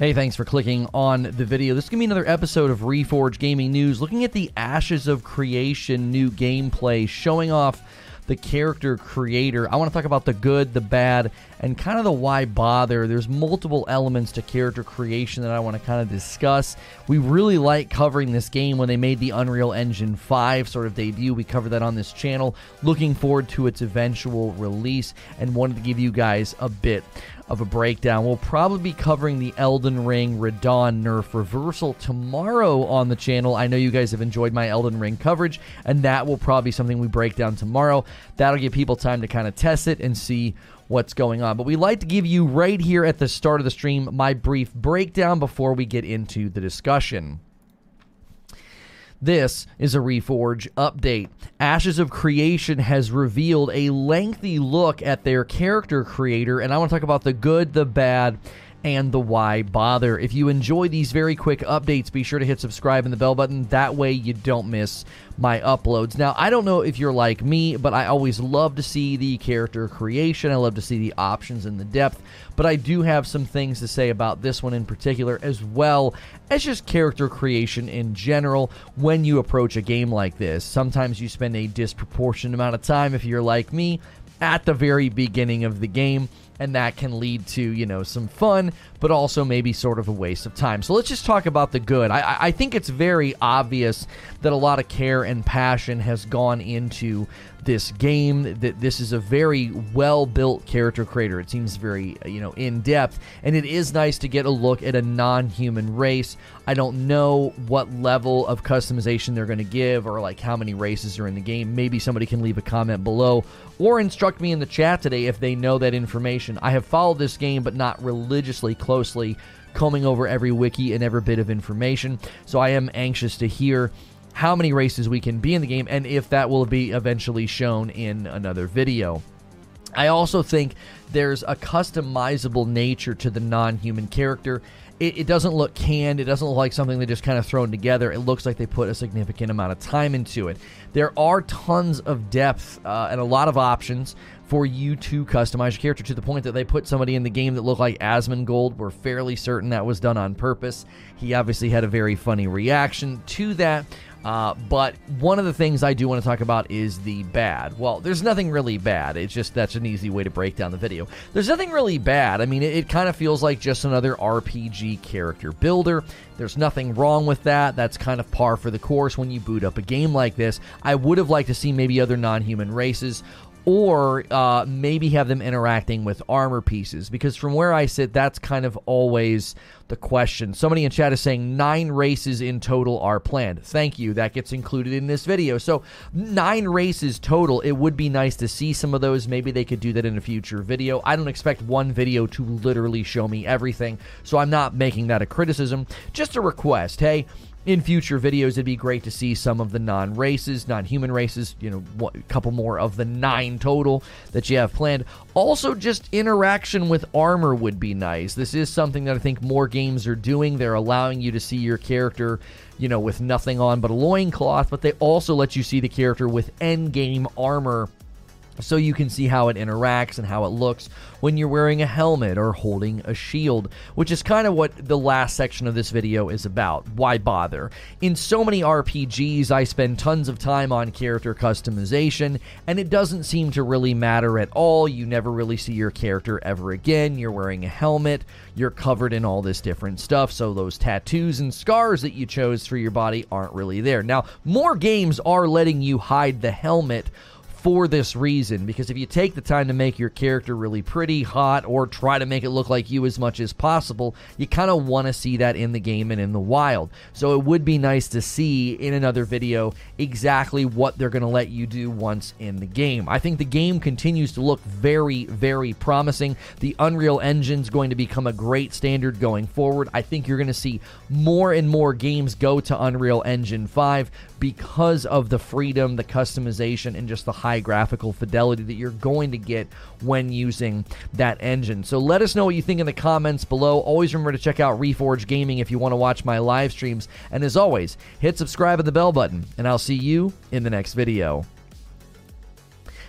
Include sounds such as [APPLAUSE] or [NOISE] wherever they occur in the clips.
Hey, thanks for clicking on the video. This is going to be another episode of Reforge Gaming News, looking at the Ashes of Creation new gameplay, showing off the character creator. I want to talk about the good, the bad, and kind of the why bother. There's multiple elements to character creation that I want to kind of discuss. We really like covering this game when they made the Unreal Engine 5 sort of debut. We covered that on this channel. Looking forward to its eventual release and wanted to give you guys a bit of a breakdown. We'll probably be covering the Elden Ring Radahn nerf reversal tomorrow on the channel. I know you guys have enjoyed my Elden Ring coverage, and that will probably be something we break down tomorrow. That'll give people time to kind of test it and see what's going on. But we like to give you right here at the start of the stream my brief breakdown before we get into the discussion. This is a Reforge update. Ashes of Creation has revealed a lengthy look at their character creator, and I want to talk about the good, the bad, and the why bother. If you enjoy these very quick updates, be sure to hit subscribe and the bell button. That way you don't miss my uploads. Now, I don't know if you're like me, but I always love to see the character creation. I love to see the options and the depth, but I do have some things to say about this one in particular, as well as just character creation in general when you approach a game like this. Sometimes you spend a disproportionate amount of time, if you're like me, at the very beginning of the game and that can lead to you know some fun but also maybe sort of a waste of time. So let's just talk about the good. I, I think it's very obvious that a lot of care and passion has gone into this game that this is a very well built character creator. It seems very uh, you know in depth and it is nice to get a look at a non-human race. I don't know what level of customization they're going to give or like how many races are in the game. Maybe somebody can leave a comment below or instruct me in the chat today if they know that information. I have followed this game but not religiously closely combing over every wiki and every bit of information. So i am anxious to hear how many races we can be in the game and if that will be eventually shown in another video. I also think there's a customizable nature to the non human character. It, it, doesn't look canned. It doesn't look like something they just kind of thrown together. It looks like they put a significant amount of time into it. There are tons of depth uh, and a lot of options for you to customize your character to the point that they put somebody in the game that looked like Asmongold. We're fairly certain that was done on purpose. He obviously had a very funny reaction to that. Uh, but one of the things I do want to talk about is the bad. Well, there's nothing really bad. It's just that's an easy way to break down the video. There's nothing really bad. I mean, it, it kind of feels like just another RPG character builder. There's nothing wrong with that. That's kind of par for the course when you boot up a game like this. I would have liked to see maybe other non human races or uh, maybe have them interacting with armor pieces because from where I sit, that's kind of always the question. Somebody in chat is saying nine races in total are planned. Thank you. That gets included in this video. So, nine races total. It would be nice to see some of those. Maybe they could do that in a future video. I don't expect one video to literally show me everything, so I'm not making that a criticism. Just a request. Hey, in future videos, it'd be great to see some of the non races, non human races, you know, a couple more of the nine total that you have planned. Also, just interaction with armor would be nice. This is something that I think more games are doing. They're allowing you to see your character, you know, with nothing on but a loincloth, but they also let you see the character with end game armor so you can see how it interacts and how it looks when you're wearing a helmet or holding a shield, which is kind of what the last section of this video is about. Why bother? In so many RPGs, I spend tons of time on character customization, and it doesn't seem to really matter at all. You never really see your character ever again. You're wearing a helmet, you're covered in all this different stuff, so those tattoos and scars that you chose for your body aren't really there. Now, more games are letting you hide the helmet for this reason because if you take the time to make your character really pretty, hot, or try to make it look like you as much as possible, you kind of want to see that in the game and in the wild. So it would be nice to see in another video exactly what they're going to let you do once in the game. I think the game continues to look very, very promising. The Unreal Engine's going to become a great standard going forward. I think you're going to see more and more games go to Unreal Engine 5 because of the freedom, the customization, and just the high graphical fidelity that you're going to get when using that engine. So let us know what you think in the comments below. Always remember to check out Reforge Gaming if you want to watch my live streams. And as always, hit subscribe and the bell button, and I'll see you in the next video.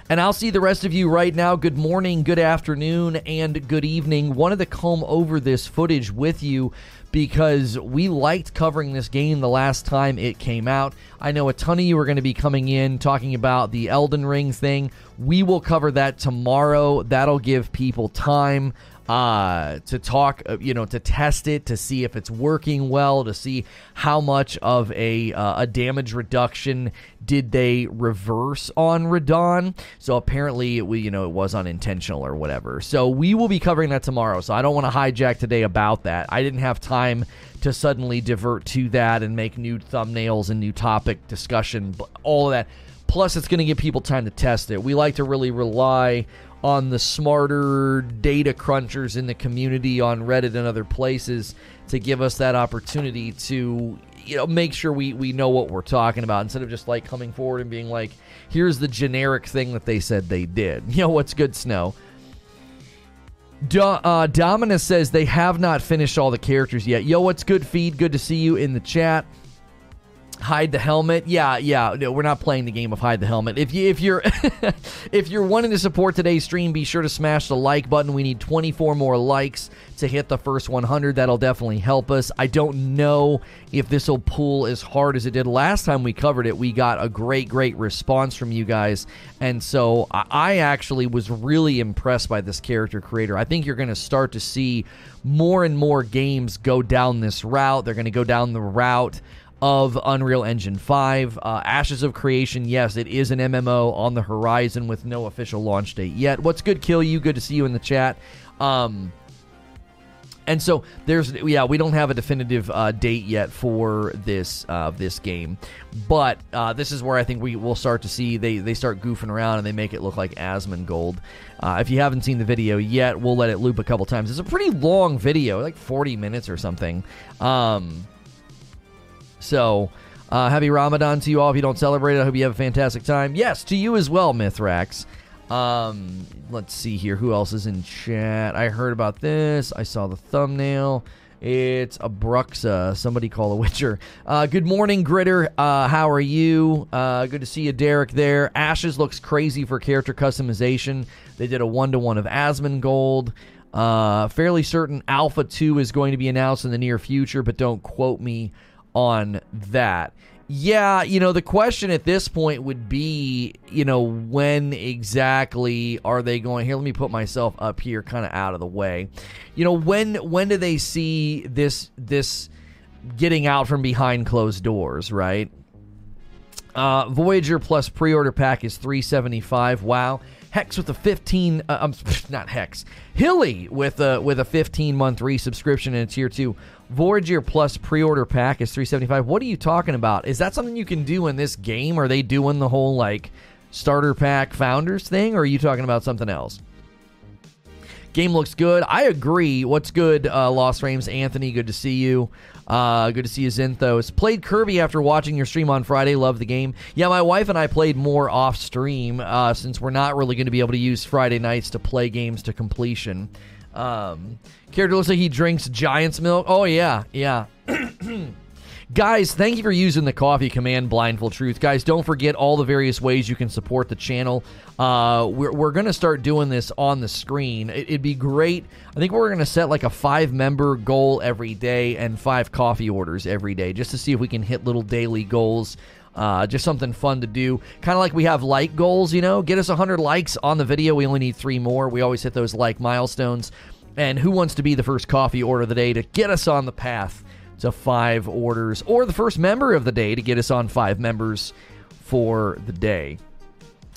And I'll see the rest of you right now. Good morning, good afternoon, and good evening. Wanted to comb over this footage with you because we liked covering this game the last time it came out. I know a ton of you are going to be coming in talking about the Elden Ring thing. We will cover that tomorrow. That'll give people time uh, to talk, uh, you know, to test it, to see if it's working well, to see how much of a uh, a damage reduction did they reverse on Radahn. So apparently, we, you know, it was unintentional or whatever. So we will be covering that tomorrow. So I don't want to hijack today about that. I didn't have time to suddenly divert to that and make new thumbnails and new topic discussion, all of that. Plus, it's going to give people time to test it. We like to really rely on the smarter data crunchers in the community on Reddit and other places to give us that opportunity to you know make sure we we know what we're talking about instead of just like coming forward and being like here's the generic thing that they said they did. [LAUGHS] You know what's good snow? Do, uh, Dominus says they have not finished all the characters yet. Yo, what's good, feed? Good to see you in the chat hide the helmet. Yeah, yeah. No, we're not playing the game of hide the helmet. If you if you're [LAUGHS] if you're wanting to support today's stream, be sure to smash the like button. We need 24 more likes to hit the first 100. That'll definitely help us. I don't know if this will pull as hard as it did last time we covered it. We got a great great response from you guys, and so I actually was really impressed by this character creator. I think you're going to start to see more and more games go down this route. They're going to go down the route of Unreal Engine 5. Uh, Ashes of Creation, yes, it is an MMO on the horizon with no official launch date yet. What's good, Kill You? Good to see you in the chat. Um, and so there's yeah we don't have a definitive uh, date yet for this uh, this game, but uh, this is where I think we will start to see they they start goofing around and they make it look like Asmongold. Uh, if you haven't seen the video yet, we'll let it loop a couple times. It's a pretty long video, like 40 minutes or something. Um, so, uh, happy Ramadan to you all. If you don't celebrate it, I hope you have a fantastic time. Yes, to you as well, Mithrax. Um, let's see here. Who else is in chat? I heard about this. I saw the thumbnail. It's a Bruxa. Somebody call a Witcher. Uh, good morning, Gritter. Uh, how are you? Uh, good to see you, Derek. There. Ashes looks crazy for character customization. They did a one to one of Asmongold. Uh, fairly certain Alpha 2 is going to be announced in the near future, but don't quote me on that. Yeah, you know, the question at this point would be, you know, when exactly are they going here? Let me put myself up here kind of out of the way. You know, when when do they see this this getting out from behind closed doors, right? Uh, Voyager plus pre-order pack is 375. Wow. Hex with a 15 uh, um, [LAUGHS] not Hex. Hilly with a with a 15 month resubscription in tier 2. Voyager Plus pre-order pack is 375. What are you talking about? Is that something you can do in this game? Are they doing the whole like starter pack founders thing or are you talking about something else? Game looks good. I agree. What's good, uh, Lost Frames? Anthony, good to see you. Uh, good to see you, Zinthos. Played Kirby after watching your stream on Friday. Love the game. Yeah, my wife and I played more off stream uh, since we're not really going to be able to use Friday nights to play games to completion. Um, character looks like he drinks Giant's milk. Oh yeah, yeah. [CLEARS THROAT] Guys, thank you for using the coffee command, Blindfold Truth. Guys, don't forget all the various ways you can support the channel. Uh, we're we're going to start doing this on the screen. It, would be great. I think we're going to set like a five member goal every day and five coffee orders every day just to see if we can hit little daily goals. Uh, just something fun to do. Kind of like we have like goals, you know, get us 100 likes on the video. We only need three more. We always hit those like milestones. And who wants to be the first coffee order of the day to get us on the path to five orders, or the first member of the day to get us on five members for the day?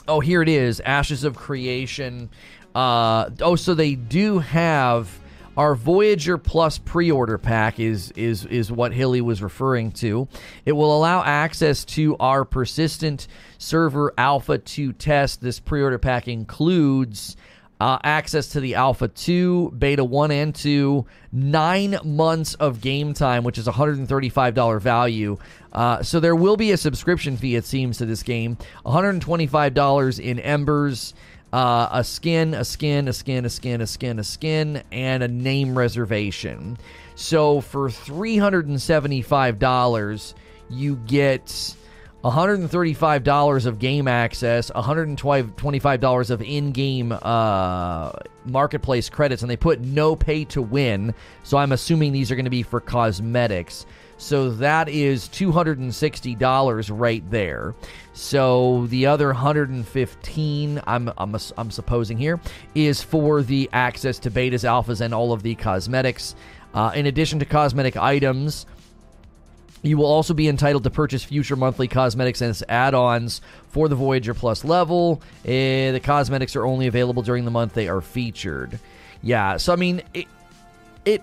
Oh, here it is Ashes of Creation. Uh, oh, so they do have our Voyager Plus pre-order pack is is is what Hilly was referring to. It will allow access to our persistent server Alpha 2 test. This pre-order pack includes uh, access to the Alpha 2, Beta 1 and 2, nine months of game time, which is $135 value. Uh, so there will be a subscription fee, it seems, to this game. $125 in Embers uh, a skin, a skin, a skin, a skin, a skin, a skin, and a name reservation. So for $375, you get $135 of game access, $125 of in game uh, marketplace credits, and they put no pay to win. So I'm assuming these are going to be for cosmetics. So that is $260 right there. So the other 115 I'm I'm I'm supposing here is for the access to betas, alphas and all of the cosmetics. Uh, in addition to cosmetic items, you will also be entitled to purchase future monthly cosmetics and add-ons for the Voyager Plus level. Uh, the cosmetics are only available during the month they are featured. Yeah, so I mean it, it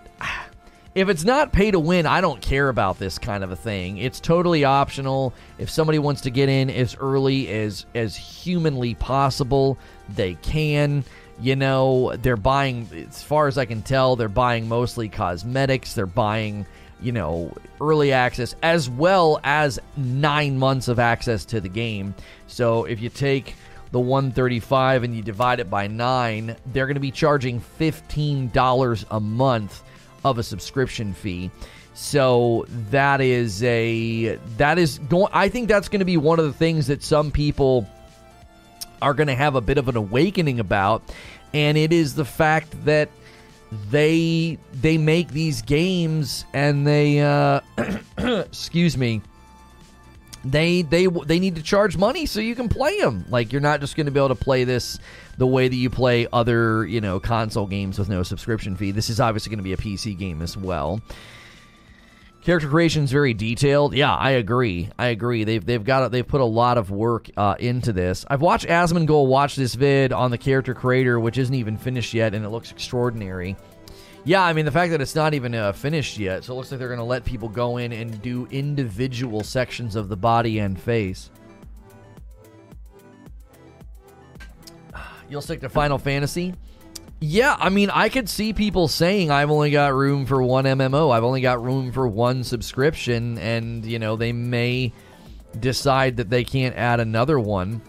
if it's not pay to win, I don't care about this kind of a thing. It's totally optional. If somebody wants to get in as early as as humanly possible, they can. You know, they're buying as far as I can tell, they're buying mostly cosmetics, they're buying, you know, early access as well as 9 months of access to the game. So, if you take the 135 and you divide it by 9, they're going to be charging $15 a month of a subscription fee. So that is a that is going I think that's going to be one of the things that some people are going to have a bit of an awakening about and it is the fact that they they make these games and they uh [CLEARS THROAT] excuse me they they they need to charge money so you can play them. Like you're not just going to be able to play this the way that you play other you know console games with no subscription fee. This is obviously going to be a PC game as well. Character creation is very detailed. Yeah, I agree. I agree. They've they've got they've put a lot of work uh, into this. I've watched Asmongold watch this vid on the character creator, which isn't even finished yet, and it looks extraordinary. Yeah, I mean the fact that it's not even uh, finished yet, so it looks like they're going to let people go in and do individual sections of the body and face. You'll stick to Final Fantasy. Yeah, I mean, I could see people saying I've only got room for one MMO. I've only got room for one subscription, and you know they may decide that they can't add another one.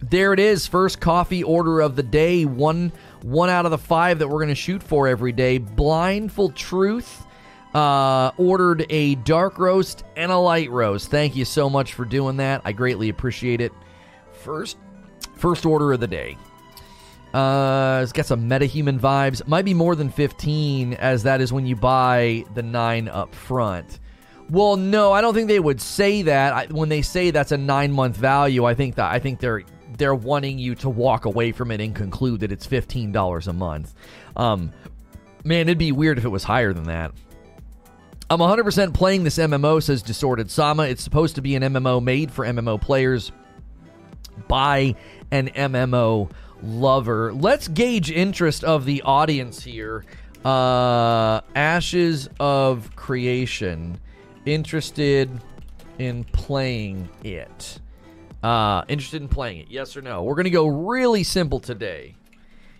There it is, first coffee order of the day. One one out of the five that we're going to shoot for every day. Blindful Truth uh, ordered a dark roast and a light roast. Thank you so much for doing that. I greatly appreciate it. First, first order of the day. Uh, it's got some metahuman vibes. Might be more than 15, as that is when you buy the nine up front. Well, no, I don't think they would say that. I, when they say that's a nine month value, I think that I think they're they're wanting you to walk away from it and conclude that it's fifteen dollars a month. Um, man, it'd be weird if it was higher than that. I'm 100% playing this MMO, says Disordered Sama. It's supposed to be an MMO made for MMO players by an MMO lover. Let's gauge interest of the audience here. Uh, Ashes of Creation. Interested in playing it. Uh, interested in playing it? Yes or no? We're going to go really simple today.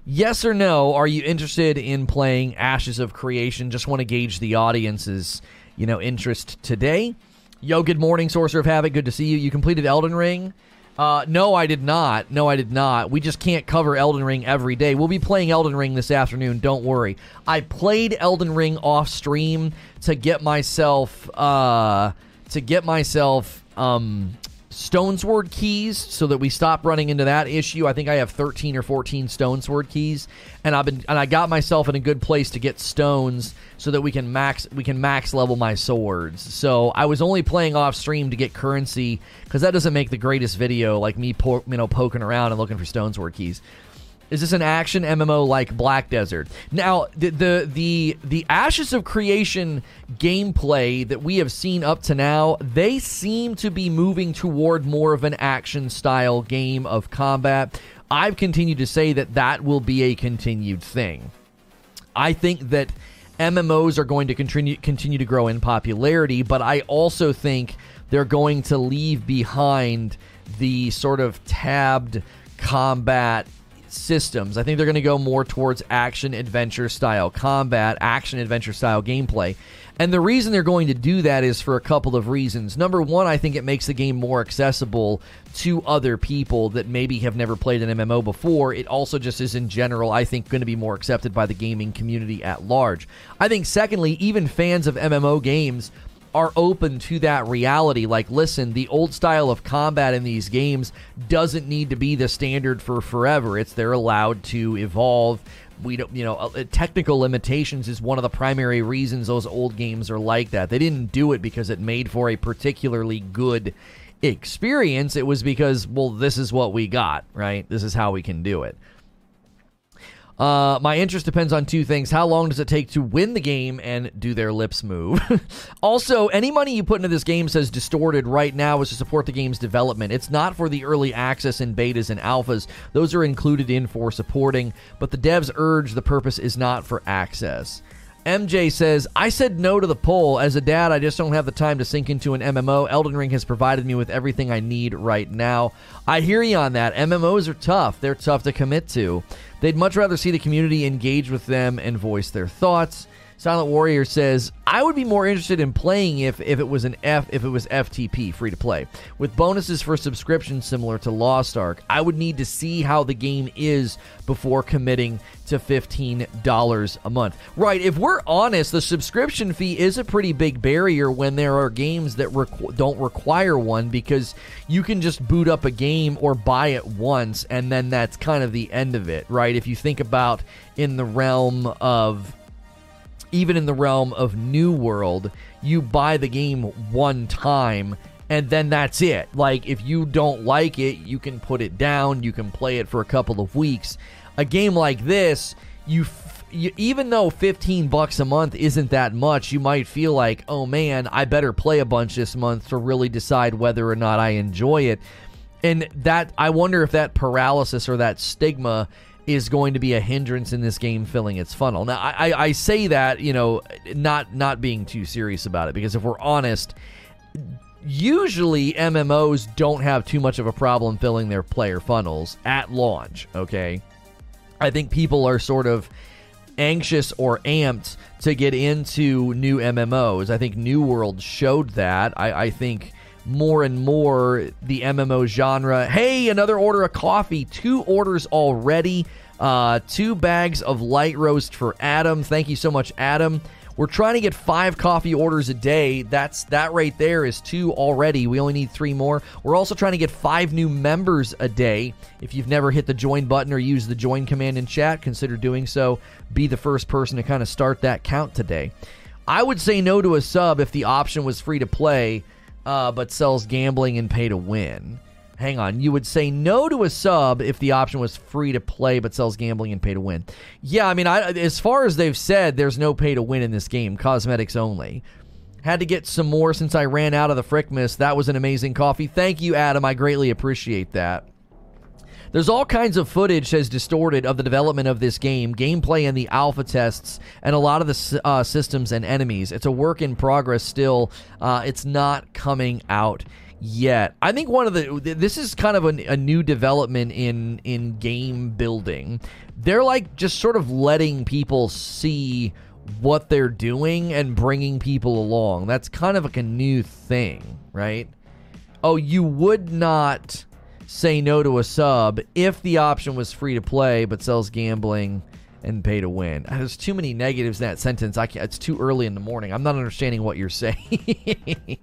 Yes or no? Are you interested in playing Ashes of Creation? Just want to gauge the audience's, you know, interest today. Yo, good morning, Sorcerer of Havoc. Good to see you. You completed Elden Ring. Uh, no, I did not. No, I did not. We just can't cover Elden Ring every day. We'll be playing Elden Ring this afternoon. Don't worry. I played Elden Ring off stream to get myself, uh, to get myself, um, Stonesword keys so that we stop running into that issue. I think I have 13 or 14 Stonesword keys and I've been and I got myself in a good place to get stones so that we can max we can max level my swords. So I was only playing off stream to get currency cuz that doesn't make the greatest video like me po- you know poking around and looking for Stonesword keys. Is this an action MMO like Black Desert? Now, the, the the the Ashes of Creation gameplay that we have seen up to now, they seem to be moving toward more of an action style game of combat. I've continued to say that that will be a continued thing. I think that MMOs are going to continue continue to grow in popularity, but I also think they're going to leave behind the sort of tabbed combat systems. I think they're going to go more towards action adventure style combat, action adventure style gameplay. And the reason they're going to do that is for a couple of reasons. Number one, I think it makes the game more accessible to other people that maybe have never played an MMO before. It also just is, in general, I think, going to be more accepted by the gaming community at large. I think, secondly, even fans of MMO games are open to that reality. Like, listen, the old style of combat in these games doesn't need to be the standard for forever. It's they're allowed to evolve. We don't, you know, uh, technical limitations is one of the primary reasons those old games are like that. They didn't do it because it made for a particularly good experience. It was because, well, this is what we got, right? This is how we can do it. Uh, my interest depends on two things. How long does it take to win the game and do their lips move? [LAUGHS] also, any money you put into this game says distorted right now is to support the game's development. It's not for the early access and betas and alphas. Those are included in for supporting, but the devs urge the purpose is not for access. MJ says, I said no to the poll. As a dad, I just don't have the time to sink into an MMO. Elden Ring has provided me with everything I need right now. I hear you on that. MMOs are tough, they're tough to commit to. They'd much rather see the community engage with them and voice their thoughts. Silent Warrior says, I would be more interested in playing if, if it was an F if it was FTP, free to play. With bonuses for subscription similar to Lost Ark. I would need to see how the game is before committing to $15 a month. Right, if we're honest, the subscription fee is a pretty big barrier when there are games that requ- don't require one because you can just boot up a game or buy it once and then that's kind of the end of it, right? If you think about in the realm of even in the realm of New World, you buy the game one time and then that's it. Like, if you don't like it, you can put it down, you can play it for a couple of weeks. A game like this, you, f- you even though 15 bucks a month isn't that much, you might feel like, oh man, I better play a bunch this month to really decide whether or not I enjoy it. And that, I wonder if that paralysis or that stigma is going to be a hindrance in this game filling its funnel. Now, I, I say that you know, not not being too serious about it because if we're honest, usually MMOs don't have too much of a problem filling their player funnels at launch. Okay, I think people are sort of anxious or amped to get into new MMOs. I think New World showed that. I, I think more and more the MMO genre. Hey, another order of coffee. Two orders already. Uh, two bags of light roast for Adam. Thank you so much, Adam. We're trying to get five coffee orders a day. That's that right there is two already. We only need three more. We're also trying to get five new members a day. If you've never hit the join button or used the join command in chat, consider doing so. Be the first person to kind of start that count today. I would say no to a sub if the option was free to play uh, but sells gambling and pay to win. Hang on, you would say no to a sub if the option was free to play but sells gambling and pay to win. Yeah, I mean, I, as far as they've said, there's no pay to win in this game, cosmetics only. Had to get some more since I ran out of the Frickmas. That was an amazing coffee. Thank you, Adam. I greatly appreciate that. There's all kinds of footage has distorted of the development of this game, gameplay and the alpha tests, and a lot of the uh, systems and enemies. It's a work in progress still. Uh, it's not coming out yet. I think one of the this is kind of a, a new development in in game building. They're like just sort of letting people see what they're doing and bringing people along. That's kind of like a new thing, right? Oh, you would not say no to a sub if the option was free to play but sells gambling and pay to win. Uh, there's too many negatives in that sentence. I can't, it's too early in the morning. I'm not understanding what you're [LAUGHS] saying.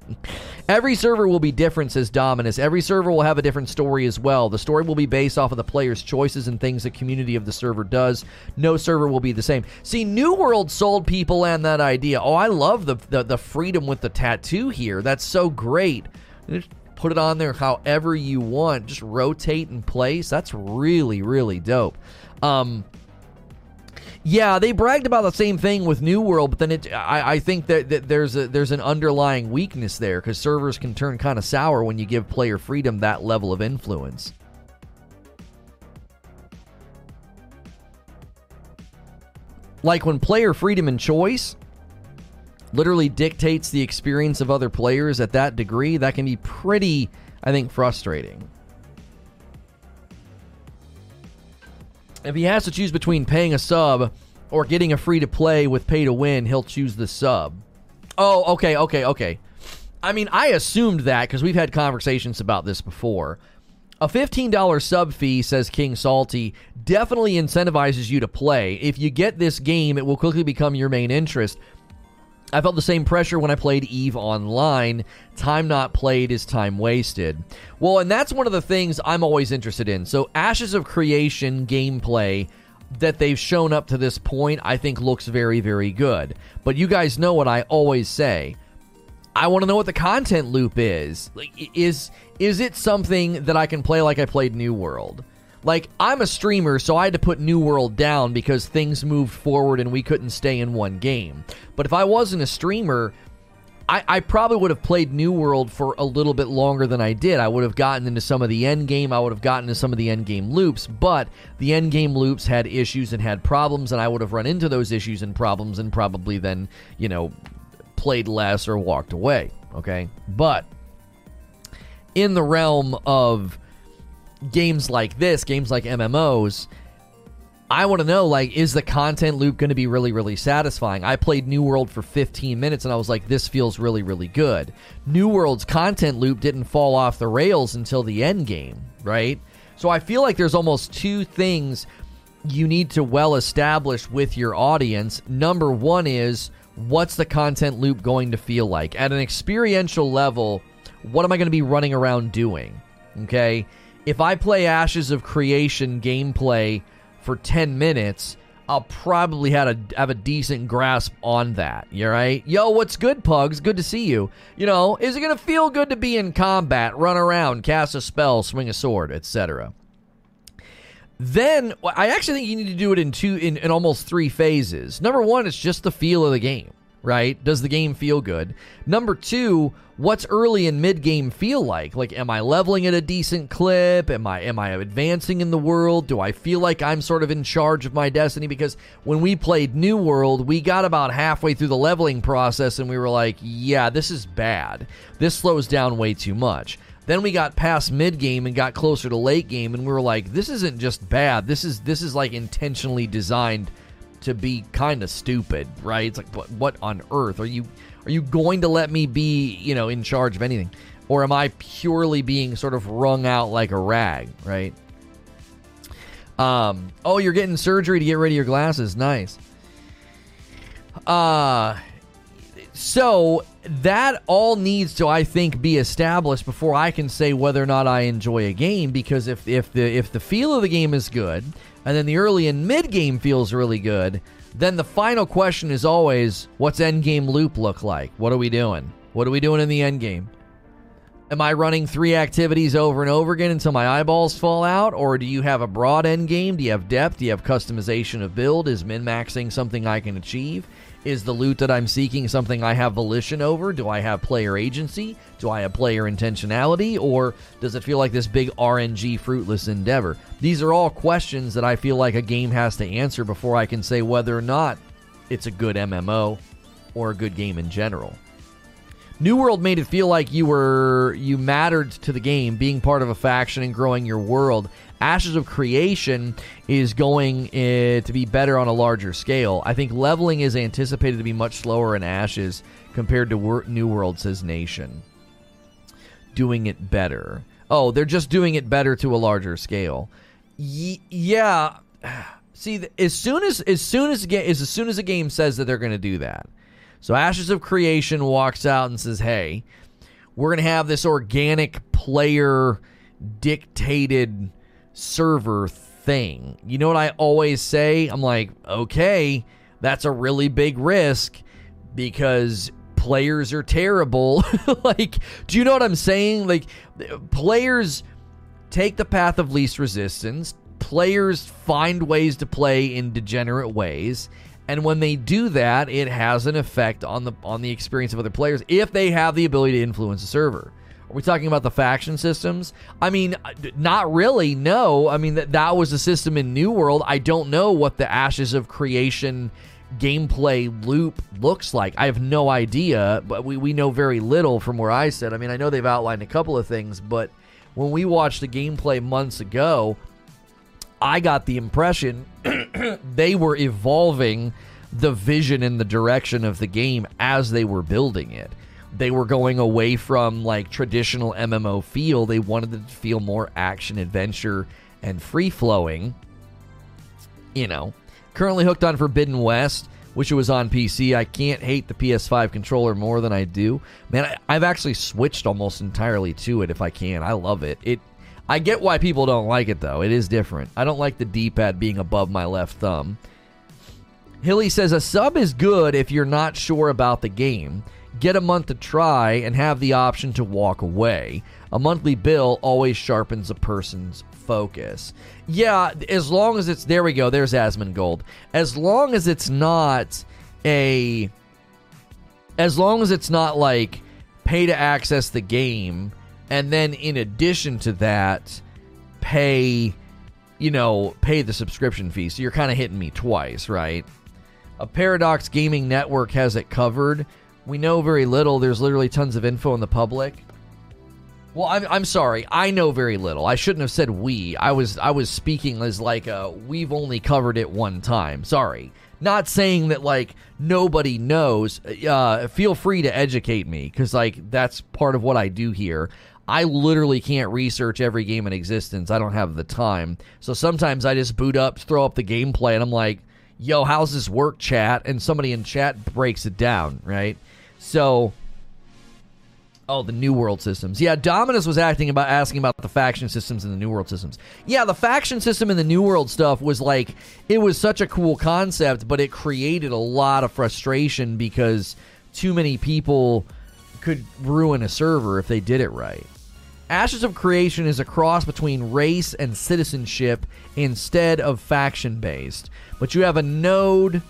Every server will be different, says Dominus. Every server will have a different story as well. The story will be based off of the player's choices and things the community of the server does. No server will be the same. See, New World sold people and that idea. Oh, I love the, the, the freedom with the tattoo here. That's so great put it on there however you want, just rotate in place. That's really, really dope. Um, yeah, they bragged about the same thing with New World, but then it, I, I think that, that there's a, there's an underlying weakness there because servers can turn kind of sour when you give player freedom that level of influence. Like when player freedom and choice literally dictates the experience of other players at that degree, that can be pretty, I think, frustrating. If he has to choose between paying a sub or getting a free to play with pay to win, he'll choose the sub. Oh, okay, okay, okay. I mean, I assumed that because we've had conversations about this before. A $15 sub fee, says King Salty, definitely incentivizes you to play. If you get this game, it will quickly become your main interest. I felt the same pressure when I played Eve Online. Time not played is time wasted. Well, and that's one of the things I'm always interested in. So, Ashes of Creation gameplay that they've shown up to this point, I think looks very, very good. But you guys know what I always say. I want to know what the content loop is. Like, is is it something that I can play like I played New World? Like, I'm a streamer, so I had to put New World down because things moved forward and we couldn't stay in one game. But if I wasn't a streamer, I, I, probably would have played New World for a little bit longer than I did. I would have gotten into some of the end game. I would have gotten into some of the end game loops, but the end game loops had issues and had problems, and I would have run into those issues and problems and probably then, you know, played less or walked away. Okay. But in the realm of games like this, games like MMOs, I want to know like is the content loop going to be really really satisfying? I played New World for 15 minutes and I was like this feels really really good. New World's content loop didn't fall off the rails until the end game, right? So I feel like there's almost two things you need to well establish with your audience. Number 1 is what's the content loop going to feel like? At an experiential level, what am I going to be running around doing? Okay? If I play Ashes of Creation gameplay for 10 minutes, I'll probably have a have a decent grasp on that. You right? Yo, what's good, Pugs? Good to see you. You know, is it gonna feel good to be in combat, run around, cast a spell, swing a sword, etc. Then I actually think you need to do it in two in, in almost three phases. Number one, it's just the feel of the game right? Does the game feel good? Number two, what's early and mid game feel like? Like, am I leveling at a decent clip? Am I am I advancing in the world? Do I feel like I'm sort of in charge of my destiny? Because when we played New World, we got about halfway through the leveling process and we were like, yeah, this is bad. This slows down way too much. Then we got past mid game and got closer to late game, and we were like, this isn't just bad. This is this is like intentionally designed to be kind of stupid, right? It's like what, what on earth are you are you going to let me be, you know, in charge of anything? Or am I purely being sort of wrung out like a rag, right? Um, oh, you're getting surgery to get rid of your glasses. Nice. Uh so that all needs to I think be established before I can say whether or not I enjoy a game because if if the if the feel of the game is good, and then the early and mid game feels really good, then the final question is always what's end game loop look like? What are we doing? What are we doing in the end game? Am I running three activities over and over again until my eyeballs fall out? Or do you have a broad end game? Do you have depth? Do you have customization of build? Is min maxing something I can achieve? Is the loot that I'm seeking something I have volition over? Do I have player agency? Do I have player intentionality? Or does it feel like this big RNG fruitless endeavor? These are all questions that I feel like a game has to answer before I can say whether or not it's a good MMO or a good game in general. New World made it feel like you were you mattered to the game, being part of a faction and growing your world. Ashes of Creation is going uh, to be better on a larger scale. I think leveling is anticipated to be much slower in Ashes compared to Wor- New World, says Nation. Doing it better. Oh, they're just doing it better to a larger scale. Y- yeah. [SIGHS] See, as soon as as soon as as soon as a game says that they're going to do that, so Ashes of Creation walks out and says, "Hey, we're going to have this organic player dictated server thing. You know what I always say? I'm like, okay, that's a really big risk because players are terrible. [LAUGHS] like, do you know what I'm saying? Like, players take the path of least resistance. Players find ways to play in degenerate ways. And when they do that, it has an effect on the on the experience of other players if they have the ability to influence the server. Are we talking about the faction systems? I mean, uh, not really. No. I mean that that was a system in New World. I don't know what the Ashes of Creation gameplay loop looks like. I have no idea, but we, we know very little from where I sit. I mean, I know they've outlined a couple of things, but when we watched the gameplay months ago, I got the impression [CLEARS THROAT] they were evolving the vision and the direction of the game as they were building it they were going away from like traditional MMO feel. They wanted to feel more action, adventure, and free flowing. You know, currently hooked on Forbidden West Wish it was on PC. I can't hate the PS5 controller more than I do. Man, I, I've actually switched almost entirely to it if I can. I love it. It I get why people don't like it though. It is different. I don't like the D-pad being above my left thumb. Hilly says a sub is good if you're not sure about the game. Get a month to try and have the option to walk away. A monthly bill always sharpens a person's focus. Yeah, as long as it's there we go, there's Asmongold. As long as it's not a as long as it's not like pay to access the game and then in addition to that pay you know, pay the subscription fee. So you're kind of hitting me twice, right? A Paradox Gaming Network has it covered. We know very little. There's literally tons of info in the public. Well, I'm, I'm sorry. I know very little. I shouldn't have said we. I was I was speaking as like a we've only covered it one time. Sorry. Not saying that like nobody knows. Uh, feel free to educate me because like that's part of what I do here. I literally can't research every game in existence. I don't have the time. So sometimes I just boot up, throw up the gameplay, and I'm like, "Yo, how's this work, chat?" And somebody in chat breaks it down, right? So Oh, the New World systems. Yeah, Dominus was acting about asking about the faction systems and the New World systems. Yeah, the faction system and the New World stuff was like it was such a cool concept, but it created a lot of frustration because too many people could ruin a server if they did it right. Ashes of Creation is a cross between race and citizenship instead of faction based. But you have a node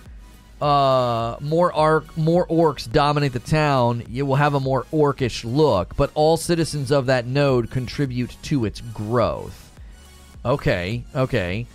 uh, more arc, more orcs dominate the town, you will have a more orcish look. But all citizens of that node contribute to its growth. Okay, okay.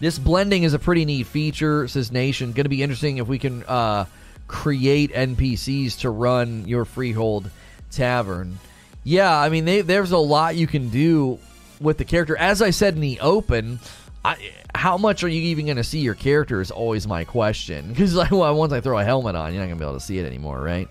This blending is a pretty neat feature, says Nation. Going to be interesting if we can uh, create NPCs to run your freehold tavern. Yeah, I mean, they, there's a lot you can do with the character. As I said in the open, I, how much are you even going to see your character is always my question. Because like, well, once I throw a helmet on, you're not going to be able to see it anymore, right?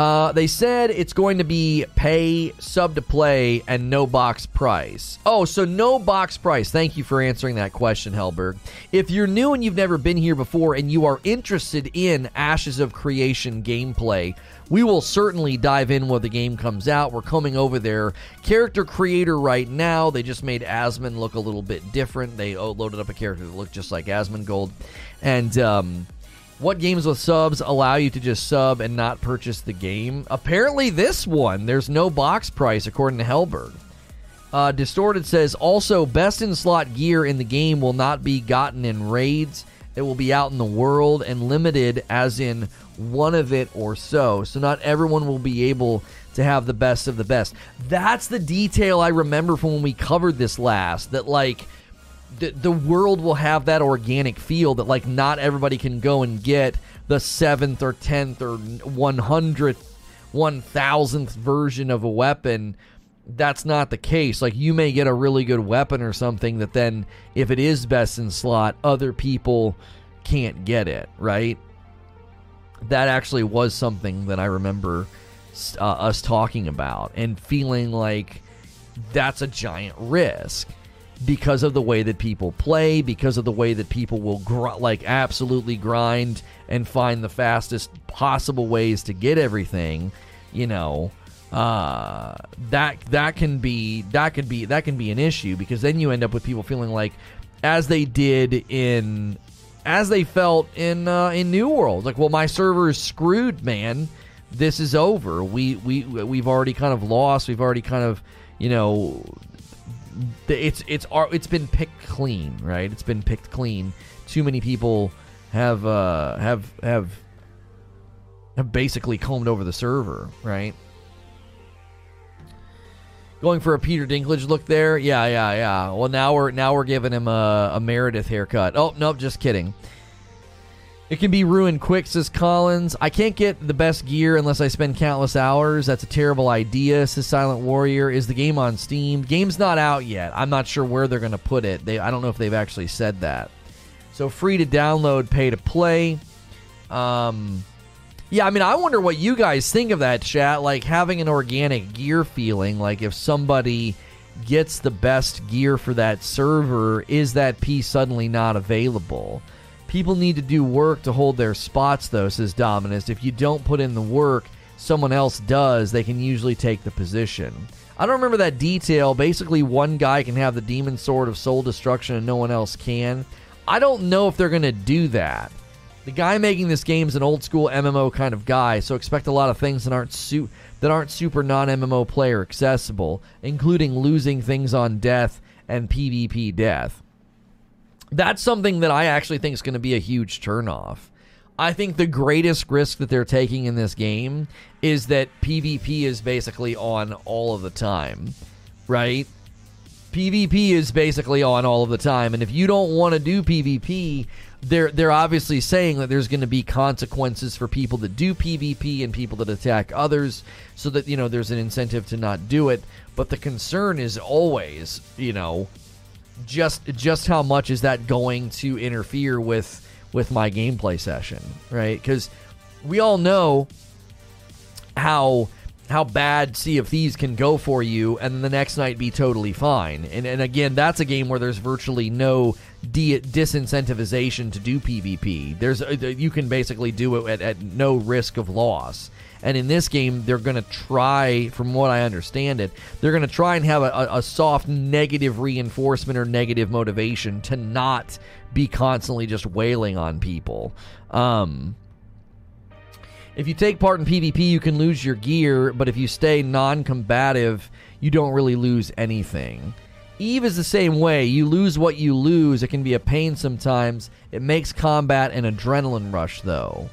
Uh, they said it's going to be pay, sub to play, and no box price. Oh, so no box price. Thank you for answering that question, Helberg. If you're new and you've never been here before and you are interested in Ashes of Creation gameplay, we will certainly dive in when the game comes out. We're coming over their character creator right now. They just made Asmon look a little bit different. They loaded up a character that looked just like Asmongold. And, um, what games with subs allow you to just sub and not purchase the game? Apparently, this one. There's no box price, according to Hellberg. Uh, Distorted says also, best in slot gear in the game will not be gotten in raids. It will be out in the world and limited, as in one of it or so. So, not everyone will be able to have the best of the best. That's the detail I remember from when we covered this last. That, like, the, the world will have that organic feel that like not everybody can go and get the seventh or tenth or one hundredth, one thousandth version of a weapon. That's not the case. Like you may get a really good weapon or something that then, if it is best in slot, other people can't get it. Right? That actually was something that I remember uh, us talking about and feeling like that's a giant risk because of the way that people play, because of the way that people will gr- like absolutely grind and find the fastest possible ways to get everything, you know, uh, that that can be that could be that can be an issue because then you end up with people feeling like as they did in as they felt in uh, in New World, like, well, my server is screwed, man. This is over. We we we've already kind of lost. We've already kind of you know it's it's it's been picked clean, right? It's been picked clean. Too many people have uh, have have have basically combed over the server, right? Going for a Peter Dinklage look there, yeah, yeah, yeah. Well, now we're now we're giving him a, a Meredith haircut. Oh nope, just kidding. It can be ruined quick, says Collins. I can't get the best gear unless I spend countless hours. That's a terrible idea, says Silent Warrior. Is the game on Steam? Game's not out yet. I'm not sure where they're going to put it. They, I don't know if they've actually said that. So free to download, pay to play. Um, yeah, I mean, I wonder what you guys think of that chat. Like having an organic gear feeling. Like if somebody gets the best gear for that server, is that piece suddenly not available? People need to do work to hold their spots, though, says Dominus. If you don't put in the work, someone else does, they can usually take the position. I don't remember that detail. Basically, one guy can have the demon sword of soul destruction and no one else can. I don't know if they're going to do that. The guy making this game is an old school MMO kind of guy, so expect a lot of things that aren't su- that aren't super non MMO player accessible, including losing things on death and PvP death. That's something that I actually think is going to be a huge turnoff. I think the greatest risk that they're taking in this game is that PvP is basically on all of the time, right? PvP is basically on all of the time, and if you don't want to do PvP, they're they're obviously saying that there's going to be consequences for people that do PvP and people that attack others, so that you know there's an incentive to not do it. But the concern is always, you know, just just how much is that going to interfere with with my gameplay session, right? Because we all know how how bad Sea of Thieves can go for you, and the next night be totally fine. And and again, that's a game where there's virtually no de- disincentivization to do PvP. There's uh, you can basically do it at, at no risk of loss. And in this game, they're going to try, from what I understand it, they're going to try and have a, a, soft negative reinforcement or negative motivation to not be constantly just wailing on people. Um, if you take part in PvP, you can lose your gear, but if you stay non combative, you don't really lose anything. Eve is the same way. You lose what you lose. It can be a pain sometimes. It makes combat an adrenaline rush, though.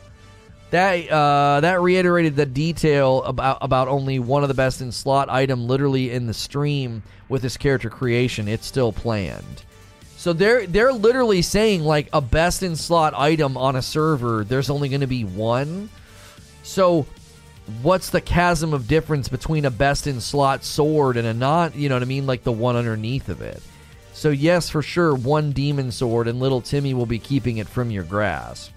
That uh, that reiterated the detail about about only one of the best in slot item literally in the stream with this character creation. It's still planned. So they're they're literally saying like a best in slot item on a server. There's only going to be one. So what's the chasm of difference between a best in slot sword and a not? You know what I mean? Like the one underneath of it. So yes, for sure, one demon sword, and little Timmy will be keeping it from your grasp.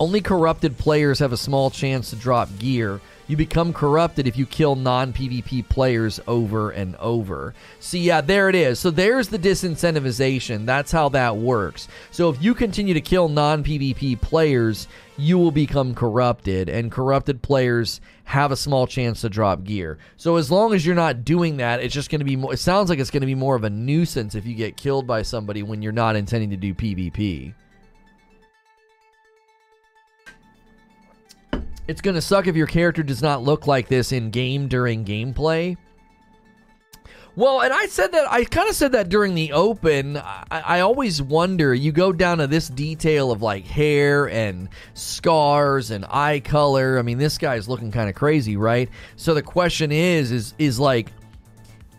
Only corrupted players have a small chance to drop gear. You become corrupted if you kill non PvP players over and over. See, yeah, there it is. So there's the disincentivization. That's how that works. So if you continue to kill non PvP players, you will become corrupted, and corrupted players have a small chance to drop gear. So as long as you're not doing that, it's just going to be more. It sounds like it's going to be more of a nuisance if you get killed by somebody when you're not intending to do PvP. It's going to suck if your character does not look like this in game during gameplay. Well, and I said that, I kind of said that during the open. I, I, always wonder, you go down to this detail of like hair and scars and eye color. I mean, this guy's looking kind of crazy, right? So the question is, is, is like,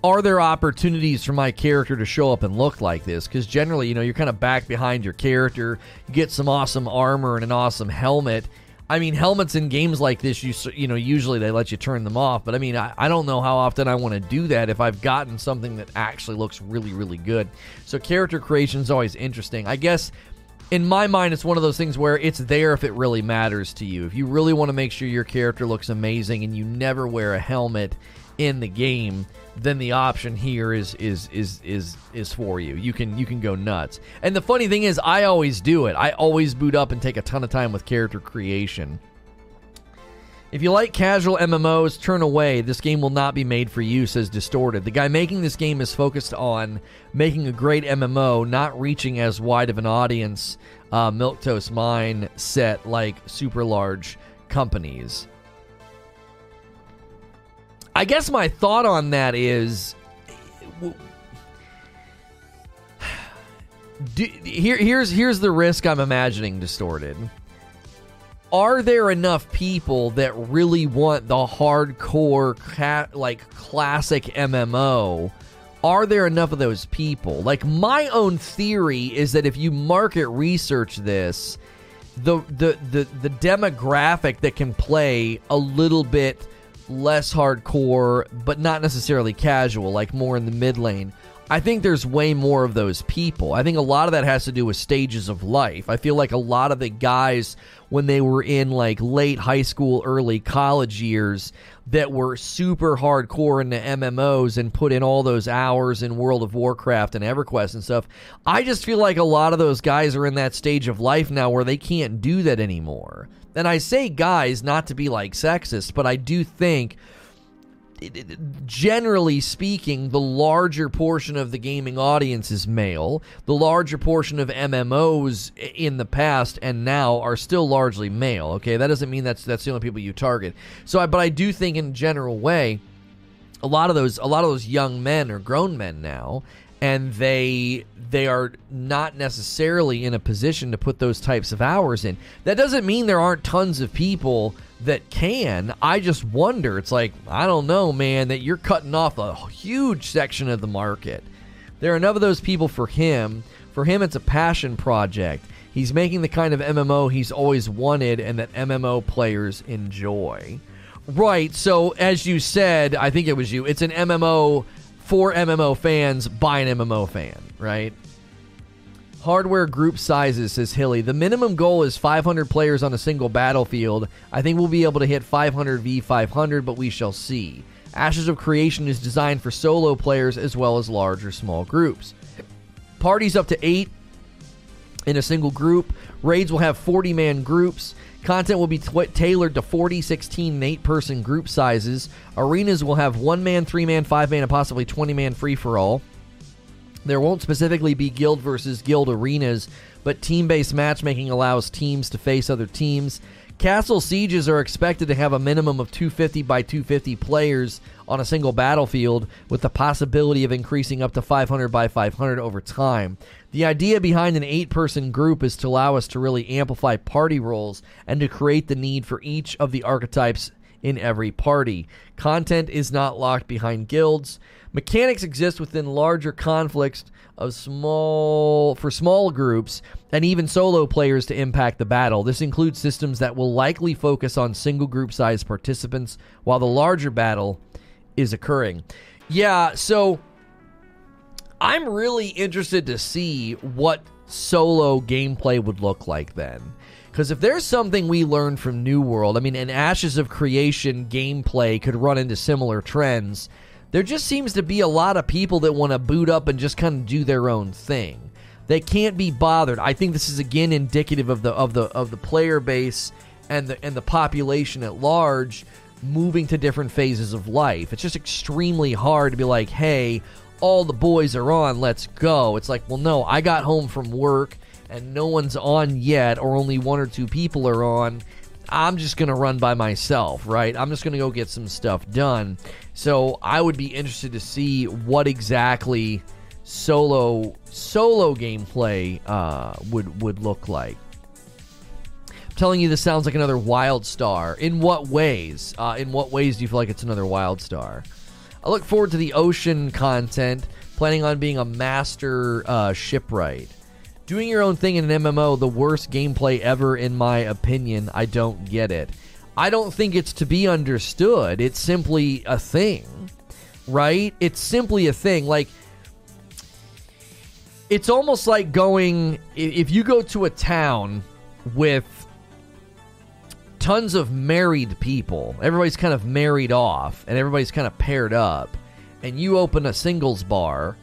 are there opportunities for my character to show up and look like this? Because generally, you know, you're kind of back behind your character. You get some awesome armor and an awesome helmet I mean, helmets in games like this, you you know, usually they let you turn them off. But I mean, I, I don't know how often I want to do that if I've gotten something that actually looks really, really good. So character creation is always interesting. I guess in my mind, it's one of those things where it's there if it really matters to you. If you really want to make sure your character looks amazing and you never wear a helmet in the game, then the option here is is is is is for you. You can you can go nuts. And the funny thing is I always do it. I always boot up and take a ton of time with character creation. If you like casual MMOs, turn away. This game will not be made for you, says Distorted. The guy making this game is focused on making a great MMO, not reaching as wide of an audience, uh, Mine set like super large companies. I guess my thought on that is do, here here's here's the risk I'm imagining distorted. Are there enough people that really want the hardcore ca- like classic MMO? Are there enough of those people? Like my own theory is that if you market research this, the the the, the demographic that can play a little bit less hardcore, but not necessarily casual, like more in the mid lane. I think there's way more of those people. I think a lot of that has to do with stages of life. I feel like a lot of the guys when they were in like late high school, early college years that were super hardcore into MMOs and put in all those hours in World of Warcraft and EverQuest and stuff. I just feel like a lot of those guys are in that stage of life now where they can't do that anymore. And I say guys not to be like sexist, but I do think generally speaking, the larger portion of the gaming audience is male. The larger portion of MMOs in the past and now are still largely male. Okay, that doesn't mean that's that's the only people you target. So, I, but I do think in general way, a lot of those a lot of those young men are grown men now, and they they are not necessarily in a position to put those types of hours in. That doesn't mean there aren't tons of people that can. I just wonder. It's like, I don't know, man, that you're cutting off a huge section of the market. There are enough of those people for him. For him, it's a passion project. He's making the kind of MMO he's always wanted and that MMO players enjoy. Right. So, as you said, I think it was you, it's an MMO for MMO fans by an MMO fan, right? Hardware group sizes, says Hilly. The minimum goal is 500 players on a single battlefield. I think we'll be able to hit 500 v 500, but we shall see. Ashes of Creation is designed for solo players as well as large or small groups. Parties up to eight in a single group. Raids will have 40 man groups. Content will be tailored to 40, 16, and 8 person group sizes. Arenas will have 1 man, 3 man, 5 man, and possibly 20 man free for all. There won't specifically be guild versus guild arenas, but team based matchmaking allows teams to face other teams. Castle sieges are expected to have a minimum of 250 by 250 players on a single battlefield, with the possibility of increasing up to 500 by 500 over time. The idea behind an eight person group is to allow us to really amplify party roles and to create the need for each of the archetypes in every party. Content is not locked behind guilds. Mechanics exist within larger conflicts of small for small groups and even solo players to impact the battle. This includes systems that will likely focus on single group size participants while the larger battle is occurring. Yeah, so I'm really interested to see what solo gameplay would look like then. Because if there's something we learned from New World, I mean, an Ashes of Creation gameplay could run into similar trends there just seems to be a lot of people that want to boot up and just kind of do their own thing. They can't be bothered. I think this is again indicative of the of the of the player base and the and the population at large moving to different phases of life. It's just extremely hard to be like, "Hey, all the boys are on, let's go." It's like, "Well, no, I got home from work and no one's on yet or only one or two people are on." I'm just going to run by myself, right? I'm just going to go get some stuff done. So I would be interested to see what exactly solo solo gameplay uh, would would look like. I'm telling you, this sounds like another WildStar. In what ways? Uh, in what ways do you feel like it's another WildStar? I look forward to the ocean content. Planning on being a master uh, shipwright. Doing your own thing in an MMO, the worst gameplay ever, in my opinion. I don't get it. I don't think it's to be understood. It's simply a thing, right? It's simply a thing. Like, it's almost like going, if you go to a town with tons of married people, everybody's kind of married off, and everybody's kind of paired up, and you open a singles bar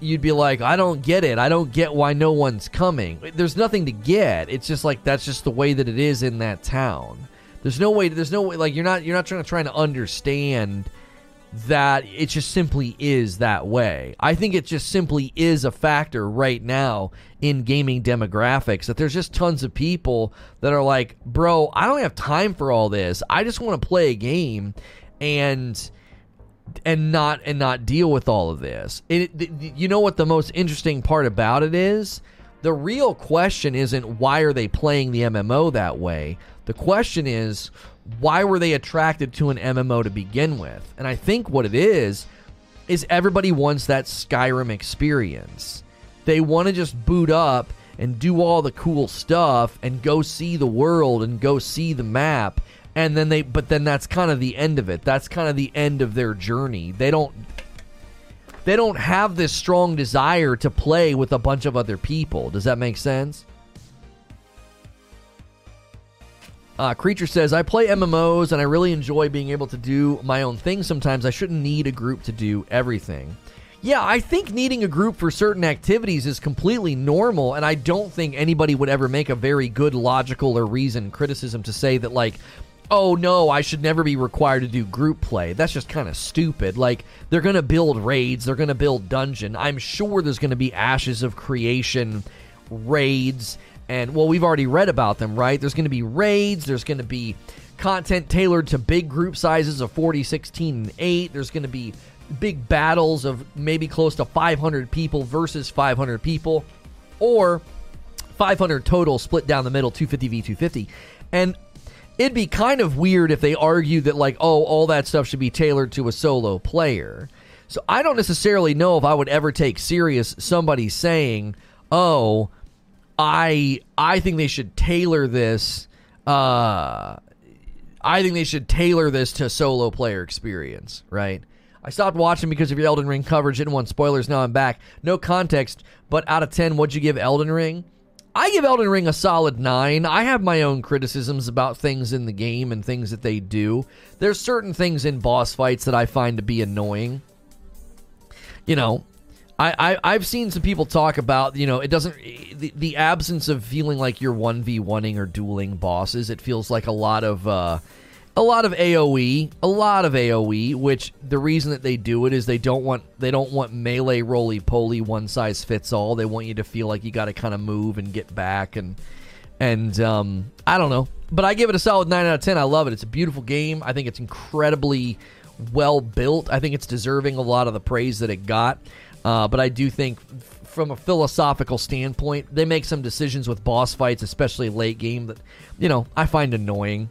you'd be like, I don't get it. I don't get why no one's coming. There's nothing to get. It's just like that's just the way that it is in that town. There's no way. There's no way. Like you're not. You're not trying to trying to understand that it just simply is that way. I think it just simply is a factor right now in gaming demographics that there's just tons of people that are like, bro, I don't have time for all this. I just want to play a game and and not and not deal with all of this. It, you know what the most interesting part about it is? The real question isn't why are they playing the MMO that way. The question is why were they attracted to an MMO to begin with? And I think what it is is everybody wants that Skyrim experience. They want to just boot up and do all the cool stuff and go see the world and go see the map and then they but then that's kind of the end of it that's kind of the end of their journey they don't they don't have this strong desire to play with a bunch of other people. Does that make sense? Uh, Creature says, I play MMOs and I really enjoy being able to do my own thing sometimes. I shouldn't need a group to do everything. Yeah, I think needing a group for certain activities is completely normal, and I don't think anybody would ever make a very good logical or reasoned criticism to say that, like, oh no, I should never be required to do group play. That's just kind of stupid. Like, they're going to build raids, they're going to build dungeon. I'm sure there's going to be Ashes of Creation raids and well, we've already read about them, right? There's going to be raids, there's going to be content tailored to big group sizes of 40, 16, and 8. There's going to be big battles of maybe close to 500 people versus 500 people, or 500 total split down the middle, 250 v 250. And it'd be kind of weird if they argued that, like, oh, all that stuff should be tailored to a solo player. So I don't necessarily know if I would ever take serious somebody saying, oh, I I think they should tailor this. Uh, I think they should tailor this to solo player experience. Right. I stopped watching because of your Elden Ring coverage. Didn't want spoilers. Now I'm back. No context, but out of ten, what'd you give Elden Ring? I give Elden Ring a solid nine. I have my own criticisms about things in the game and things that they do. There's certain things in boss fights that I find to be annoying. You know, I, I have seen some people talk about you know it doesn't the, the absence of feeling like you're one v oneing or dueling bosses. It feels like a lot of uh, a lot of AOE, a lot of AOE. Which the reason that they do it is they don't want they don't want melee roly poly one size fits all. They want you to feel like you got to kind of move and get back and and um, I don't know, but I give it a solid nine out of ten. I love it. It's a beautiful game. I think it's incredibly well built. I think it's deserving a lot of the praise that it got. Uh, but I do think, from a philosophical standpoint, they make some decisions with boss fights, especially late game, that you know I find annoying.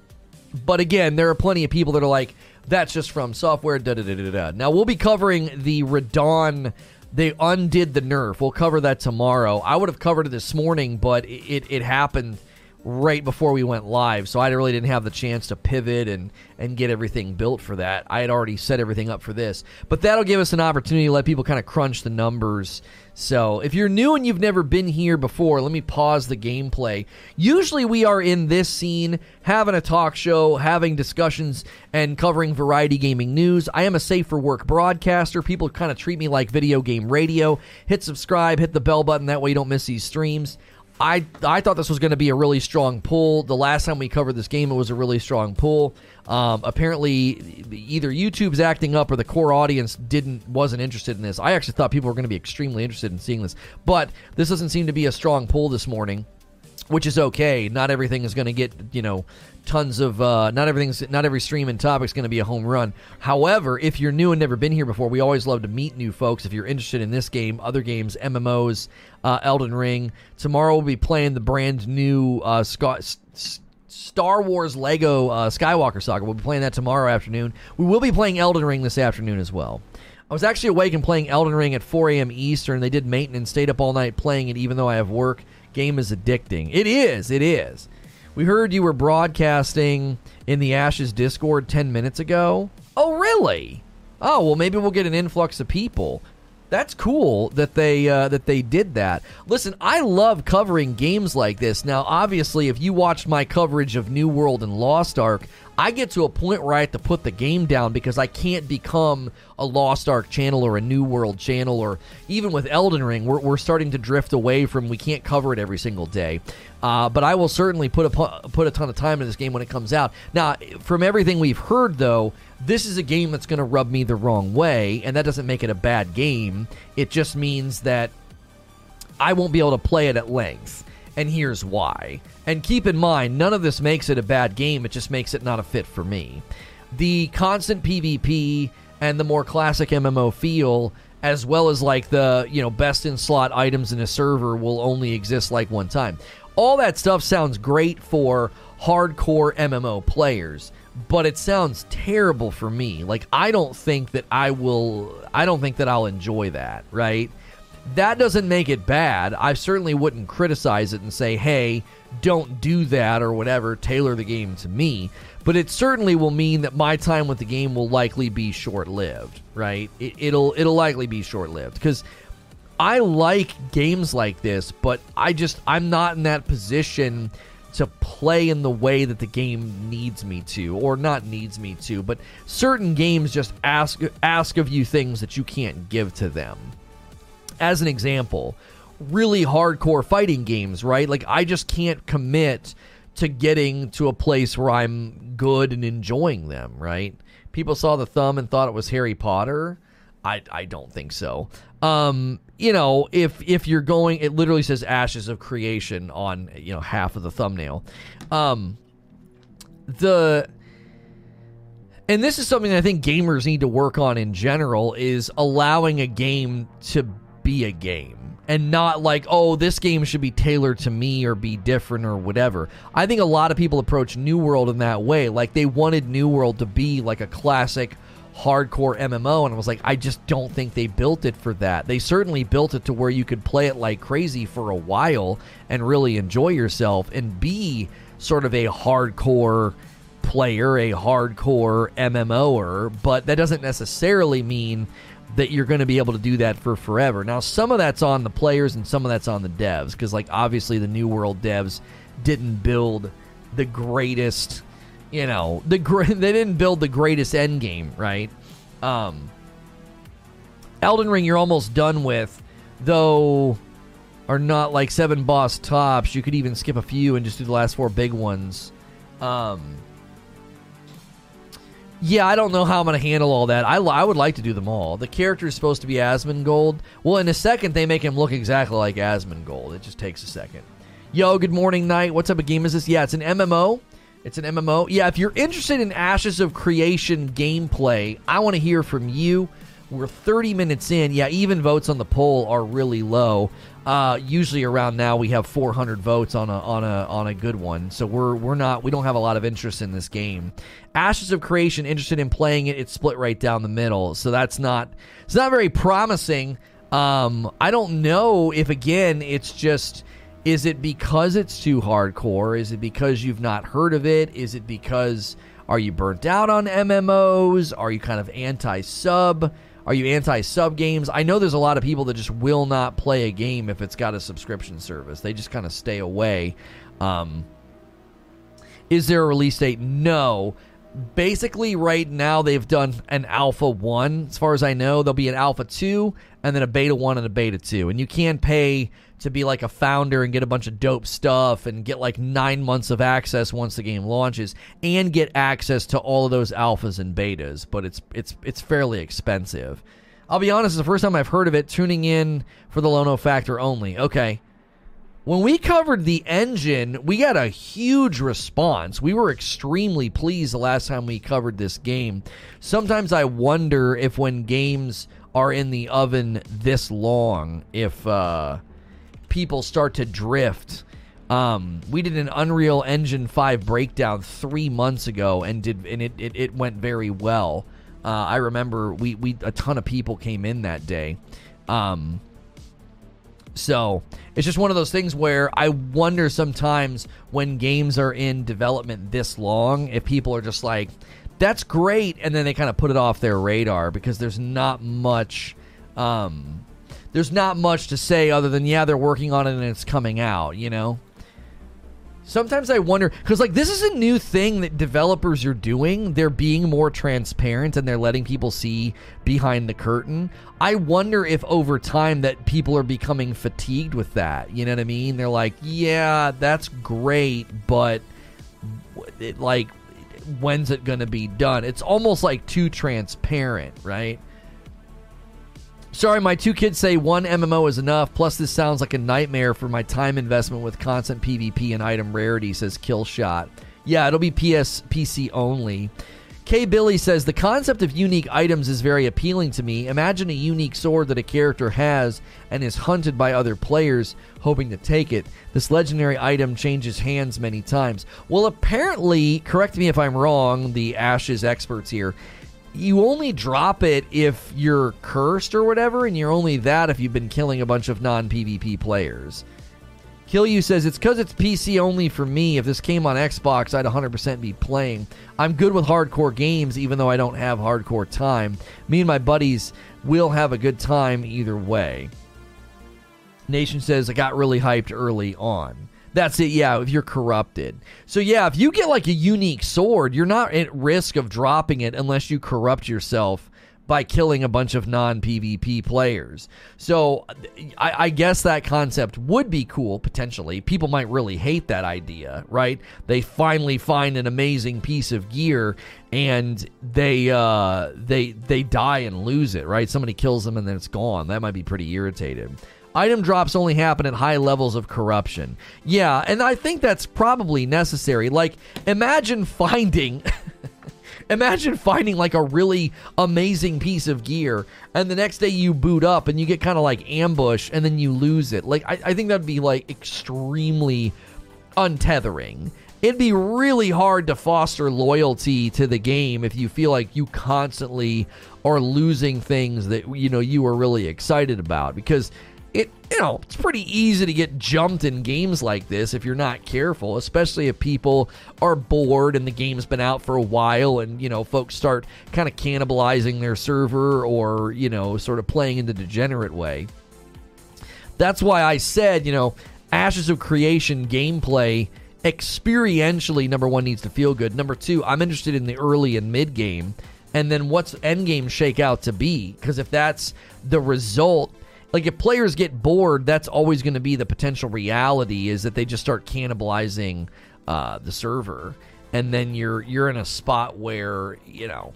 But again, there are plenty of people that are like, "That's just From Software." Da da da da da. Now we'll be covering the Radahn. They undid the nerf. We'll cover that tomorrow. I would have covered it this morning, but it, it, it happened right before we went live, so I really didn't have the chance to pivot and and get everything built for that. I had already set everything up for this, but that'll give us an opportunity to let people kind of crunch the numbers. So, if you're new and you've never been here before, let me pause the gameplay. Usually, we are in this scene having a talk show, having discussions, and covering variety gaming news. I am a safe for work broadcaster. People kind of treat me like video game radio. Hit subscribe, hit the bell button, that way you don't miss these streams. I I thought this was going to be a really strong pull. The last time we covered this game, it was a really strong pull. Um, apparently, either YouTube's acting up or the core audience didn't wasn't interested in this. I actually thought people were going to be extremely interested in seeing this, but this doesn't seem to be a strong pull this morning which is okay. Not everything is going to get you know tons of uh, not everything's not every stream and topic is going to be a home run. However, if you're new and never been here before, we always love to meet new folks. If you're interested in this game, other games, MMOs, uh, Elden Ring. Tomorrow we'll be playing the brand new uh, Scott. Star Wars Lego uh, Skywalker Saga. We'll be playing that tomorrow afternoon. We will be playing Elden Ring this afternoon as well. I was actually awake and playing Elden Ring at 4 a.m. Eastern. They did maintenance, stayed up all night playing it, even though I have work. Game is addicting. It is. It is. We heard you were broadcasting in the Ashes Discord 10 minutes ago. Oh, really? Oh, well, maybe we'll get an influx of people. That's cool that they uh, that they did that. Listen, I love covering games like this. Now, obviously, if you watched my coverage of New World and Lost Ark, I get to a point where I have to put the game down because I can't become a Lost Ark channel or a New World channel, or even with Elden Ring, we're, we're starting to drift away from we can't cover it every single day. Uh, but I will certainly put a put a ton of time in this game when it comes out. Now, from everything we've heard, though, this is a game that's going to rub me the wrong way, and that doesn't make it a bad game. It just means that I won't be able to play it at length and here's why. And keep in mind, none of this makes it a bad game, it just makes it not a fit for me. The constant PvP and the more classic MMO feel, as well as like the, you know, best in slot items in a server will only exist like one time. All that stuff sounds great for hardcore MMO players, but it sounds terrible for me. Like I don't think that I will I don't think that I'll enjoy that, right? That doesn't make it bad. I certainly wouldn't criticize it and say, hey, don't do that or whatever, tailor the game to me. But it certainly will mean that my time with the game will likely be short lived, right? It, it'll it'll likely be short lived because I like games like this, but I just I'm not in that position to play in the way that the game needs me to or not needs me to but certain games just ask ask of you things that you can't give to them. As an example really hardcore fighting games right? Like i just can't commit to getting to a place where i'm good and enjoying them right? People saw the thumb and thought it was harry potter. I, I don't think so. Um, you know, if if you're going, it literally says "Ashes of Creation" on you know half of the thumbnail. Um, the and this is something I think gamers need to work on in general is allowing a game to be a game and not like oh this game should be tailored to me or be different or whatever. I think a lot of people approach New World in that way like they wanted New World to be like a classic hardcore MMO, and I was like, I just don't think they built it for that. They certainly built it to where you could play it like crazy for a while and really enjoy yourself and be sort of a hardcore player, a hardcore MMOer, but that doesn't necessarily mean that you're going to be able to do that for forever. Now, some of that's on the players and some of that's on the devs because, like, obviously the New World devs didn't build the greatest you know the [LAUGHS] they didn't build the greatest end game, right? Um, Elden Ring, you're almost done with, though, are not like seven boss tops. You could even skip a few and just do the last four big ones. Um, yeah, I don't know how I'm going to handle all that. I, I would like to do them all. The character is supposed to be Asmongold. Well, in a second, they make him look exactly like Asmongold. It just takes a second. Yo, good morning, night. What type of game is this? Yeah, it's an MMO. It's an MMO. Yeah, if you're interested in Ashes of Creation gameplay, I want to hear from you. We're 30 minutes in. Yeah, even votes on the poll are really low. Uh, usually around now we have 400 votes on a on a on a good one. So we're we're not we don't have a lot of interest in this game. Ashes of Creation interested in playing it. It's split right down the middle. So that's not it's not very promising. Um, I don't know if again it's just is it because it's too hardcore? Is it because you've not heard of it? Is it because are you burnt out on MMOs? Are you kind of anti sub? Are you anti sub games? I know there's a lot of people that just will not play a game if it's got a subscription service. They just kind of stay away. Um, is there a release date? No. Basically, right now they've done an alpha 1. As far as I know, there'll be an alpha 2 and then a beta 1 and a beta 2. And you can pay to be like a founder and get a bunch of dope stuff and get like nine months of access once the game launches and get access to all of those alphas and betas but it's it's it's fairly expensive i'll be honest it's the first time i've heard of it tuning in for the Lono factor only okay when we covered the engine, we got a huge response. We were extremely pleased the last time we covered this game. Sometimes I wonder if when games are in the oven this long, if uh, people start to drift. Um, we did an Unreal Engine 5 breakdown three months ago and did and it, it, it went very well. Uh, I remember we, we a ton of people came in that day. Um, so it's just one of those things where I wonder sometimes when games are in development this long, if people are just like, that's great, and then they kind of put it off their radar because there's not much um, there's not much to say other than yeah they're working on it and it's coming out you know sometimes i wonder because like this is a new thing that developers are doing. They're being more transparent and they're letting people see behind the curtain. I wonder if over time that people are becoming fatigued with that. You know what i mean? They're like yeah that's great but it, like when's it gonna be done? It's almost like too transparent right Sorry, my two kids say one MMO is enough. Plus, this sounds like a nightmare for my time investment with constant PvP and item rarity, says Killshot. Yeah, it'll be PS PC only. K Billy says the concept of unique items is very appealing to me. Imagine a unique sword that a character has and is hunted by other players hoping to take it. This legendary item changes hands many times. Well, apparently, correct me if I'm wrong, the Ashes experts here you only drop it if you're cursed or whatever, and you're only that if you've been killing a bunch of non PvP players. Kill You says it's because it's PC only for me. If this came on Xbox, I'd 100% be playing. I'm good with hardcore games, even though I don't have hardcore time. Me and my buddies will have a good time either way. Nation says I got really hyped early on. That's it, yeah, if you're corrupted. So, yeah, if you get like a unique sword, you're not at risk of dropping it unless you corrupt yourself by killing a bunch of non PvP players. So, I, I, guess that concept would be cool potentially. People might really hate that idea, right? They finally find an amazing piece of gear and they uh, they they die and lose it, right? Somebody kills them and then it's gone. That might be pretty irritating. Item drops only happen at high levels of corruption. Yeah, and I think that's probably necessary. Like, imagine finding. [LAUGHS] imagine finding like a really amazing piece of gear and the next day you boot up and you get kind of like ambush and then you lose it like I, I think that'd be like extremely untethering it'd be really hard to foster loyalty to the game if you feel like you constantly are losing things that you know you were really excited about because it you know it's pretty easy to get jumped in games like this if you're not careful especially if people are bored and the game's been out for a while and you know folks start kind of cannibalizing their server or you know sort of playing in the degenerate way. That's why i said you know ashes of creation gameplay experientially number one needs to feel good. Number two i'm interested in the early and mid game. And then what's end game shake out to be? Because if that's the result like if players get bored, that's always going to be the potential reality is that they just start cannibalizing uh, the server, and then you're you're in a spot where you know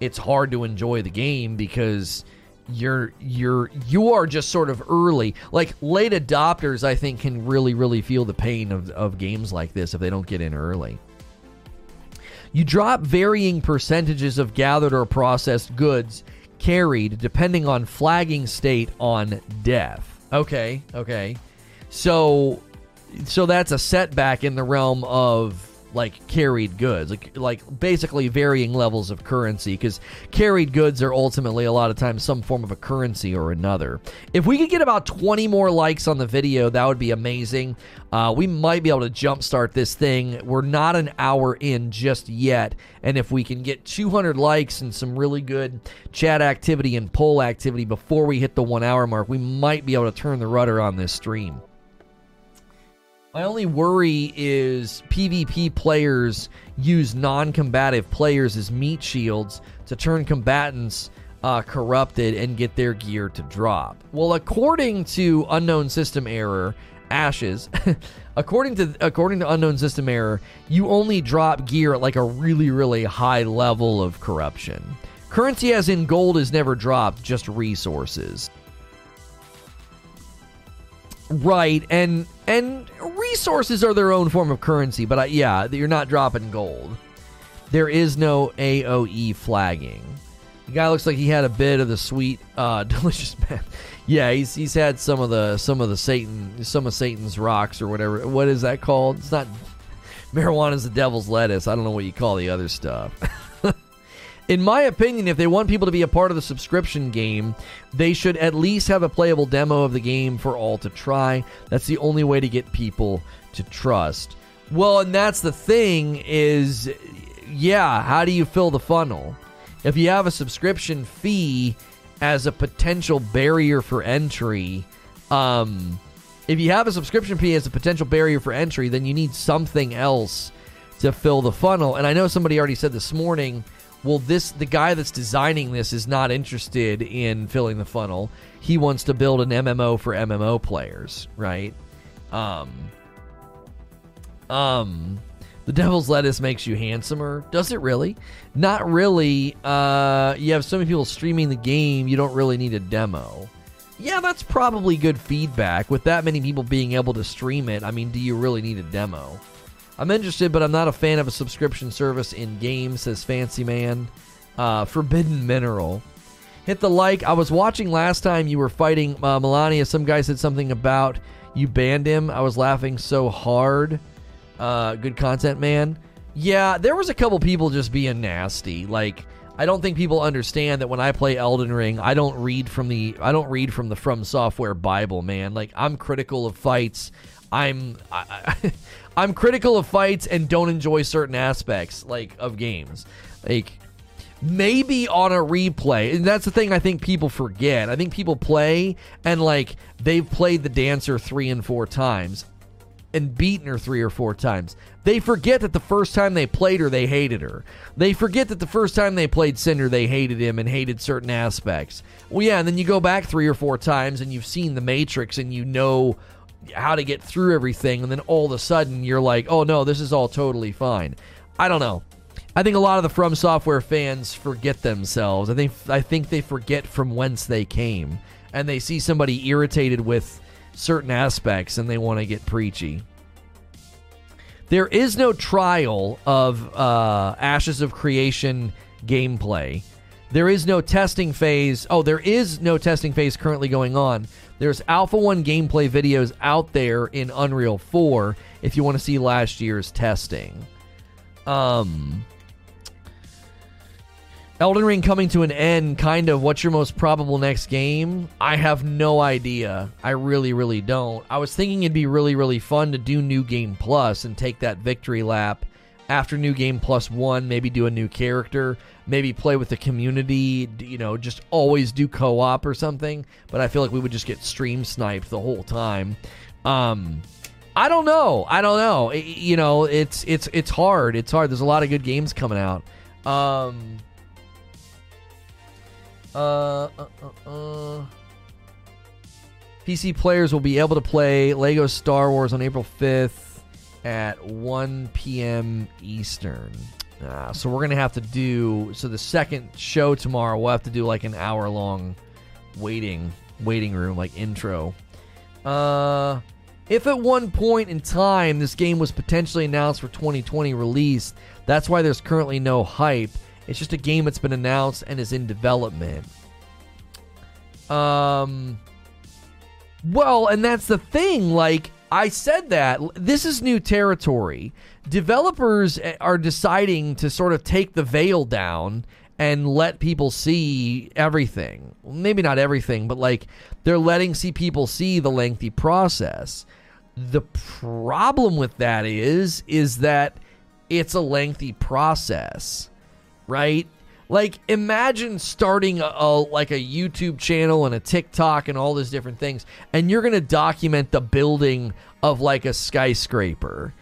it's hard to enjoy the game because you're you're you are just sort of early. Like late adopters i think can really really feel the pain of, of games like this if they don't get in early. You drop varying percentages of gathered or processed goods carried depending on flagging state on death. Okay, okay. So so that's a setback in the realm of like carried goods, like like basically varying levels of currency because carried goods are ultimately a lot of times some form of a currency or another. If we could get about 20 more likes on the video, that would be amazing. Uh, we might be able to jumpstart this thing. We're not an hour in just yet, and if we can get 200 likes and some really good chat activity and poll activity before we hit the one hour mark, we might be able to turn the rudder on this stream. My only worry is PvP players use non combative players as meat shields to turn combatants uh, corrupted and get their gear to drop. Well, according to unknown system error, ashes. [LAUGHS] according to according to unknown system error, you only drop gear at like a really really high level of corruption. Currency as in gold is never dropped, just resources. Right, and and resources are their own form of currency, but I, yeah, you're not dropping gold. There is no AOE flagging. The guy looks like he had a bit of the sweet, uh, [LAUGHS] delicious man. Yeah, he's he's had some of the some of the Satan some of Satan's rocks or whatever. What is that called? It's not [LAUGHS] marijuana is the devil's lettuce. I don't know what you call the other stuff. [LAUGHS] in my opinion, if they want people to be a part of the subscription game, they should at least have a playable demo of the game for all to try. That's the only way to get people to trust. Well, and that's the thing is yeah, how do you fill the funnel? If you have a subscription fee as a potential barrier for entry, um if you have a subscription fee as a potential barrier for entry, then you need something else to fill the funnel. And I know somebody already said this morning well this the guy that's designing this is not interested in filling the funnel. He wants to build an mmo for mmo players right? Um um the devil's lettuce makes you handsomer. Does it really? Not really. Uh you have so many people streaming the game you don't really need a demo. Yeah that's probably good feedback. With that many people being able to stream it i mean do you really need a demo I'm interested, but I'm not a fan of a subscription service in games, says Fancy Man. Uh, Forbidden Mineral. Hit the like. I was watching last time you were fighting uh, Malenia. Some guy said something about you banned him. I was laughing so hard. Uh, good content, man. Yeah, there was a couple people just being nasty. Like, I don't think people understand that when I play Elden Ring, I don't read from the I don't read from the From Software Bible, man. Like I'm critical of fights. I'm I, [LAUGHS] I'm critical of fights and don't enjoy certain aspects like of games. Like maybe on a replay. And that's the thing I think people forget. I think people play and like they've played the dancer 3 and 4 times and beaten her 3 or 4 times. They forget that the first time they played her, they hated her. They forget that the first time they played Cinder, they hated him and hated certain aspects. Well, yeah, and then you go back three or four times and you've seen The Matrix and you know how to get through everything, and then all of a sudden you're like, oh no, this is all totally fine. I don't know. I think a lot of the From Software fans forget themselves. I think I think they forget from whence they came, and they see somebody irritated with certain aspects, and they want to get preachy. There is no trial of uh, Ashes of Creation gameplay. There is no testing phase. Oh, there is no testing phase currently going on. There's Alpha 1 gameplay videos out there in Unreal 4 if you want to see last year's testing. Um, Elden Ring coming to an end, kind of. What's your most probable next game? I have no idea. I really, really don't. I was thinking it'd be really, really fun to do New Game Plus and take that victory lap after New Game Plus 1, maybe do a new character, maybe play with the community, you know, just always do co op or something. But I feel like we would just get stream sniped the whole time. Um, I don't know. I don't know. It, you know, it's it's it's hard. It's hard. There's a lot of good games coming out. Um, uh, uh, uh, uh, PC players will be able to play Lego Star Wars on April 5th at 1 p.m. Eastern. Uh, so we're to have to do so the second show tomorrow we'll have to do like an hour long waiting waiting room like intro. Uh if at one point in time this game was potentially announced for 2020 release, that's why there's currently no hype. It's just a game that's been announced and is in development. Um well, and that's the thing like I said that this is new territory. Developers eh, are deciding to sort of take the veil down and let people see everything. Maybe not everything, but like they're letting see people see the lengthy process. The problem with that is is that it's a lengthy process, right? Like imagine starting a, a, like a YouTube channel and a TikTok and all those different things and you're to document the building of like a skyscraper.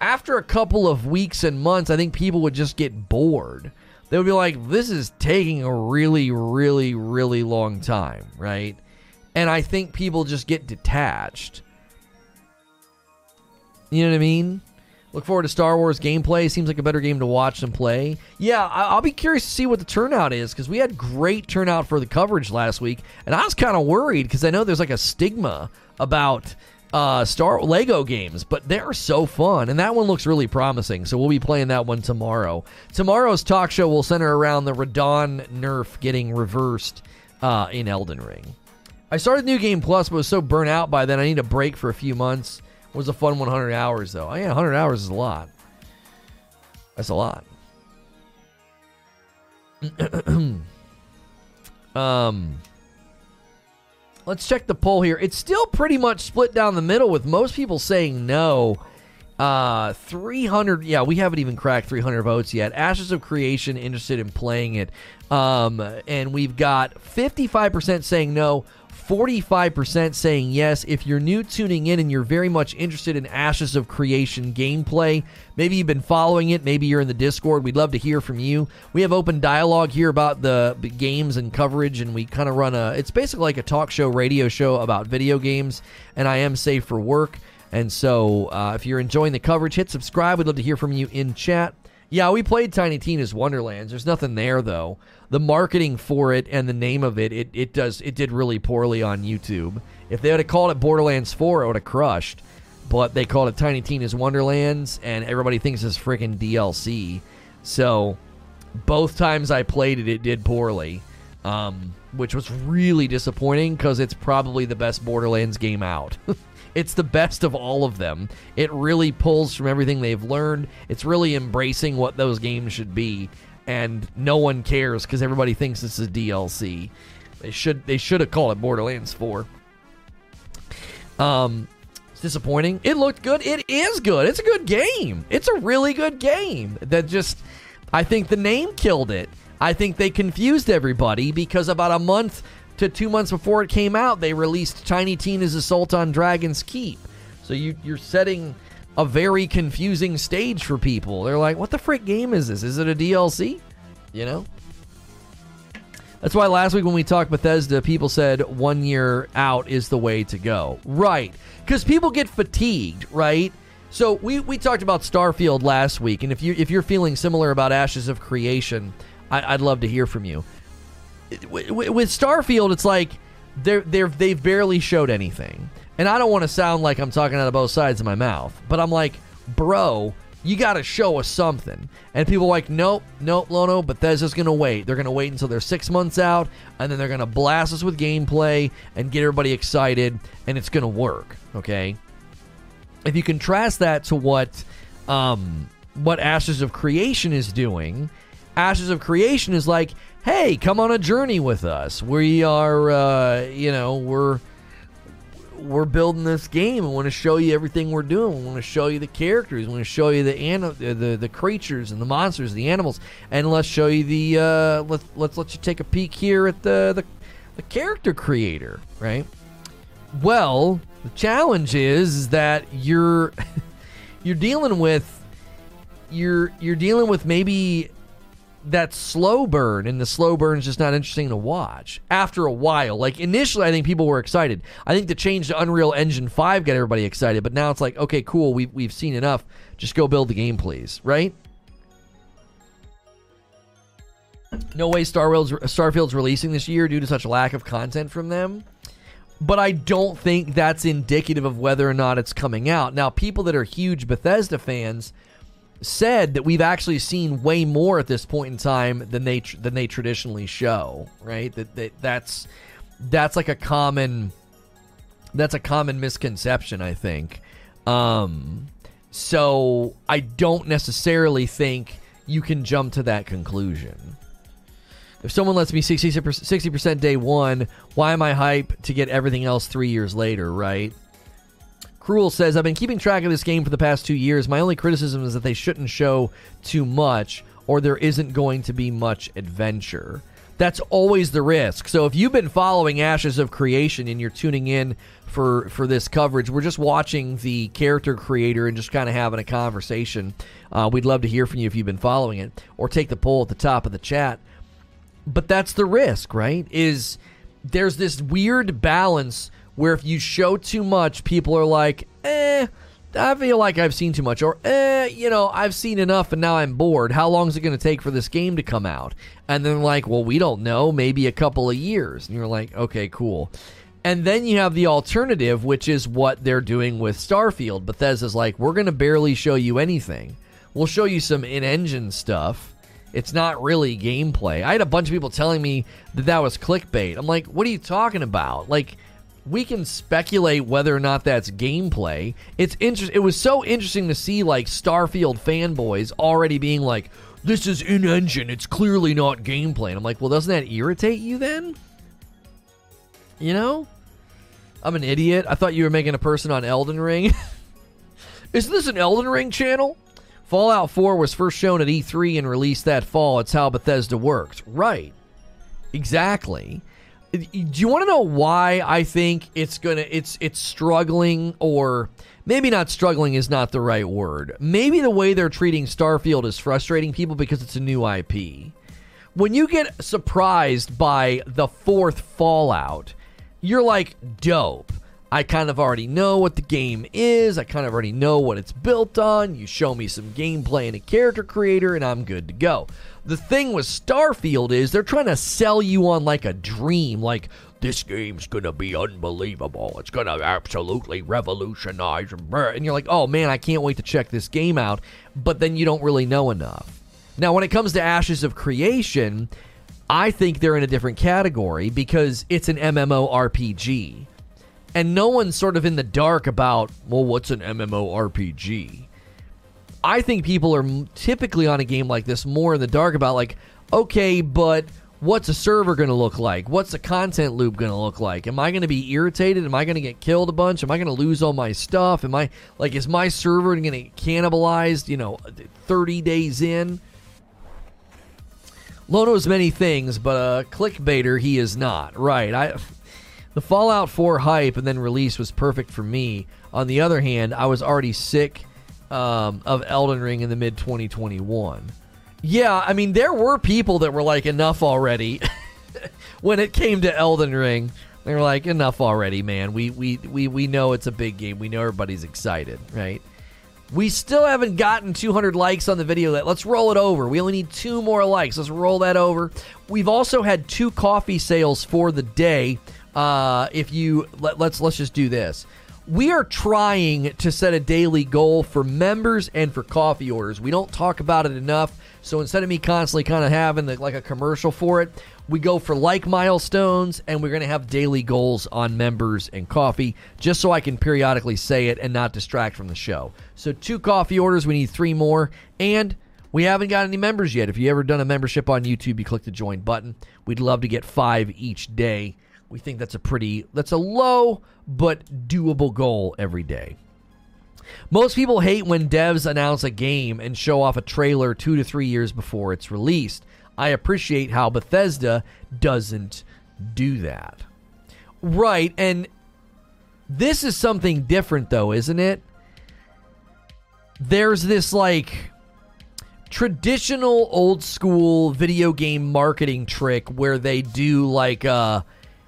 After a couple of weeks and months, I think people would just get bored. They would be like this is taking a really really really long time, right? And I think people just get detached. You know what I mean? Look forward to Star Wars gameplay. Seems like a better game to watch than play. Yeah, I'll be curious to see what the turnout is because we had great turnout for the coverage last week, and I was kind of worried because I know there's like a stigma about uh, Star Lego games, but they're so fun, and that one looks really promising. So we'll be playing that one tomorrow. Tomorrow's talk show will center around the Radahn nerf getting reversed uh, in Elden Ring. I started New Game Plus, but was so burnt out by then I need a break for a few months was a fun 100 hours though. Oh, yeah, 100 hours is a lot. That's a lot. [CLEARS THROAT] um, let's check the poll here. It's still pretty much split down the middle with most people saying no. Uh, 300. Yeah, we haven't even cracked 300 votes yet. Ashes of Creation interested in playing it. Um, and we've got 55% saying no, 45% saying yes. If you're new tuning in and you're very much interested in Ashes of Creation gameplay, maybe you've been following it, maybe you're in the Discord, we'd love to hear from you. We have open dialogue here about the games and coverage, and we kind of run a, it's basically like a talk show, radio show about video games, and I am safe for work. And so uh, if you're enjoying the coverage, hit subscribe. We'd love to hear from you in chat. Yeah, we played Tiny Tina's Wonderlands. There's nothing there though. The marketing for it and the name of it, it, it does it did really poorly on YouTube. If they would have called it Borderlands 4, it would have crushed. But they called it Tiny Tina's Wonderlands, and everybody thinks it's freaking DLC. So both times I played it, it did poorly, um, which was really disappointing because it's probably the best Borderlands game out. [LAUGHS] It's the best of all of them. It really pulls from everything they've learned. It's really embracing what those games should be. and no one cares because everybody thinks it's a DLC. They should they should have called it Borderlands 4. Um, it's disappointing. It looked good. It is good. It's a good game. It's a really good game. That just I think the name killed it. I think they confused everybody because about a month to two months before it came out, they released Tiny Tina's Assault on Dragon's Keep. So you, you're setting a very confusing stage for people. They're like, what the frick game is this? Is it a DLC? You know? That's why last week when we talked Bethesda, people said one year out is the way to go. Right. Because people get fatigued, right? So we, we talked about Starfield last week, and if you if you're feeling similar about Ashes of Creation, I, would love to hear from you. With Starfield, it's like they're they're they've barely showed anything, and I don't want to sound like I'm talking out of both sides of my mouth, but I'm like, bro, you got to show us something. And people are like, nope, nope, Lono, Bethesda's going to wait. They're going to wait until they're six months out, and then they're going to blast us with gameplay and get everybody excited, and it's going to work. Okay. If you contrast that to what um, what Ashes of Creation is doing, Ashes of Creation is like, hey, come on a journey with us. We are, uh, you know, we're we're building this game. I want to show you everything we're doing. We want to show you the characters. We want to show you the the the creatures and the monsters, the animals, and let's show you the uh, let's let's let you take a peek here at the the, the character creator, right? Well, the challenge is, is that you're [LAUGHS] you're dealing with you're you're dealing with maybe that slow burn and the slow burn is just not interesting to watch. After a while like initially i think people were excited. I think the change to unreal engine 5 got everybody excited but now it's like okay cool we've, we've seen enough. Just go build the game please. Right? No way Starfield's, starfield's releasing this year due to such lack of content from them. But i don't think that's indicative of whether or not it's coming out. Now people that are huge bethesda fans said that we've actually seen way more at this point in time than they than they traditionally show. Right? That, that that's that's like a common that's a common misconception. I think. Um, so I don't necessarily think you can jump to that conclusion. If someone lets me 60%, 60% day one, why am I hype to get everything else three years later, right? Cruel says, I've been keeping track of this game for the past two years. My only criticism is that they shouldn't show too much, or there isn't going to be much adventure. That's always the risk. So if you've been following Ashes of Creation and you're tuning in for for this coverage, we're just watching the character creator and just kind of having a conversation. Uh, we'd love to hear from you if you've been following it, or take the poll at the top of the chat. But that's the risk, right? Is there's this weird balance where if you show too much, people are like, eh, I feel like I've seen too much, or eh, you know, I've seen enough and now I'm bored. How long is it going to take for this game to come out? And then like, well, we don't know, maybe a couple of years. And you're like, okay, cool. And then you have the alternative, which is what they're doing with Starfield. Bethesda's like, we're going to barely show you anything. We'll show you some in-engine stuff. It's not really gameplay. I had a bunch of people telling me that that was clickbait. I'm like, what are you talking about? Like we can speculate whether or not that's gameplay. It's inter- It was so interesting to see like Starfield fanboys already being like, "This is in engine. It's clearly not gameplay." And I'm like, "Well, doesn't that irritate you then?" You know, I'm an idiot. I thought you were making a person on Elden Ring. [LAUGHS] is this an Elden Ring channel? Fallout 4 was first shown at E3 and released that fall. It's how Bethesda works. Right. Exactly do you want to know why I think it's gonna it's it's struggling or maybe not struggling is not the right word. Maybe the way they're treating Starfield is frustrating people because it's a new IP. When you get surprised by the fourth Fallout, you're like, dope. I kind of already know what the game is. I kind of already know what it's built on. You show me some gameplay and a character creator, and I'm good to go. The thing with Starfield is they're trying to sell you on like a dream, like this game's gonna be unbelievable. It's gonna absolutely revolutionize. And you're like, oh man, I can't wait to check this game out. But then you don't really know enough. Now, when it comes to Ashes of Creation, I think they're in a different category because it's an MMORPG. And no one's sort of in the dark about, well, what's an MMORPG? I think people are typically on a game like this more in the dark about like, okay, but what's a server going to look like? What's the content loop going to look like? Am I going to be irritated? Am I going to get killed a bunch? Am I going to lose all my stuff? Am I like is my server going to get cannibalized, you know, 30 days in? Lono's many things, but a clickbaiter he is not. Right. I the Fallout 4 hype and then release was perfect for me. On the other hand, I was already sick um, of Elden Ring in the mid 2021. Yeah, I mean, there were people that were like, enough already. [LAUGHS] when it came to Elden Ring, they were like, enough already, man. We, we, we, we know it's a big game. We know everybody's excited, right? We still haven't gotten 200 likes on the video. Yet. Let's roll it over. We only need two more likes. Let's roll that over. We've also had two coffee sales for the day. Uh, if you let, let's let's just do this we are trying to set a daily goal for members and for coffee orders. We don't talk about it enough. So instead of me constantly kind of having the, like a commercial for it, we go for like milestones and we're going to have daily goals on members and coffee just so I can periodically say it and not distract from the show. So two coffee orders, we need three more and we haven't got any members yet. If you ever done a membership on YouTube, you click the join button. We'd love to get 5 each day. We think that's a pretty that's a low but doable goal every day. Most people hate when devs announce a game and show off a trailer 2 to 3 years before it's released. I appreciate how Bethesda doesn't do that. Right, and this is something different though, isn't it? There's this like traditional old school video game marketing trick where they do like uh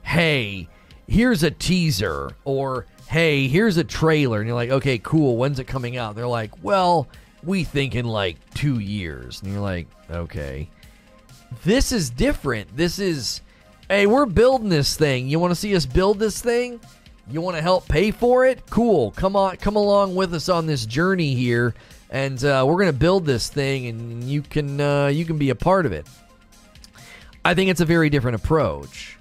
hey, here's a teaser or hey, here's a trailer. And you're like, okay, cool. When's it coming out? They're like, well, we think in like two years. And you're like, okay. This is different. This is, hey, we're building this thing. You want to see us build this thing? You want to help pay for it? Cool. Come on, come along with us on this journey here, and uh, we're gonna build this thing, and you can uh, you can be a part of it. I think it's a very different approach,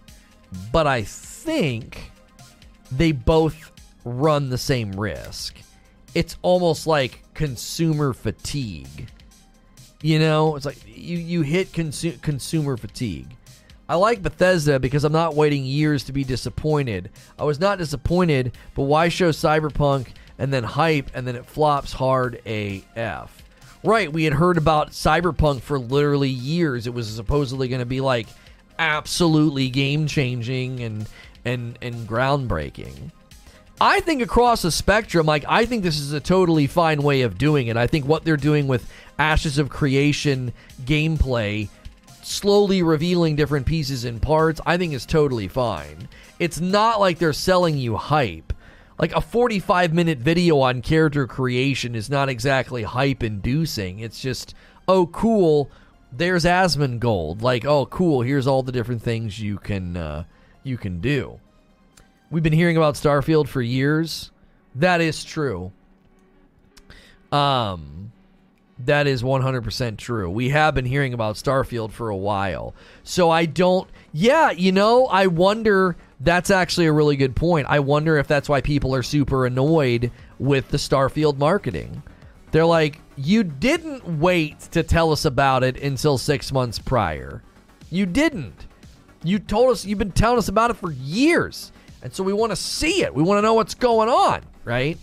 but I think they both run the same risk. It's almost like consumer fatigue. You know, it's like you, you hit consu- consumer fatigue. I like Bethesda because I'm not waiting years to be disappointed. I was not disappointed, but why show Cyberpunk and then hype and then it flops hard AF? Right, we had heard about Cyberpunk for literally years. It was supposedly going to be like absolutely game changing and and and groundbreaking. I think across the spectrum, like I think this is a totally fine way of doing it. I think what they're doing with Ashes of Creation gameplay, slowly revealing different pieces and parts, I think is totally fine. It's not like they're selling you hype. Like a 45 minute video on character creation is not exactly hype inducing. It's just, oh, cool, there's Asmongold. Like, oh, cool, here's all the different things you can. Uh, you can do. We've been hearing about Starfield for years. That is true. Um that is 100% true. We have been hearing about Starfield for a while. So I don't Yeah, you know, I wonder that's actually a really good point. I wonder if that's why people are super annoyed with the Starfield marketing. They're like, "You didn't wait to tell us about it until 6 months prior. You didn't." You told us you've been telling us about it for years. And so we want to see it. We want to know what's going on, right?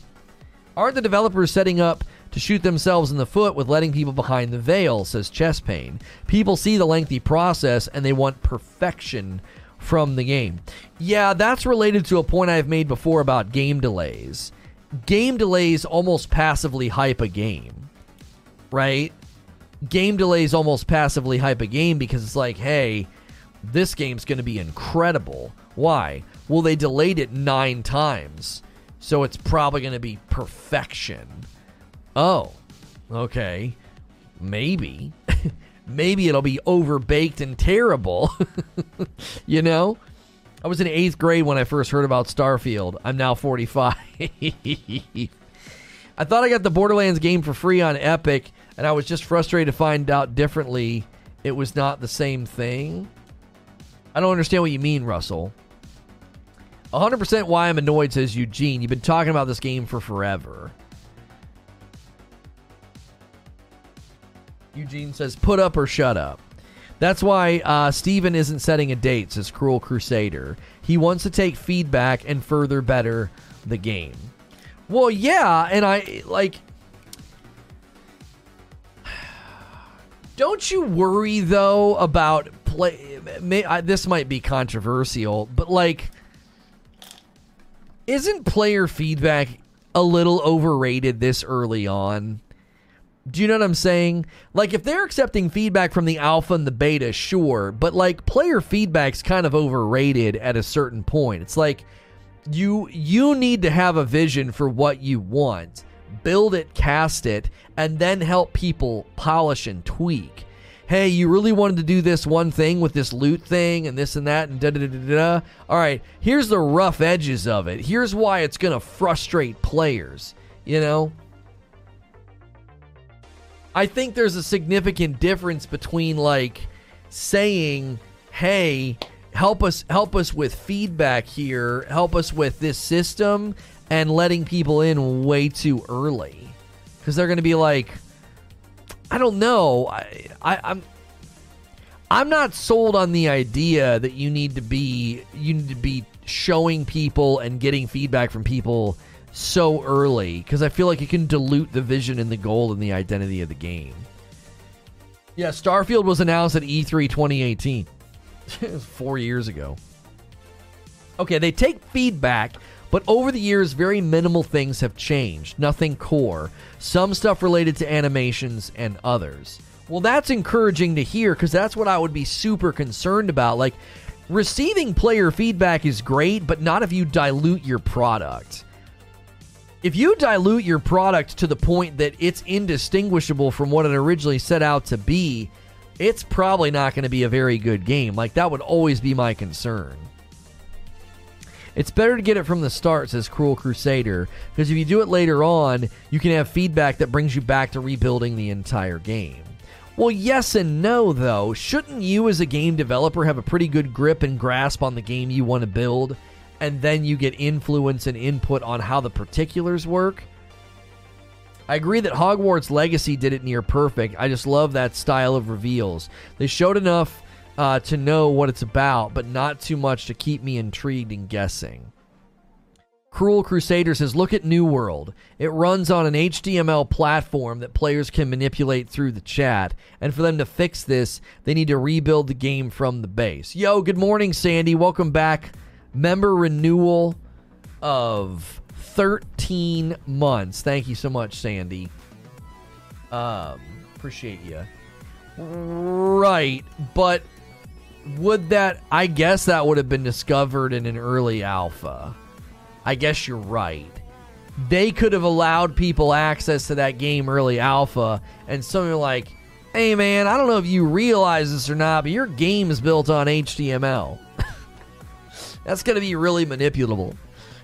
Aren't the developers setting up to shoot themselves in the foot with letting people behind the veil, says Chest Pain. People see the lengthy process and they want perfection from the game. Yeah, that's related to a point I've made before about game delays. Game delays almost passively hype a game, right? Game delays almost passively hype a game because it's like, hey, this game's going to be incredible. Why? Well, they delayed it nine times, so it's probably going to be perfection. Oh, okay. Maybe. [LAUGHS] Maybe it'll be overbaked and terrible. [LAUGHS] you know? I was in eighth grade when I first heard about Starfield. I'm now 45. [LAUGHS] I thought I got the Borderlands game for free on Epic, and I was just frustrated to find out differently it was not the same thing. I don't understand what you mean, Russell. 100% 100 percent. why I'm annoyed says Eugene. You've been talking about this game for forever. Eugene says, put up or shut up. That's why uh, Steven isn't setting a date, says Cruel Crusader. He wants to take feedback and further better the game. Well, yeah, and I like. [SIGHS] Don't you worry though about play? May, I, this might be controversial, but like, isn't player feedback a little overrated this early on? Do you know what I'm saying? Like, if they're accepting feedback from the alpha and the beta, sure, but like player feedback's kind of overrated at a certain point. It's like you you need to have a vision for what you want, build it, cast it, and then help people polish and tweak. Hey, you really wanted to do this one thing with this loot thing and this and that and da da da da da. All right, here's the rough edges of it. Here's why it's gonna frustrate players. You know. I think there's a significant difference between like saying, "Hey, help us help us with feedback here, help us with this system," and letting people in way too early because they're going to be like, "I don't know, I, I I'm." I'm not sold on the idea that you need to be you need to be showing people and getting feedback from people so early because I feel like it can dilute the vision and the goal and the identity of the game. Yeah, Starfield was announced at E3 2018. [LAUGHS] it was four years ago. Okay, they take feedback, but over the years, very minimal things have changed. Nothing core. Some stuff related to animations and others. Well, that's encouraging to hear because that's what I would be super concerned about. Like, receiving player feedback is great, but not if you dilute your product if you dilute your product to the point that it's indistinguishable from what it originally set out to be, it's probably not going to be a very good game. Like, that would always be my concern. It's better to get it from the start, says Cruel Crusader, because if you do it later on, you can have feedback that brings you back to rebuilding the entire game. Well, yes and no, though. Shouldn't you, as a game developer, have a pretty good grip and grasp on the game you want to build? And then you get influence and input on how the particulars work. I agree that Hogwarts Legacy did it near perfect. I just love that style of reveals. They showed enough uh, to know what it's about, but not too much to keep me intrigued and guessing. Cruel Crusader says, Look at New World. It runs on an HTML platform that players can manipulate through the chat. And for them to fix this, they need to rebuild the game from the base. Yo, good morning, Sandy. Welcome back member renewal of 13 months. Thank you so much, Sandy. Um, appreciate you. Right, but would that? I guess that would have been discovered in an early alpha. I guess you're right. They could have allowed people access to that game early alpha, and something like, "Hey, man, I don't know if you realize this or not, but your game is built on HTML." That's going to be really manipulable.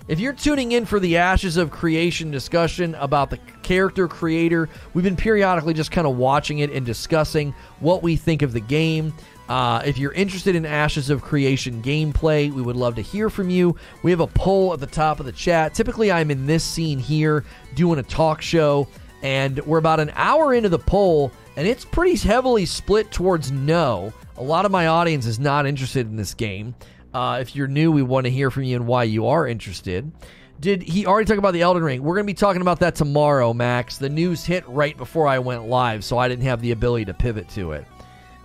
If you're tuning in for the Ashes of Creation discussion about the character creator, we've been periodically just kind of watching it and discussing what we think of the game. Uh, if you're interested in Ashes of Creation gameplay, we would love to hear from you. We have a poll at the top of the chat. Typically, I'm in this scene here doing a talk show, and we're about an hour into the poll, and it's pretty heavily split towards no. A lot of my audience is not interested in this game. Uh, if you're new, we want to hear from you and why you are interested. Did he already talk about the Elden Ring? We're going to be talking about that tomorrow, Max. The news hit right before I went live, so I didn't have the ability to pivot to it.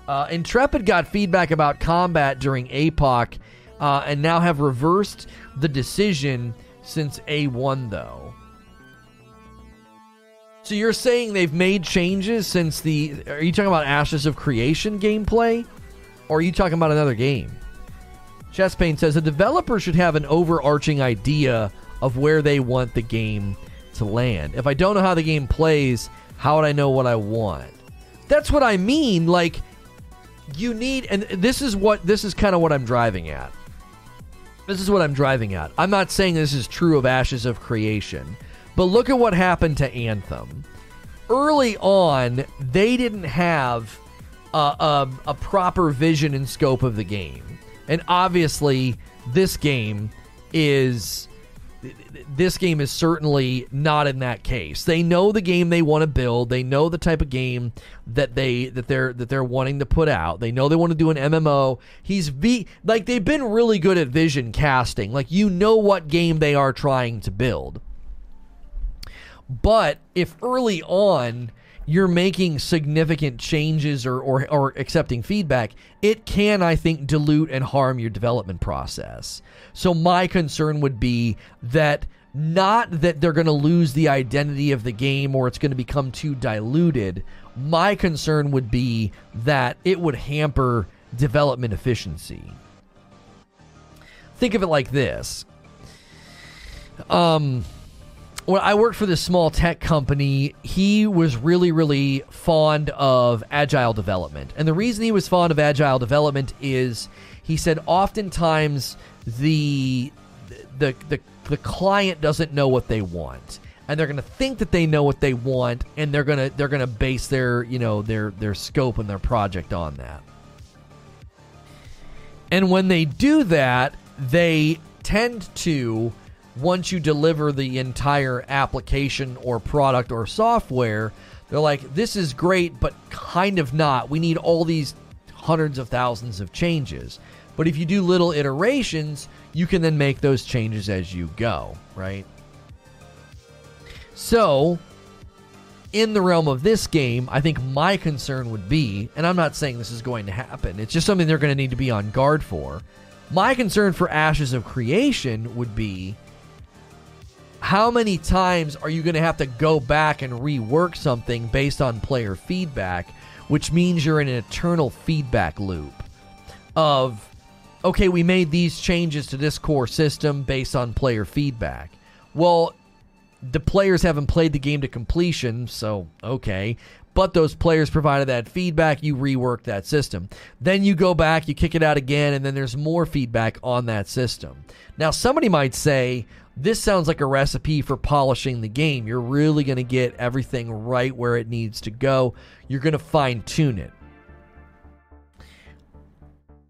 Uh, Intrepid got feedback about combat during APOC uh, and now have reversed the decision since A1, though. So you're saying they've made changes since the. Are you talking about Ashes of Creation gameplay? Or are you talking about another game? Chesspain says a developer should have an overarching idea of where they want the game to land. If I don't know how the game plays, how would I know what I want? That's what I mean. Like, you need, and this is what, this is kind of what I'm driving at. This is what I'm driving at. I'm not saying this is true of Ashes of Creation, but look at what happened to Anthem. Early on, they didn't have a, a, a proper vision and scope of the game. And obviously, this game is this game is certainly not in that case. They know the game they want to build. They know the type of game that they that they're that they're wanting to put out. They know they want to do an MMO. He's v like they've been really good at vision casting. Like you know what game they are trying to build. But if early on you're making significant changes or, or, or accepting feedback, it can, I think, dilute and harm your development process. So my concern would be that not that they're going to lose the identity of the game or it's going to become too diluted. My concern would be that it would hamper development efficiency. Think of it like this. Um, when I worked for this small tech company, he was really, really fond of agile development. And the reason he was fond of agile development is he said oftentimes the the the, the client doesn't know what they want. And they're going to think that they know what they want, and they're going to they're going to base their you know their their scope and their project on that. And when they do that, they tend to once you deliver the entire application or product or software, they're like, this is great, but kind of not. We need all these hundreds of thousands of changes. But if you do little iterations, you can then make those changes as you go, right? So, in the realm of this game, I think my concern would be, and I'm not saying this is going to happen, it's just something they're going to need to be on guard for. My concern for Ashes of Creation would be how many times are you going to have to go back and rework something based on player feedback, which means you're in an eternal feedback loop of, okay, we made these changes to this core system based on player feedback. Well, the players haven't played the game to completion, so okay. But those players provided that feedback, you rework that system. Then you go back, you kick it out again, and then there's more feedback on that system. Now, somebody might say, this sounds like a recipe for polishing the game. You're really going to get everything right where it needs to go. You're going to fine tune it.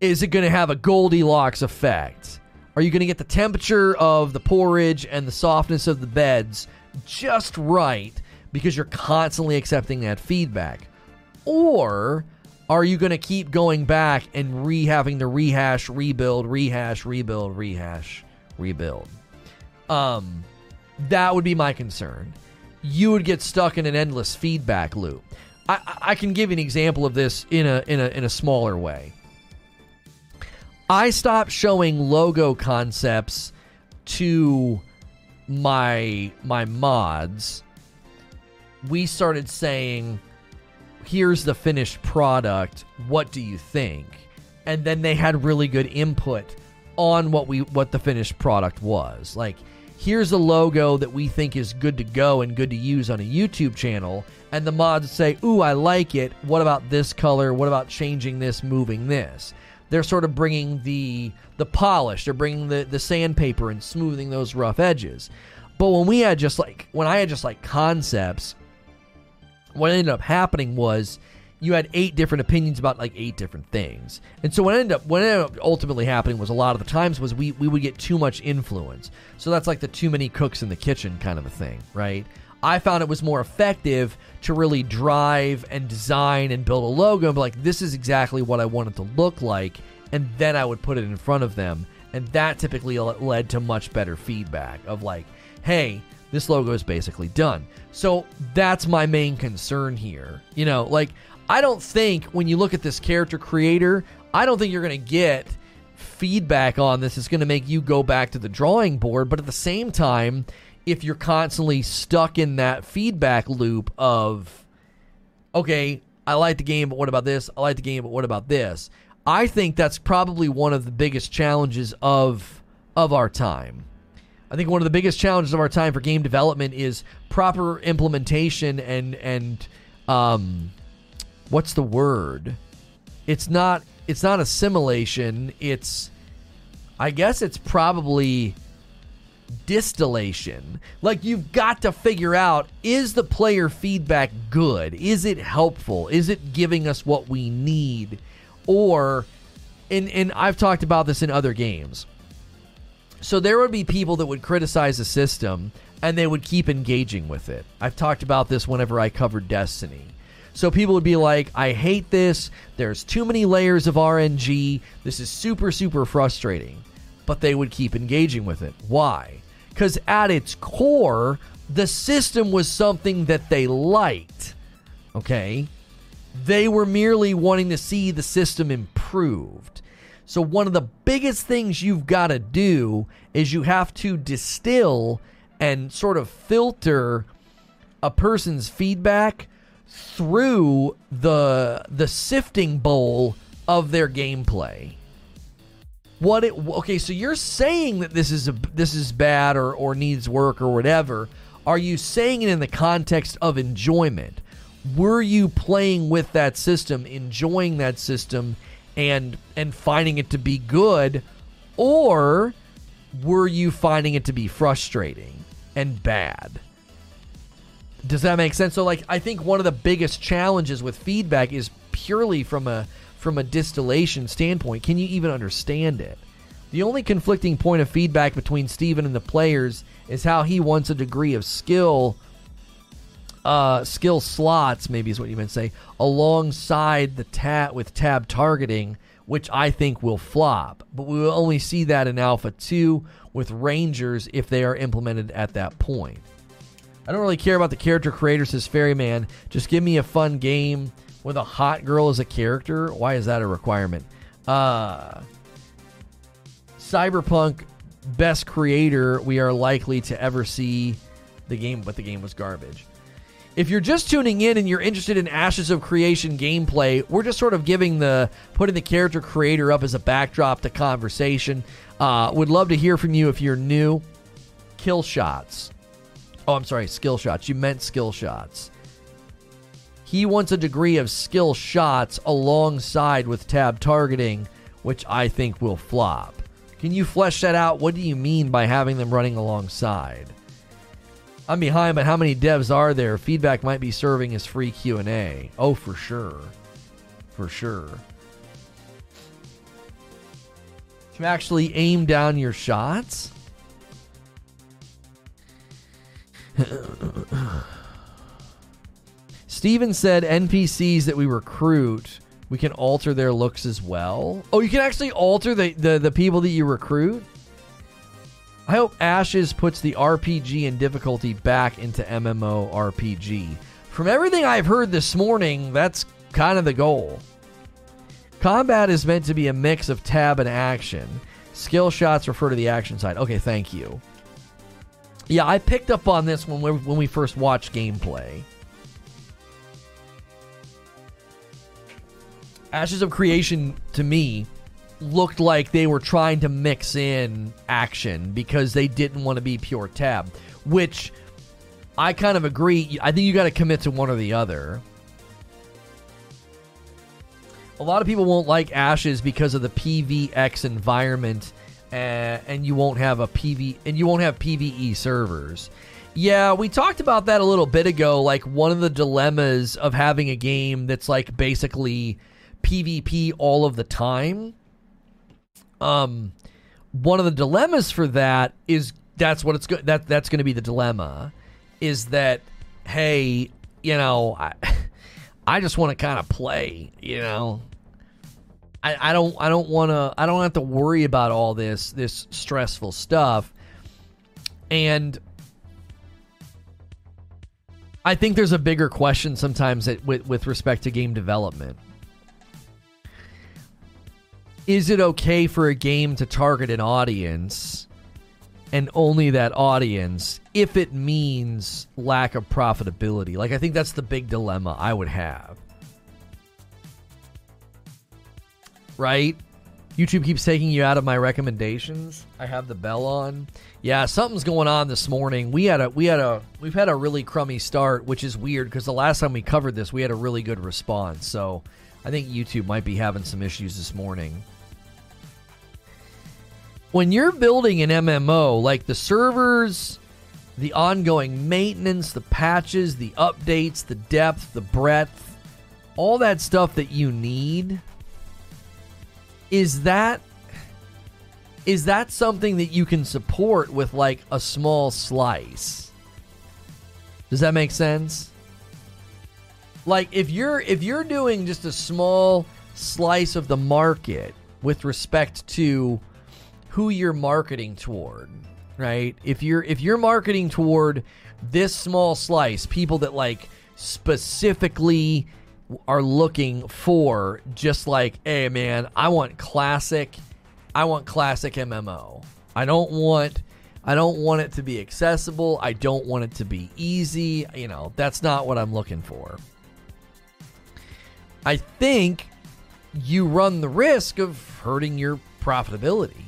Is it going to have a Goldilocks effect? Are you going to get the temperature of the porridge and the softness of the beds just right because you're constantly accepting that feedback? Or are you going to keep going back and re having to rehash, rebuild, rehash, rebuild, rehash, rebuild? Um, that would be my concern. You would get stuck in an endless feedback loop. I, I can give you an example of this in a in a in a smaller way. I stopped showing logo concepts to my my mods. We started saying, "Here's the finished product. What do you think?" And then they had really good input on what we what the finished product was. Like here's a logo that we think is good to go and good to use on a YouTube channel, and the mods say, Ooh, I like it. What about this color? What about changing this, moving this? They're sort of bringing the the polish, they're bringing the, the sandpaper and smoothing those rough edges. But when we had just like, when I had just like concepts, what ended up happening was you had eight different opinions about like eight different things. And so what ended up what ended up ultimately happening was a lot of the times was we we would get too much influence. So that's like the too many cooks in the kitchen kind of a thing, right? I found it was more effective to really drive and design and build a logo and be like, this is exactly what I want it to look like, and then I would put it in front of them. And that typically led to much better feedback of like, hey, this logo is basically done. So that's my main concern here. You know, like I don't think when you look at this character creator, I don't think you're going to get feedback on this is going to make you go back to the drawing board. But at the same time, if you're constantly stuck in that feedback loop of, okay, I like the game, but what about this? I like the game, but what about this? I think that's probably one of the biggest challenges of of our time. I think one of the biggest challenges of our time for game development is proper implementation and and um, what's the word? It's not it's not assimilation, it's I guess it's probably distillation. Like you've got to figure out is the player feedback good? Is it helpful? Is it giving us what we need? Or and and I've talked about this in other games. So there would be people that would criticize the system and they would keep engaging with it. I've talked about this whenever I covered Destiny. So people would be like, I hate this. There's too many layers of RNG. This is super, super frustrating. But they would keep engaging with it. Why? Because at its core, the system was something that they liked. Okay? They were merely wanting to see the system improved. So, one of the biggest things you've got to do is you have to distill and sort of filter a person's feedback through the the sifting bowl of their gameplay. What it okay, so you're saying that this is a this is bad or or needs work or whatever. Are you saying it in the context of enjoyment? Were you playing with that system, enjoying that system and and finding it to be good or were you finding it to be frustrating and bad? Does that make sense? So like I think one of the biggest challenges with feedback is purely from a from a distillation standpoint. Can you even understand it? The only conflicting point of feedback between Steven and the players is how he wants a degree of skill uh, skill slots, maybe is what you meant to say, alongside the tab with tab targeting, which I think will flop. But we will only see that in Alpha 2 with Rangers if they are implemented at that point. I don't really care about the character creator, says Ferryman. Just give me a fun game with a hot girl as a character. Why is that a requirement? Uh, Cyberpunk best creator we are likely to ever see the game, but the game was garbage. If you're just tuning in and you're interested in Ashes of Creation gameplay, we're just sort of giving the putting the character creator up as a backdrop to conversation. Uh, would love to hear from you if you're new. Kill shots. Oh, I'm sorry, skill shots. You meant skill shots. He wants a degree of skill shots alongside with tab targeting, which I think will flop. Can you flesh that out? What do you mean by having them running alongside? I'm behind, but how many devs are there? Feedback might be serving as free Q&A. Oh, for sure. For sure. To actually aim down your shots? [SIGHS] Steven said NPCs that we recruit, we can alter their looks as well. Oh, you can actually alter the, the, the people that you recruit? I hope Ashes puts the RPG and difficulty back into MMO RPG. From everything I've heard this morning, that's kind of the goal. Combat is meant to be a mix of tab and action. Skill shots refer to the action side. Okay, thank you. Yeah, I picked up on this when we when we first watched gameplay. Ashes of Creation to me looked like they were trying to mix in action because they didn't want to be pure tab, which I kind of agree. I think you got to commit to one or the other. A lot of people won't like Ashes because of the PVX environment, uh, and you won't have a PV and you won't have PVE servers. Yeah, we talked about that a little bit ago. Like one of the dilemmas of having a game that's like basically PvP all of the time um, one of the dilemmas for that is that's what it's go- that that's going to be the dilemma is that hey, you know, I [LAUGHS] I just want to kind of play, you know. I, I don't I don't want to I don't have to worry about all this this stressful stuff. And I think there's a bigger question sometimes that, with with respect to game development is it okay for a game to target an audience and only that audience if it means lack of profitability? Like, I think that's the big dilemma I would have. Right? YouTube keeps taking you out of my recommendations. I have the bell on. Yeah, something's going on this morning. We had a we had a we've had a really crummy start, which is weird because the last time we covered this, we had a really good response. So, I think YouTube might be having some issues this morning when you're building an MMO, like the servers, the ongoing maintenance, the patches, the updates, the depth, the breadth, all that stuff that you need, is that is that something that you can support with like a small slice? Does that make sense? Like if you're if you're doing just a small slice of the market with respect to who you're marketing toward, right? If you're if you're marketing toward this small slice, people that like specifically are looking for just like, hey man, I want classic I want classic MMO. I don't want I don't want it to be accessible. I don't want it to be easy. You know, that's not what I'm looking for. I think you run the risk of hurting your profitability.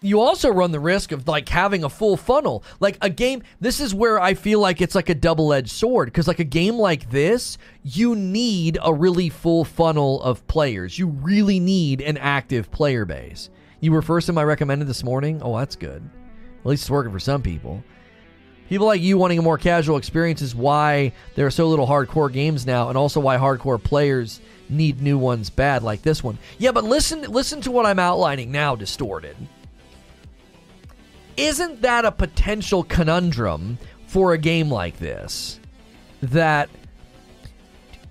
You also run the risk of like having a full funnel. Like a game, this is where I feel like it's like a double edged sword. Because, like a game like this, you need a really full funnel of players. You really need an active player base. You were first in my recommended this morning. Oh, that's good. At least it's working for some people. People like you wanting a more casual experience is why there are so little hardcore games now, and also why hardcore players need new ones bad, like this one. Yeah, but listen, listen to what I'm outlining now. Distorted. Isn't that a potential conundrum for a game like this? That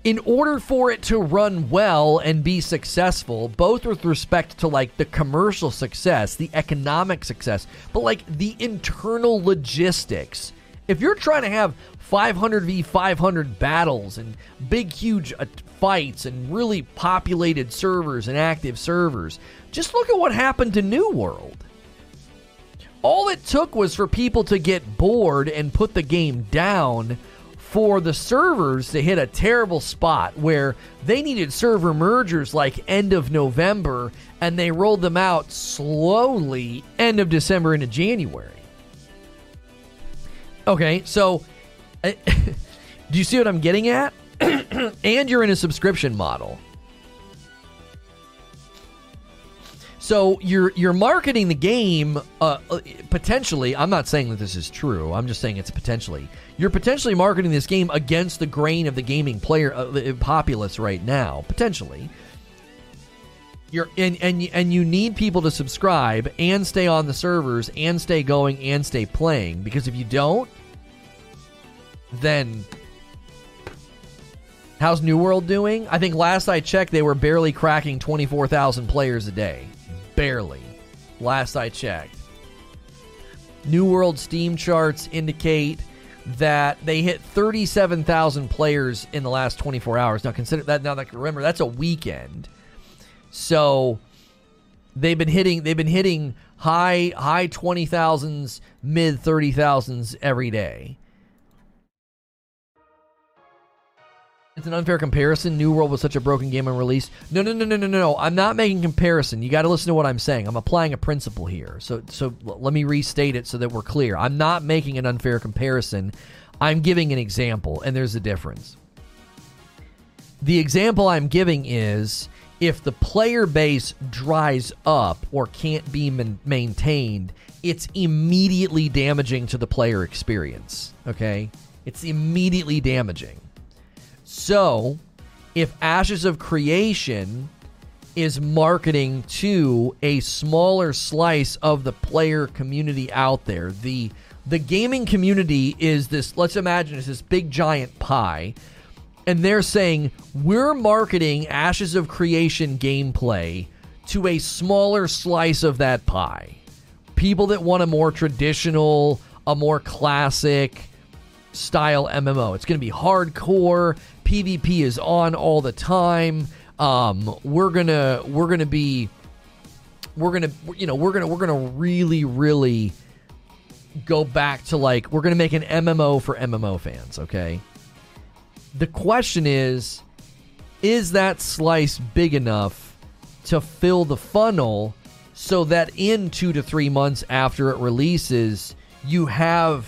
in order for it to run well and be successful, both with respect to like the commercial success, the economic success, but like the internal logistics. If you're trying to have 500 v 500 battles and big, huge uh, fights and really populated servers and active servers, just look at what happened to New World. All it took was for people to get bored and put the game down for the servers to hit a terrible spot where they needed server mergers like end of November and they rolled them out slowly end of December into January. Okay, so [LAUGHS] do you see what I'm getting at? [CLEARS THROAT] and you're in a subscription model. So you're you're marketing the game uh, uh, potentially. I'm not saying that this is true. I'm just saying it's potentially. You're potentially marketing this game against the grain of the gaming player uh, populace right now. Potentially. You're and and and you need people to subscribe and stay on the servers and stay going and stay playing because if you don't, then how's New World doing? I think last I checked, they were barely cracking twenty four thousand players a day. Barely. Last I checked. New World Steam charts indicate that they hit 37,000 players in the last 24 hours. Now consider that now that remember that's a weekend. So they've been hitting they've been hitting high high 20,000s, mid 30,000s every day. It's an unfair comparison. New World was such a broken game on release. No, no, no, no, no, no. I'm not making comparison. You got to listen to what I'm saying. I'm applying a principle here. So, so let me restate it so that we're clear. I'm not making an unfair comparison. I'm giving an example, and there's a difference. The example I'm giving is if the player base dries up or can't be man- maintained, it's immediately damaging to the player experience. Okay? It's immediately damaging. So, if Ashes of Creation is marketing to a smaller slice of the player community out there, the the gaming community is this let's imagine it's this big giant pie and they're saying we're marketing Ashes of Creation gameplay to a smaller slice of that pie. People that want a more traditional, a more classic style MMO. It's going to be hardcore. PvP is on all the time. Um, we're gonna we're gonna be we're gonna you know we're gonna we're gonna really really go back to like we're gonna make an MMO for MMO fans. Okay. The question is, is that slice big enough to fill the funnel so that in two to three months after it releases, you have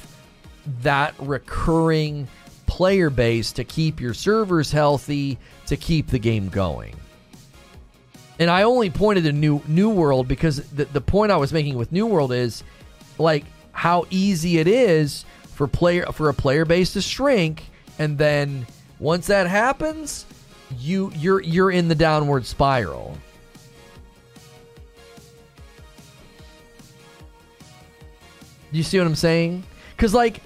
that recurring player base to keep your servers healthy, to keep the game going. And I only pointed to New New World because the, the point I was making with New World is like how easy it is for player for a player base to shrink and then once that happens, you you're you're in the downward spiral. You see what I'm saying? Cuz like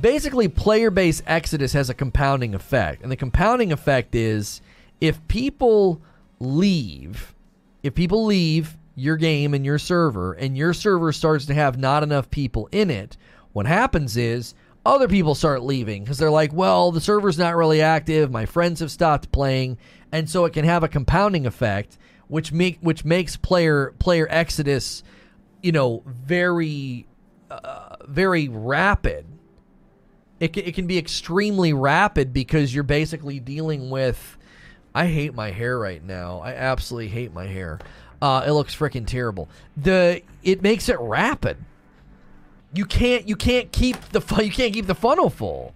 basically, player base exodus has a compounding effect. And the compounding effect is if people leave, if people leave your game and your server, and your server starts to have not enough people in it, what happens is other people start leaving because they're like, well, the server's not really active. My friends have stopped playing. And so it can have a compounding effect, which make which makes player player exodus, you know, very uh, very rapid. It can, it can be extremely rapid because you're basically dealing with. I hate my hair right now. I absolutely hate my hair. Uh, it looks freaking terrible. The it makes it rapid. You can't you can't keep the you can't keep the funnel full.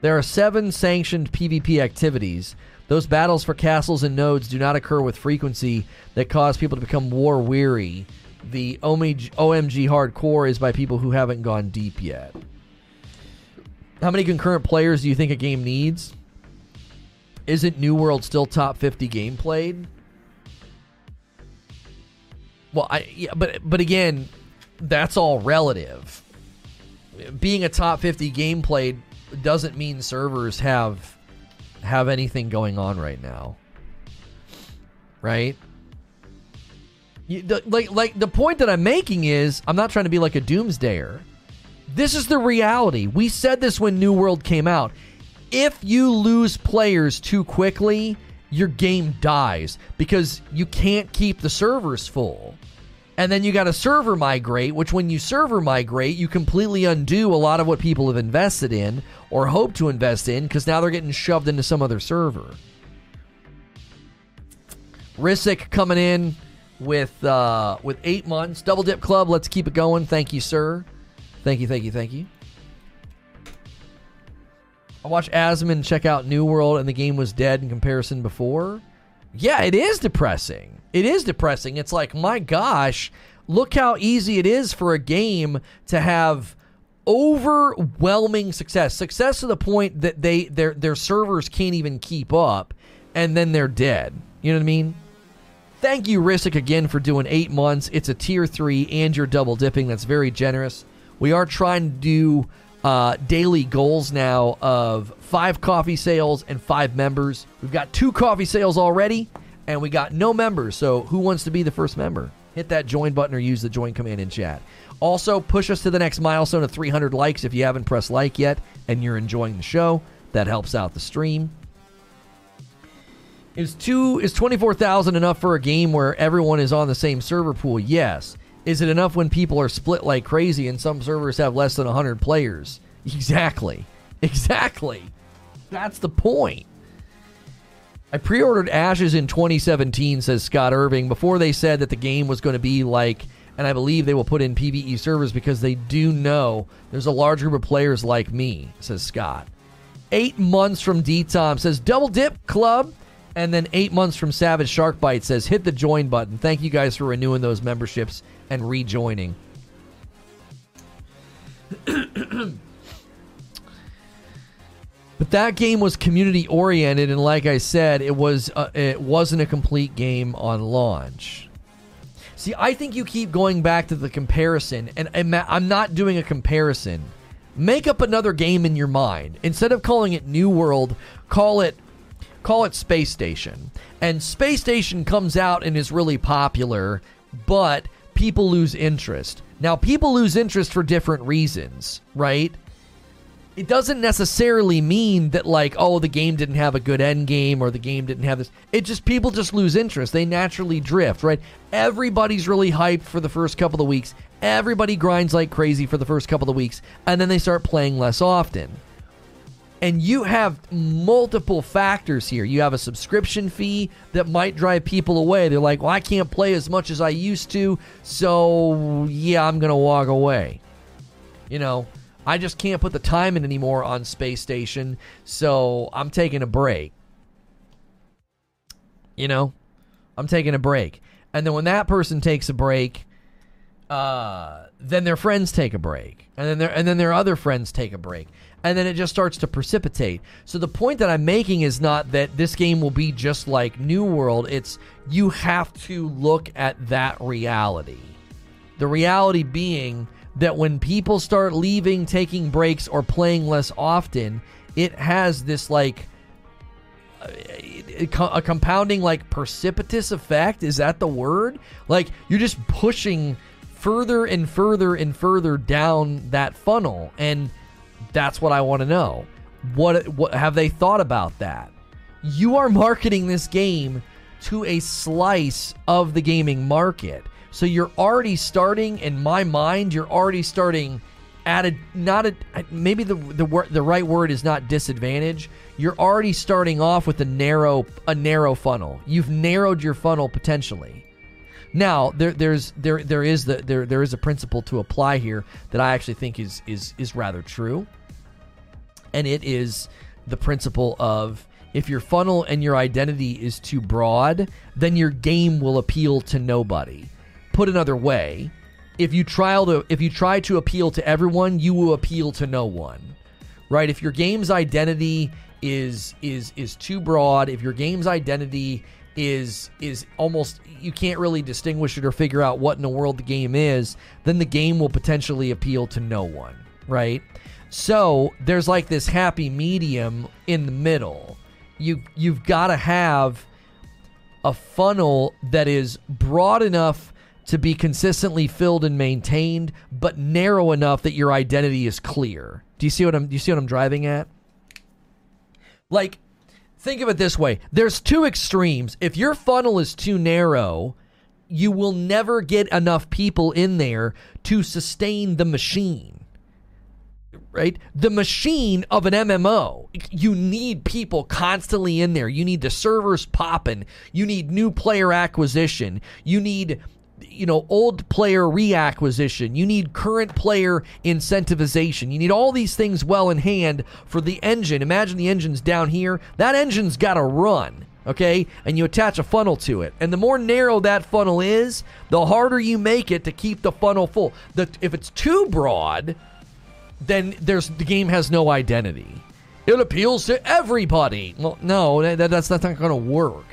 There are seven sanctioned PvP activities. Those battles for castles and nodes do not occur with frequency that cause people to become war weary. The OMG, OMG hardcore is by people who haven't gone deep yet. How many concurrent players do you think a game needs? Isn't New World still top 50 game played? Well, I yeah, but but again, that's all relative. Being a top 50 game played doesn't mean servers have have anything going on right now. Right? You, the, like like the point that I'm making is I'm not trying to be like a doomsdayer. This is the reality. We said this when New World came out. If you lose players too quickly, your game dies because you can't keep the servers full. And then you got to server migrate, which when you server migrate, you completely undo a lot of what people have invested in or hope to invest in because now they're getting shoved into some other server. Risick coming in with uh, with eight months. Double Dip Club, let's keep it going. Thank you, sir. Thank you, thank you, thank you. I watched Asmon check out New World and the game was dead in comparison before. Yeah, it is depressing it is depressing. It's like, my gosh, look how easy it is for a game to have overwhelming success. Success to the point that they their their servers can't even keep up and then they're dead. You know what I mean? Thank you, Risick, again for doing eight months. It's a tier three and you're double dipping. That's very generous. We are trying to do uh, daily goals now of five coffee sales and five members. We've got two coffee sales already and we got no members. So who wants to be the first member? Hit that join button or use the join command in chat. Also, push us to the next milestone of 300 likes if you haven't pressed like yet and you're enjoying the show. That helps out the stream. Is two is 24,000 enough for a game where everyone is on the same server pool? Yes. Is it enough when people are split like crazy and some servers have less than 100 players? [LAUGHS] Exactly. Exactly. That's the point. I pre ordered Ashes in 2017, says Scott Irving, before they said that the game was going to be like, and I believe they will put in PvE servers because they do know there's a large group of players like me, says Scott. Eight months from D Tom says Double Dip Club. And then eight months from Savage Shark Bite says hit the join button. Thank you guys for renewing those memberships and rejoining. [CLEARS THROAT] But that game was community oriented, and like I said, it was uh, it wasn't a complete game on launch. See, I think you keep going back to the comparison, and, and I'm not doing a comparison. Make up another game in your mind instead of calling it New World. Call it call it Space Station. And Space Station comes out and is really popular, but people lose interest. Now, people lose interest for different reasons, right? it doesn't necessarily mean that like oh the game didn't have a good end game or the game didn't have this it just people just lose interest they naturally drift right everybody's really hyped for the first couple of weeks everybody grinds like crazy for the first couple of weeks and then they start playing less often and you have multiple factors here. You have a subscription fee that might drive people away. They're like well i can't play as much as i used to so yeah i'm gonna walk away. You know I just can't put the time in anymore on Space Station, so I'm taking a break. You know, I'm taking a break. And then when that person takes a break, uh, then their friends take a break, and then their and then their other friends take a break, and then it just starts to precipitate. So the point that I'm making is not that this game will be just like New World. It's you have to look at that reality The reality being that when people start leaving, taking breaks, or playing less often, it has this like a, compounding like precipitous effect. Is that the word? Like you're just pushing further and further and further down that funnel, and that's what I want to know. What what have they thought about that? You are marketing this game to a slice of the gaming market. So you're already starting in my mind, you're already starting at a not a maybe the the the right word is not disadvantage. You're already starting off with a narrow a narrow funnel. You've narrowed your funnel potentially. Now there there's there there is the there there is a principle to apply here that I actually think is is is rather true. And it is the principle of if your funnel and your identity is too broad, then your game will appeal to nobody. Put another way, if you try to if you try to appeal to everyone, you will appeal to no one. Right? If your game's identity is is is too broad, if your game's identity is is almost you can't really distinguish it or figure out what in the world the game is, then the game will potentially appeal to no one, right? So, there's like this happy medium in the middle. You you've got to have a funnel that is broad enough to be consistently filled and maintained, but narrow enough that your identity is clear. Do you see what I'm do you see what I'm driving at? Like think of it this way. There's two extremes. If your funnel is too narrow, you will never get enough people in there to sustain the machine right? The machine of an MMO, you need people constantly in there. You need the servers popping. You need new player acquisition. You need you know old player reacquisition you need current player incentivization you need all these things well in hand for the engine imagine the engine's down here that engine's got to run okay and you attach a funnel to it and the more narrow that funnel is the harder you make it to keep the funnel full the, if it's too broad then there's the game has no identity it appeals to everybody well no that, that's, that's not going to work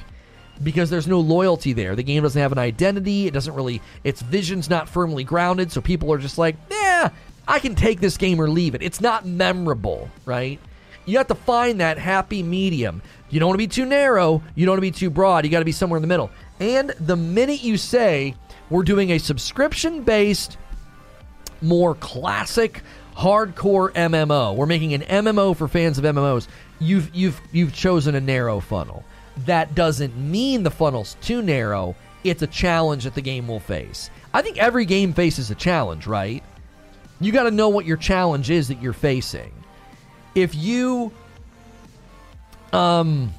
because there's no loyalty there. The game doesn't have an identity. It doesn't really, its vision's not firmly grounded. So people are just like, yeah, I can take this game or leave it. It's not memorable, right? You have to find that happy medium. You don't want to be too narrow. You don't want to be too broad. You got to be somewhere in the middle. And the minute you say we're doing a subscription based, more classic, hardcore MMO, we're making an MMO for fans of MMOs. You've you've you've chosen a narrow funnel that doesn't mean the funnel's too narrow. It's a challenge that the game will face. I think every game faces a challenge, right? You got to know what your challenge is that you're facing. If you um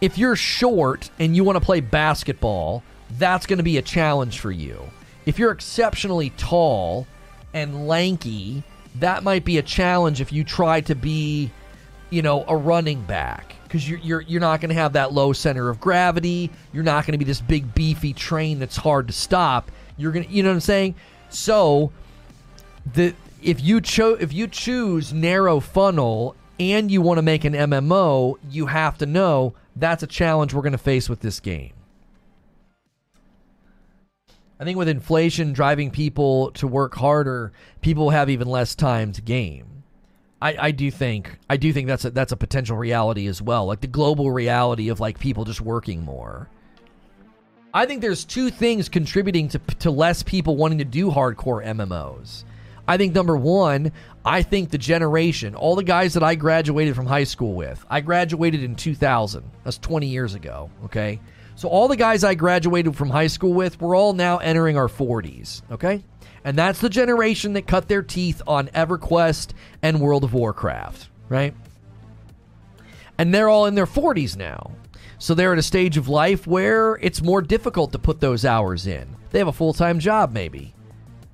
if you're short and you want to play basketball, that's going to be a challenge for you. If you're exceptionally tall and lanky, that might be a challenge if you try to be, you know, a running back because you're, you're you're not going to have that low center of gravity. You're not going to be this big beefy train that's hard to stop. You're gonna, you know what I'm saying? So, the if you cho- if you choose narrow funnel and you want to make an MMO, you have to know that's a challenge we're going to face with this game. I think with inflation driving people to work harder, people have even less time to game. I, I do think I do think that's a, that's a potential reality as well, like the global reality of like people just working more. I think there's two things contributing to to less people wanting to do hardcore MMOs. I think number one, I think the generation, all the guys that I graduated from high school with, I graduated in 2000. That's 20 years ago. Okay, so all the guys I graduated from high school with, we're all now entering our 40s. Okay. And that's the generation that cut their teeth on EverQuest and World of Warcraft, right? And they're all in their 40s now. So they're at a stage of life where it's more difficult to put those hours in. They have a full time job, maybe.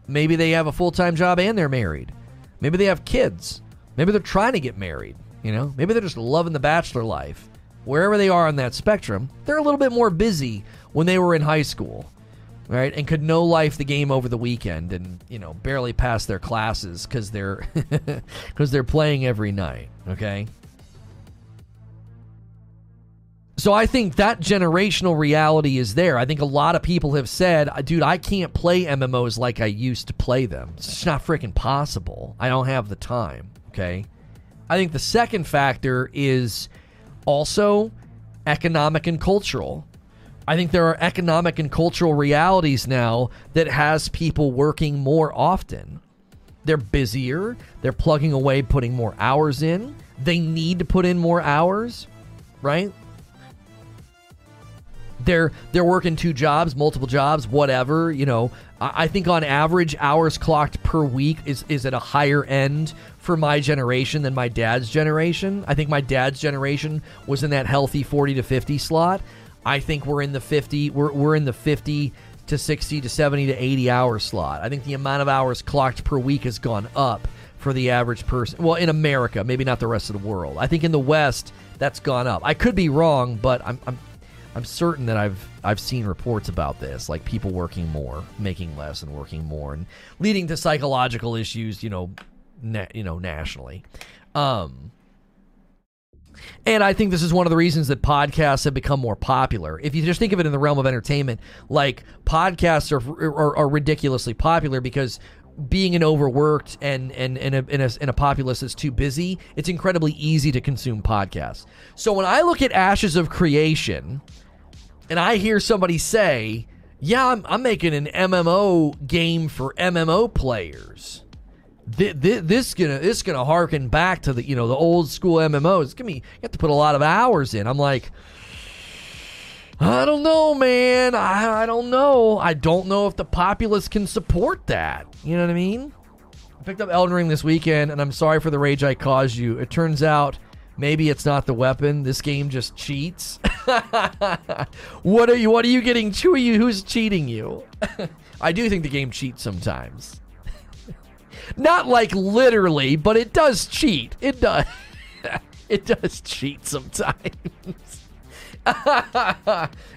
Maybe they have a full time job and they're married. Maybe they have kids. Maybe they're trying to get married. You know, maybe they're just loving the bachelor life. Wherever they are on that spectrum, they're a little bit more busy when they were in high school right? And could no life the game over the weekend and you know barely pass their classes because they're [LAUGHS] because they're playing every night. Okay. So I think that generational reality is there. I think a lot of people have said, uh, dude, I can't play MMOs like I used to play them. It's not freaking possible. I don't have the time. Okay. I think the second factor is also economic and cultural. I think there are economic and cultural realities now that has people working more often. They're busier, they're plugging away, putting more hours in. They need to put in more hours, right? They're they're working two jobs, multiple jobs, whatever. You know, I, I think on average, hours clocked per week is is at a higher end for my generation than my dad's generation. I think my dad's generation was in that healthy forty to fifty slot. I think we're in the fifty. We're we're in the fifty to sixty to seventy to eighty hour slot. I think the amount of hours clocked per week has gone up for the average person. Well, in America, maybe not the rest of the world. I think in the West that's gone up. I could be wrong, but I'm, I'm I'm certain that I've I've seen reports about this, like people working more, making less, and working more, and leading to psychological issues. You know, na- you know, nationally. Um, and I think this is one of the reasons that podcasts have become more popular. If you just think of it in the realm of entertainment, like podcasts are are, are ridiculously popular because being an overworked and and and a, a, a populace that's too busy, it's incredibly easy to consume podcasts. So when I look at Ashes of Creation and I hear somebody say, "Yeah, I'm, I'm making an MMO game for MMO players," th- th- this gonna this is gonna harken back to the you know the old school MMOs. It's gonna be you have to put a lot of hours in. I'm like. I don't know, man. I, I don't know. I don't know if the populace can support that. You know what I mean? I picked up Elden Ring this weekend, and I'm sorry for the rage I caused you. It turns out maybe it's not the weapon. This game just cheats. [LAUGHS] [LAUGHS] what are you? What are you getting? You? Who's cheating you? [LAUGHS] I do think the game cheats sometimes. [LAUGHS] not like literally, but it does cheat. It does. it does cheat sometimes.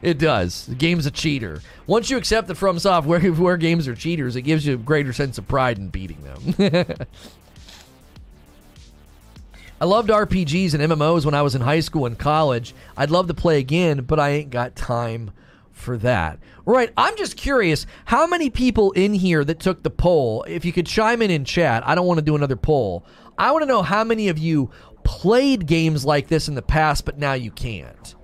it does. The game's a cheater. Once you accept that From Software where games are cheaters, it gives you a greater sense of pride in beating them. I loved RPGs and MMOs when I was in high school and college. I'd love to play again, but I ain't got time for that. Right. I'm just curious how many people in here that took the poll, if you could chime in in chat, I don't want to do another poll. I want to know how many of you played games like this in the past, but now you can't.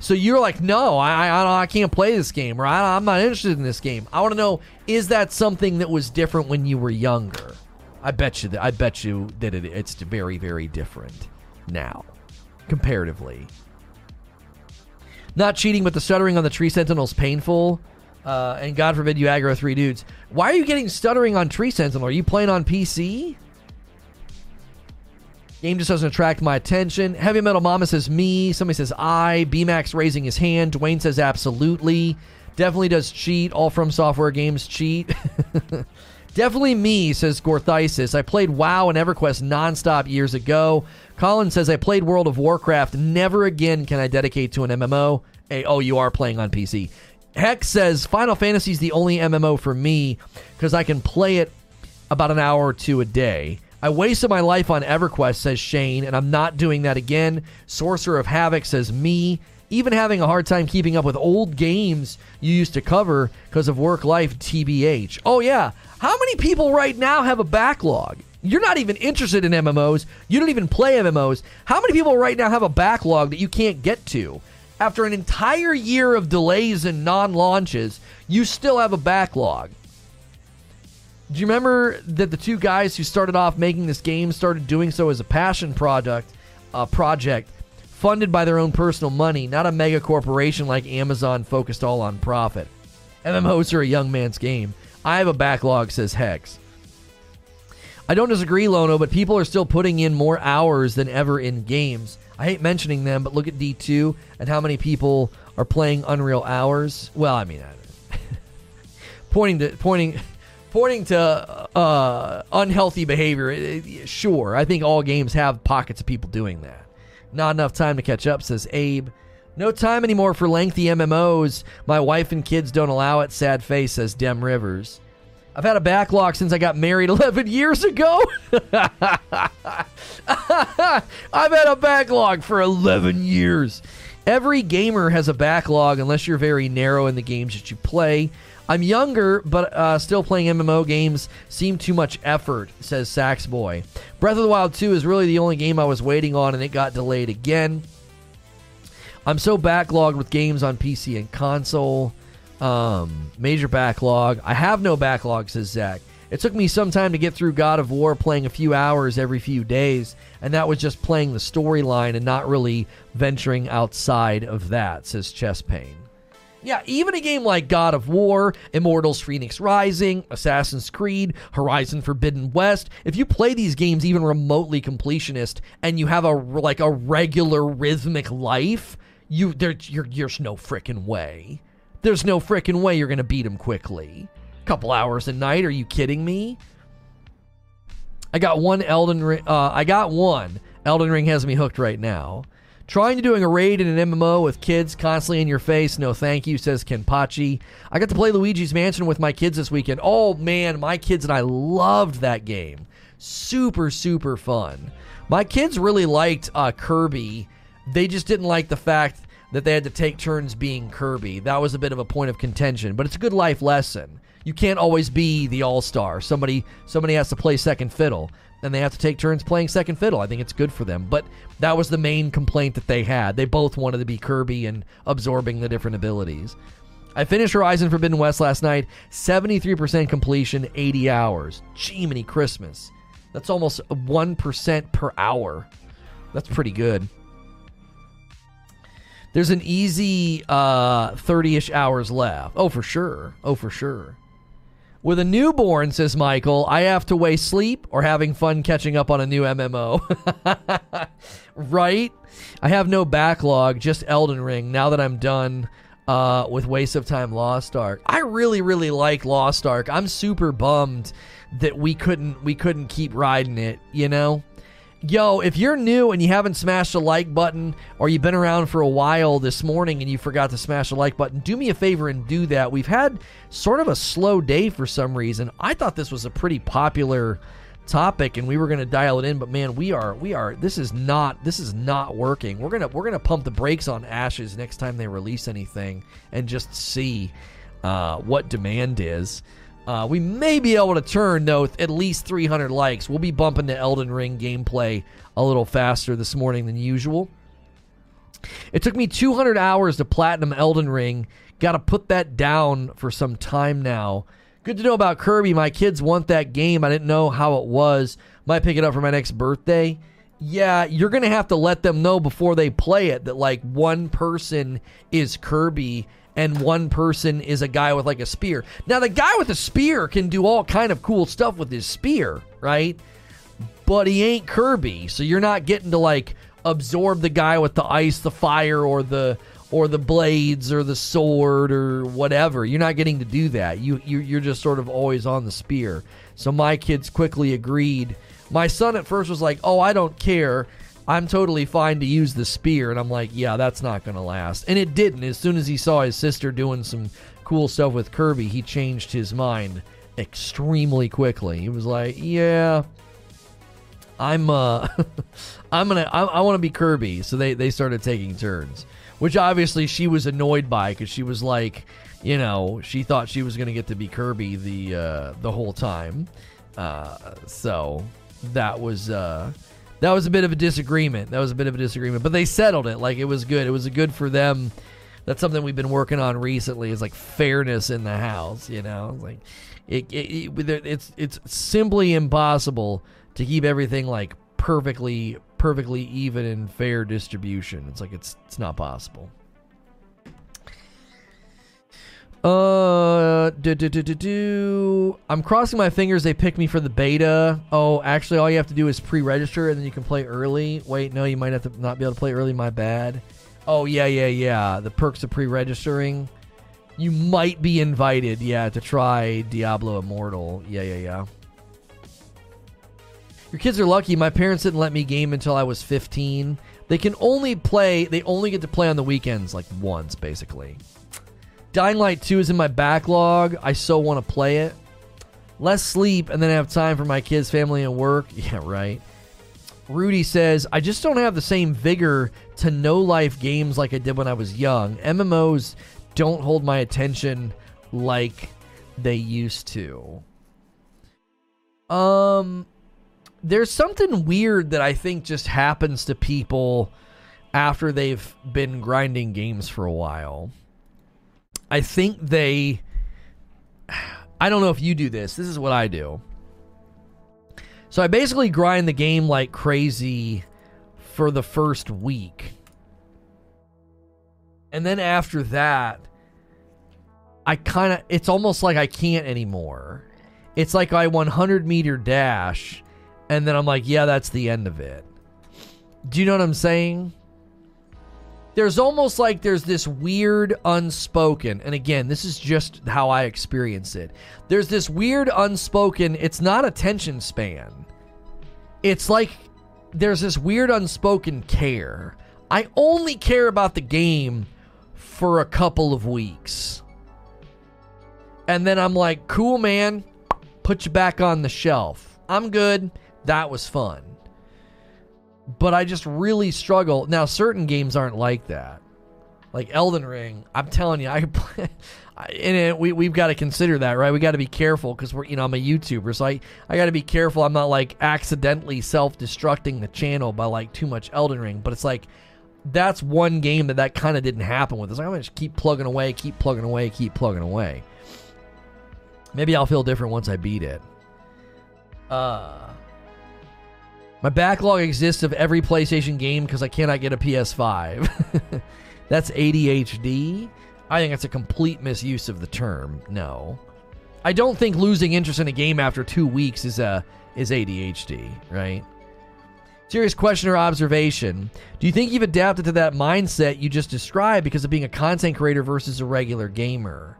So you're like, no, I, I, I can't play this game, or I'm not interested in this game. I want to know, is that something that was different when you were younger? I bet you that I bet you that it, it's very, very different now, comparatively. Not cheating, but the stuttering on the Tree Sentinel's painful. Uh, and God forbid you aggro three dudes. Why are you getting stuttering on Tree Sentinel? Are you playing on PC? Game just doesn't attract my attention. Heavy Metal Mama says me. Somebody says I. BMAX raising his hand. Dwayne says absolutely. Definitely does cheat. All from software games cheat. [LAUGHS] Definitely me, says Gorthysis. I played WoW and EverQuest nonstop years ago. Colin says I played World of Warcraft. Never again can I dedicate to an MMO. Oh, you are playing on PC. Hex says Final Fantasy is the only MMO for me because I can play it about an hour or two a day. I wasted my life on EverQuest, says Shane, and I'm not doing that again. Sorcerer of Havoc says me. Even having a hard time keeping up with old games you used to cover because of work life, TBH. Oh, yeah. How many people right now have a backlog? You're not even interested in MMOs. You don't even play MMOs. How many people right now have a backlog that you can't get to? After an entire year of delays and non launches, you still have a backlog. Do you remember that the two guys who started off making this game started doing so as a passion product, uh, project funded by their own personal money, not a mega corporation like Amazon focused all on profit? MMOs are a young man's game. I have a backlog, says Hex. I don't disagree, Lono, but people are still putting in more hours than ever in games. I hate mentioning them, but look at D2 and how many people are playing Unreal Hours. Well, I mean, [LAUGHS] pointing to pointing [LAUGHS] pointing to uh, unhealthy behavior, sure. I think all games have pockets of people doing that. Not enough time to catch up, says Abe. No time anymore for lengthy MMOs. My wife and kids don't allow it. Sad face, says Dem Rivers. I've had a backlog since I got married [LAUGHS] 11 years ago. [LAUGHS] I've had a backlog for 11 years. Every gamer has a backlog unless you're very narrow in the games that you play. I'm younger, but uh, still playing MMO games seem too much effort, says Sax Boy. Breath of the Wild 2 is really the only game I was waiting on, and it got delayed again. I'm so backlogged with games on PC and console. Um, major backlog. I have no backlog, says Zach. It took me some time to get through God of War, playing a few hours every few days, and that was just playing the storyline and not really venturing outside of that, says Chess Pain. Yeah, even a game like God of War, Immortals Fenyx Rising, Assassin's Creed, Horizon Forbidden West, if you play these games even remotely completionist and you have a like a regular rhythmic life, you there you're, there's no freaking way. There's no freaking way you're going to beat him quickly. A Couple hours a night, are you kidding me? I got one Elden Ring uh, I got one. Elden Ring has me hooked right now. Trying to doing a raid in an MMO with kids constantly in your face. No, thank you, says Kenpachi. I got to play Luigi's Mansion with my kids this weekend. Oh man, my kids and I loved that game. Super, super fun. My kids really liked uh, Kirby. They just didn't like the fact that they had to take turns being Kirby. That was a bit of a point of contention, but it's a good life lesson. You can't always be the all-star. Somebody somebody has to play second fiddle and they have to take turns playing second fiddle. I think it's good for them. But that was the main complaint that they had. They both wanted to be Kirby and absorbing the different abilities. I finished Horizon Forbidden West last night, 73% completion, 80 hours. Gee, many Christmas. That's almost 1% per hour. That's pretty good. There's an easy 30 uh, ish hours left. Oh, for sure. Oh, for sure. With a newborn, says Michael, I have to weigh sleep or having fun catching up on a new MMO. [LAUGHS] right? I have no backlog, just Elden Ring now that I'm done uh, with Waste of Time Lost Ark. I really, really like Lost Ark. I'm super bummed that we couldn't we couldn't keep riding it, you know? Yo, if you're new and you haven't smashed the like button or you've been around for a while this morning and you forgot to smash the like button, do me a favor and do that. We've had sort of a slow day for some reason. I thought this was a pretty popular topic and we were going to dial it in, but man, we are we are this is not this is not working. We're going to we're going to pump the brakes on Ashes next time they release anything and just see uh, what demand is. Uh, we may be able to turn, though, at least 300 likes. We'll be bumping the Elden Ring gameplay a little faster this morning than usual. It took me 200 hours to platinum Elden Ring. Got to put that down for some time now. Good to know about Kirby. My kids want that game. I didn't know how it was. Might pick it up for my next birthday. Yeah, you're going to have to let them know before they play it that, like, one person is Kirby and one person is a guy with like a spear. Now the guy with a spear can do all kind of cool stuff with his spear, right? But he ain't Kirby, so you're not getting to like absorb the guy with the ice, the fire, or the or the blades or the sword or whatever. You're not getting to do that. You, you you're just sort of always on the spear. So my kids quickly agreed. My son at first was like, "Oh, I don't care." I'm totally fine to use the spear. And I'm like, yeah, that's not going to last. And it didn't. As soon as he saw his sister doing some cool stuff with Kirby, he changed his mind extremely quickly. He was like, yeah, I'm, uh, [LAUGHS] I'm gonna, I, I want to be Kirby. So they, they started taking turns, which obviously she was annoyed by because she was like, you know, she thought she was to get to be Kirby the, uh, the whole time. Uh, so that was, uh, that was a bit of a disagreement. That was a bit of a disagreement, but they settled it. Like it was good. It was good for them. That's something we've been working on recently. Is like fairness in the house. You know, like it, it, it it's it's simply impossible to keep everything like perfectly perfectly even and fair distribution. It's like it's it's not possible. Uh, do, do, do, do, do. I'm crossing my fingers they pick me for the beta. Oh, actually, all you have to do is pre-register and then you can play early. Wait, no, you might have to not be able to play early. My bad. Oh yeah, yeah, yeah. The perks of pre-registering. You might be invited, yeah, to try Diablo Immortal. Yeah, yeah, yeah. Your kids are lucky. My parents didn't let me game until I was 15. They can only play. They only get to play on the weekends, like once, basically. Dying Light 2 is in my backlog. I so want to play it. Less sleep and then have time for my kids, family, and work. [LAUGHS] Yeah, right. Rudy says, I just don't have the same vigor to no life games like I did when I was young. MMOs don't hold my attention like they used to. Um, there's something weird that I think just happens to people after they've been grinding games for a while. I think they. I don't know if you do this. This is what I do. So I basically grind the game like crazy for the first week. And then after that, I kind of, it's almost like I can't anymore. It's like I 100 meter dash, and then I'm like, yeah, that's the end of it. Do you know what I'm saying? There's almost like there's this weird unspoken, and again, this is just how I experience it. There's this weird unspoken, it's not attention span. It's like there's this weird unspoken care. I only care about the game for a couple of weeks. And then I'm like, cool, man, put you back on the shelf. I'm good. That was fun. But I just really struggle. Now, certain games aren't like that. Like Elden Ring, I'm telling you, I [LAUGHS] play, and it, we we've got to consider that, right? We got to be careful because we're, you know, I'm a YouTuber, so I I got to be careful. I'm not like accidentally self-destructing the channel by like too much Elden Ring, but it's like that's one game that that kind of didn't happen with. It's like I'm gonna just keep plugging away, keep plugging away, keep plugging away. Maybe I'll feel different once I beat it. Uh, my backlog exists of every PlayStation game because I cannot get a PS5. [LAUGHS] that's ADHD. I think that's a complete misuse of the term. No. I don't think losing interest in a game after two weeks is uh, a is ADHD, right? Serious question or observation. Do you think you've adapted to that mindset you just described because of being a content creator versus a regular gamer?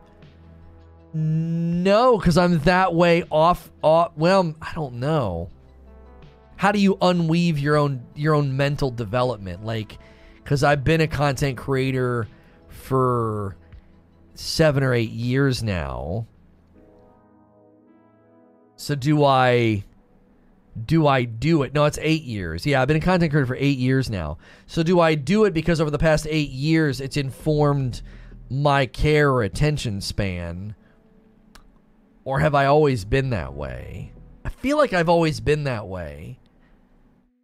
No, because I'm that way off, off. Well, I don't know. How do you unweave your own your own mental development? Like, because I've been a content creator for seven or eight years now. So do I do I do it? No, it's eight years. Yeah, I've been a content creator for eight years now. So do I do it because over the past eight years it's informed my care or attention span? Or have I always been that way? I feel like I've always been that way.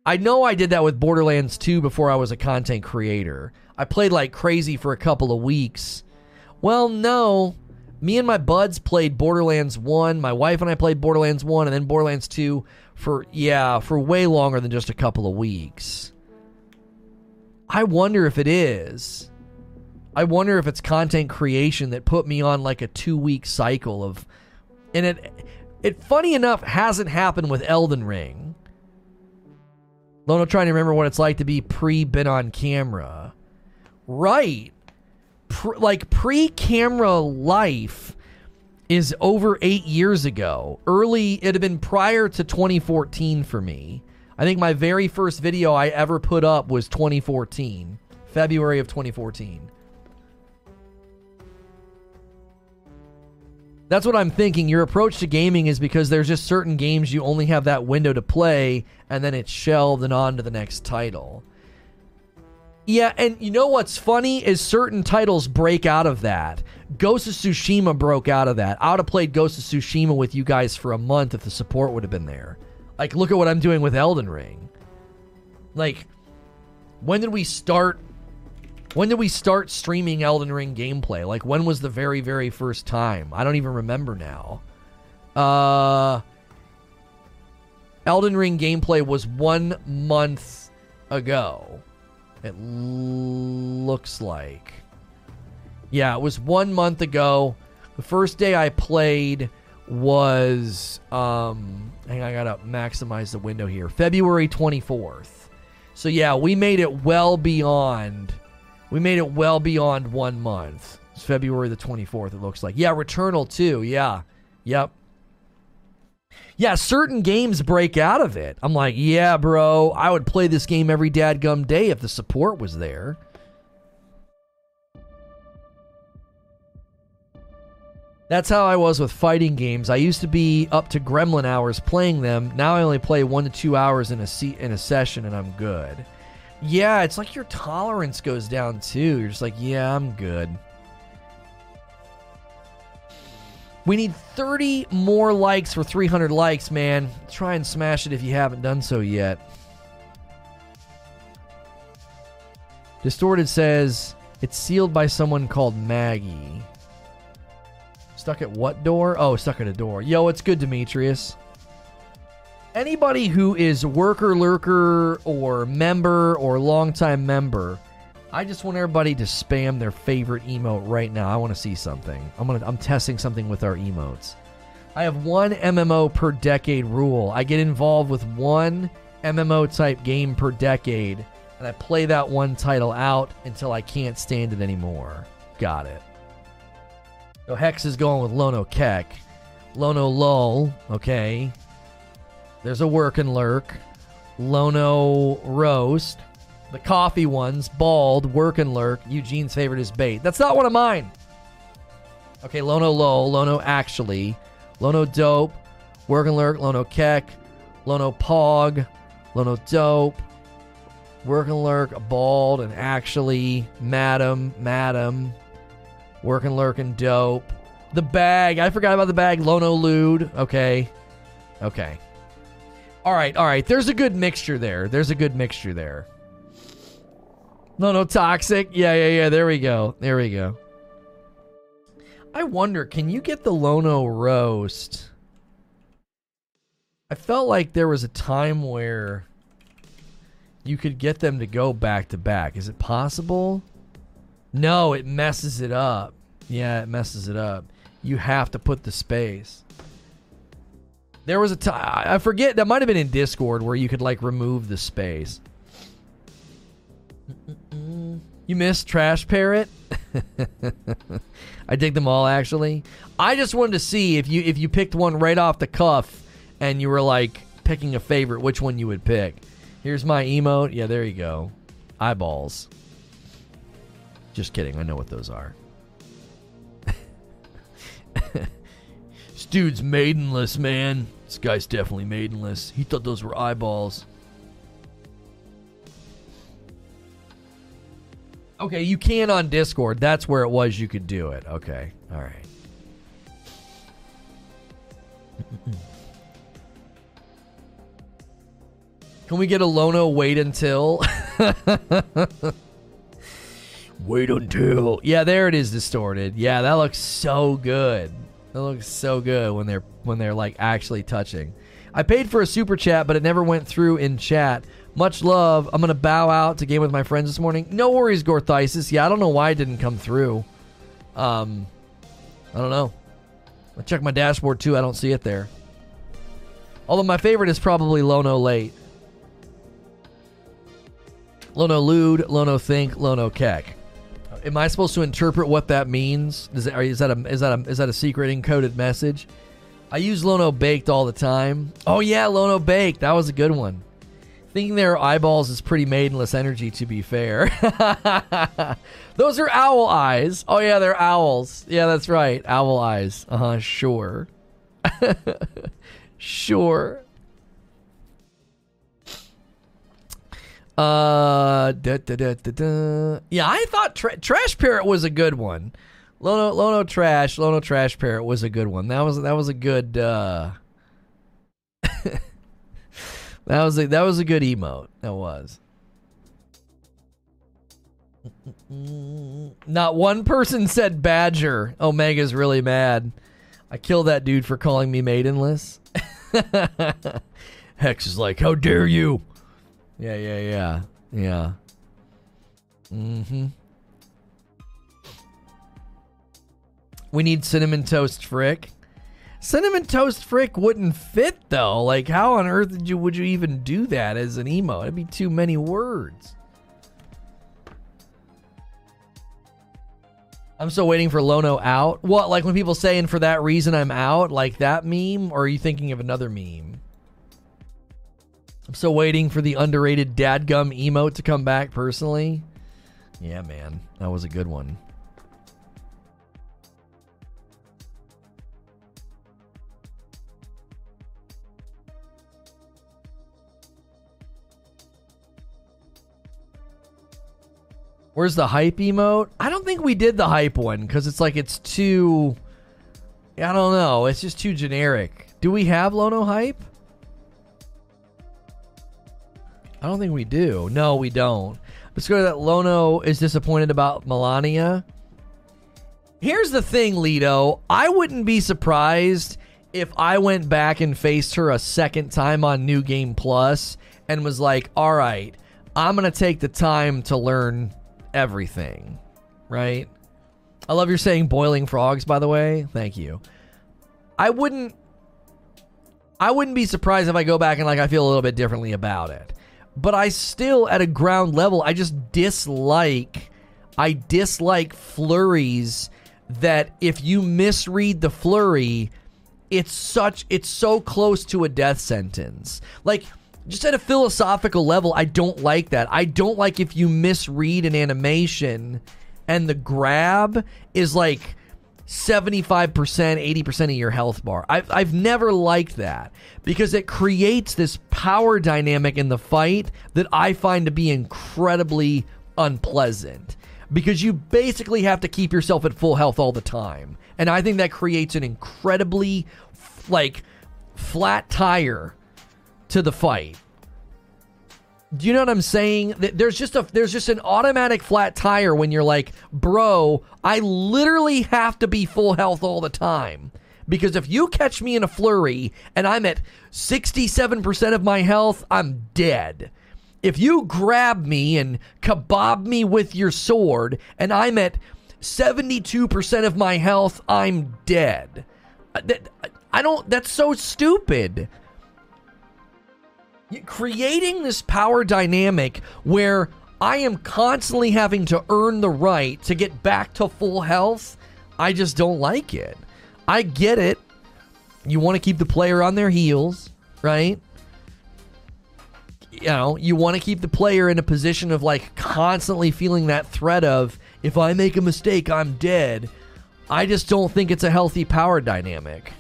I know I did that with Borderlands 2 before I was a content creator. I played like crazy for a couple of weeks. Well, no. Me and my buds played Borderlands 1. My wife and I played Borderlands 1 and then Borderlands 2 for, yeah, for way longer than just a couple of weeks. I wonder if it is. I wonder if it's content creation that put me on like a two week cycle of and it it funny enough hasn't happened with Elden Ring. Lono trying to remember what it's like to be pre been on camera. Right. Pre, like pre camera life is over eight years ago. Early, it had been prior to 2014 for me. I think my very first video I ever put up was 2014, February of 2014. That's what I'm thinking. Your approach to gaming is because there's just certain games you only have that window to play, and then it's shelved and on to the next title. Yeah, and you know what's funny is certain titles break out of that. Ghost of Tsushima broke out of that. I would have played Ghost of Tsushima with you guys for a month if the support would have been there. Like, look at what I'm doing with Elden Ring. Like, when did we start when did we start streaming Elden Ring gameplay? Like when was the very very first time? I don't even remember now. Uh Elden Ring gameplay was 1 month ago. It looks like. Yeah, it was 1 month ago. The first day I played was um hang on, I got to maximize the window here. February 24th. So yeah, we made it well beyond we made it well beyond one month. It's February the 24th, it looks like. Yeah, Returnal too. Yeah. Yep. Yeah, certain games break out of it. I'm like, yeah, bro, I would play this game every dadgum day if the support was there. That's how I was with fighting games. I used to be up to gremlin hours playing them. Now I only play one to two hours in a se- in a session, and I'm good. Yeah, it's like your tolerance goes down too. You're just like, yeah, I'm good. We need 30 more likes for 300 likes, man. Try and smash it if you haven't done so yet. Distorted says it's sealed by someone called Maggie. Stuck at what door? Oh, stuck at a door. Yo, it's good, Demetrius. Anybody who is worker lurker or member or longtime member, I just want everybody to spam their favorite emote right now. I want to see something. I'm gonna I'm testing something with our emotes. I have one MMO per decade rule. I get involved with one MMO type game per decade, and I play that one title out until I can't stand it anymore. Got it. So Hex is going with Lono Keck. Lono Lull, okay. There's a work and lurk. Lono Roast. The coffee ones, bald, work and lurk. Eugene's favorite is bait. That's not one of mine. Okay, Lono Lull, Lono Actually, Lono Dope, Work and Lurk, Lono Keck, Lono Pog, Lono Dope, Work and Lurk, Bald, and Actually, Madam, Madam, Working, lurking, dope. The bag. I forgot about the bag. Lono Lude. Okay. Okay. All right. All right. There's a good mixture there. There's a good mixture there. Lono Toxic. Yeah, yeah, yeah. There we go. There we go. I wonder, can you get the Lono Roast? I felt like there was a time where you could get them to go back to back. Is it possible? No, it messes it up. Yeah, it messes it up. You have to put the space. There was a time I forget that might have been in Discord where you could like remove the space. You missed Trash Parrot. [LAUGHS] I dig them all actually. I just wanted to see if you if you picked one right off the cuff and you were like picking a favorite, which one you would pick. Here's my emote. Yeah, there you go. Eyeballs. Just kidding. I know what those are. This dude's maidenless, man. This guy's definitely maidenless. He thought those were eyeballs. Okay, you can on Discord. That's where it was you could do it. Okay. All right. [LAUGHS] Can we get a Lono wait until? [LAUGHS] Wait until. Yeah, there it is distorted. Yeah, that looks so good. That looks so good when they're when they're like actually touching. I paid for a super chat, but it never went through in chat. Much love. I'm gonna bow out to game with my friends this morning. No worries, Gorthisis. Yeah, I don't know why it didn't come through. Um, I don't know. I check my dashboard too. I don't see it there. Although my favorite is probably Lono Late. Lono Lude, Lono Think, Lono Keck. Am I supposed to interpret what that means? Is, it, is that a is that a is that a secret encoded message? I use Lono Baked all the time. Oh yeah, Lono Baked. That was a good one. Thinking they're eyeballs is pretty maidenless energy, to be fair. [LAUGHS] Those are owl eyes. Oh yeah, they're owls. Yeah, that's right. Owl eyes. Uh huh. Sure. [LAUGHS] sure. Uh, da, da, da, da, da. yeah, I thought tra- Trash Parrot was a good one. Lono, Lono Trash, Lono Trash Parrot was a good one. That was that was a good. uh [LAUGHS] That was a that was a good emote. That was. Not one person said Badger. Omega's really mad. I killed that dude for calling me maidenless. [LAUGHS] Hex is like, "How dare you!" Yeah, yeah, yeah. Yeah. Mm-hmm. We need cinnamon toast frick. Cinnamon toast frick wouldn't fit though. Like, how on earth did you would you even do that as an emo? It'd be too many words. I'm still waiting for Lono out. What, like when people say, and for that reason I'm out, like that meme, or are you thinking of another meme? I'm still waiting for the underrated dadgum emote to come back personally. Yeah, man. That was a good one. Where's the hype emote? I don't think we did the hype one because it's like it's too. I don't know. It's just too generic. Do we have Lono hype? I don't think we do. No, we don't. Let's go to that. Lono is disappointed about Malenia. Here's the thing, Lido. I wouldn't be surprised if I went back and faced her a second time on New Game Plus and was like, all right, I'm going to take the time to learn everything, right? I love your saying boiling frogs, by the way. Thank you. I wouldn't. I wouldn't be surprised if I go back and like I feel a little bit differently about it. But I still, at a ground level, I just dislike. I dislike flurries that if you misread the flurry, it's such it's so close to a death sentence. Like just at a philosophical level, I don't like that. I don't like if you misread an animation and the grab is like 75%, 80% of your health bar. I've, I've never liked that because it creates this power dynamic in the fight that I find to be incredibly unpleasant because you basically have to keep yourself at full health all the time. And I think that creates an incredibly like flat tire to the fight. Do you know what I'm saying? There's just a there's just an automatic flat tire when you're like, "Bro, I literally have to be full health all the time." Because if you catch me in a flurry and I'm at 67% of my health, I'm dead. If you grab me and kebab me with your sword and I'm at 72% of my health, I'm dead. Uh, I don't, that's so stupid. Creating this power dynamic where I am constantly having to earn the right to get back to full health, I just don't like it. I get it. You want to keep the player on their heels, right? you know, you want to keep the player in a position of like constantly feeling that threat of if I make a mistake, I'm dead. I just don't think it's a healthy power dynamic.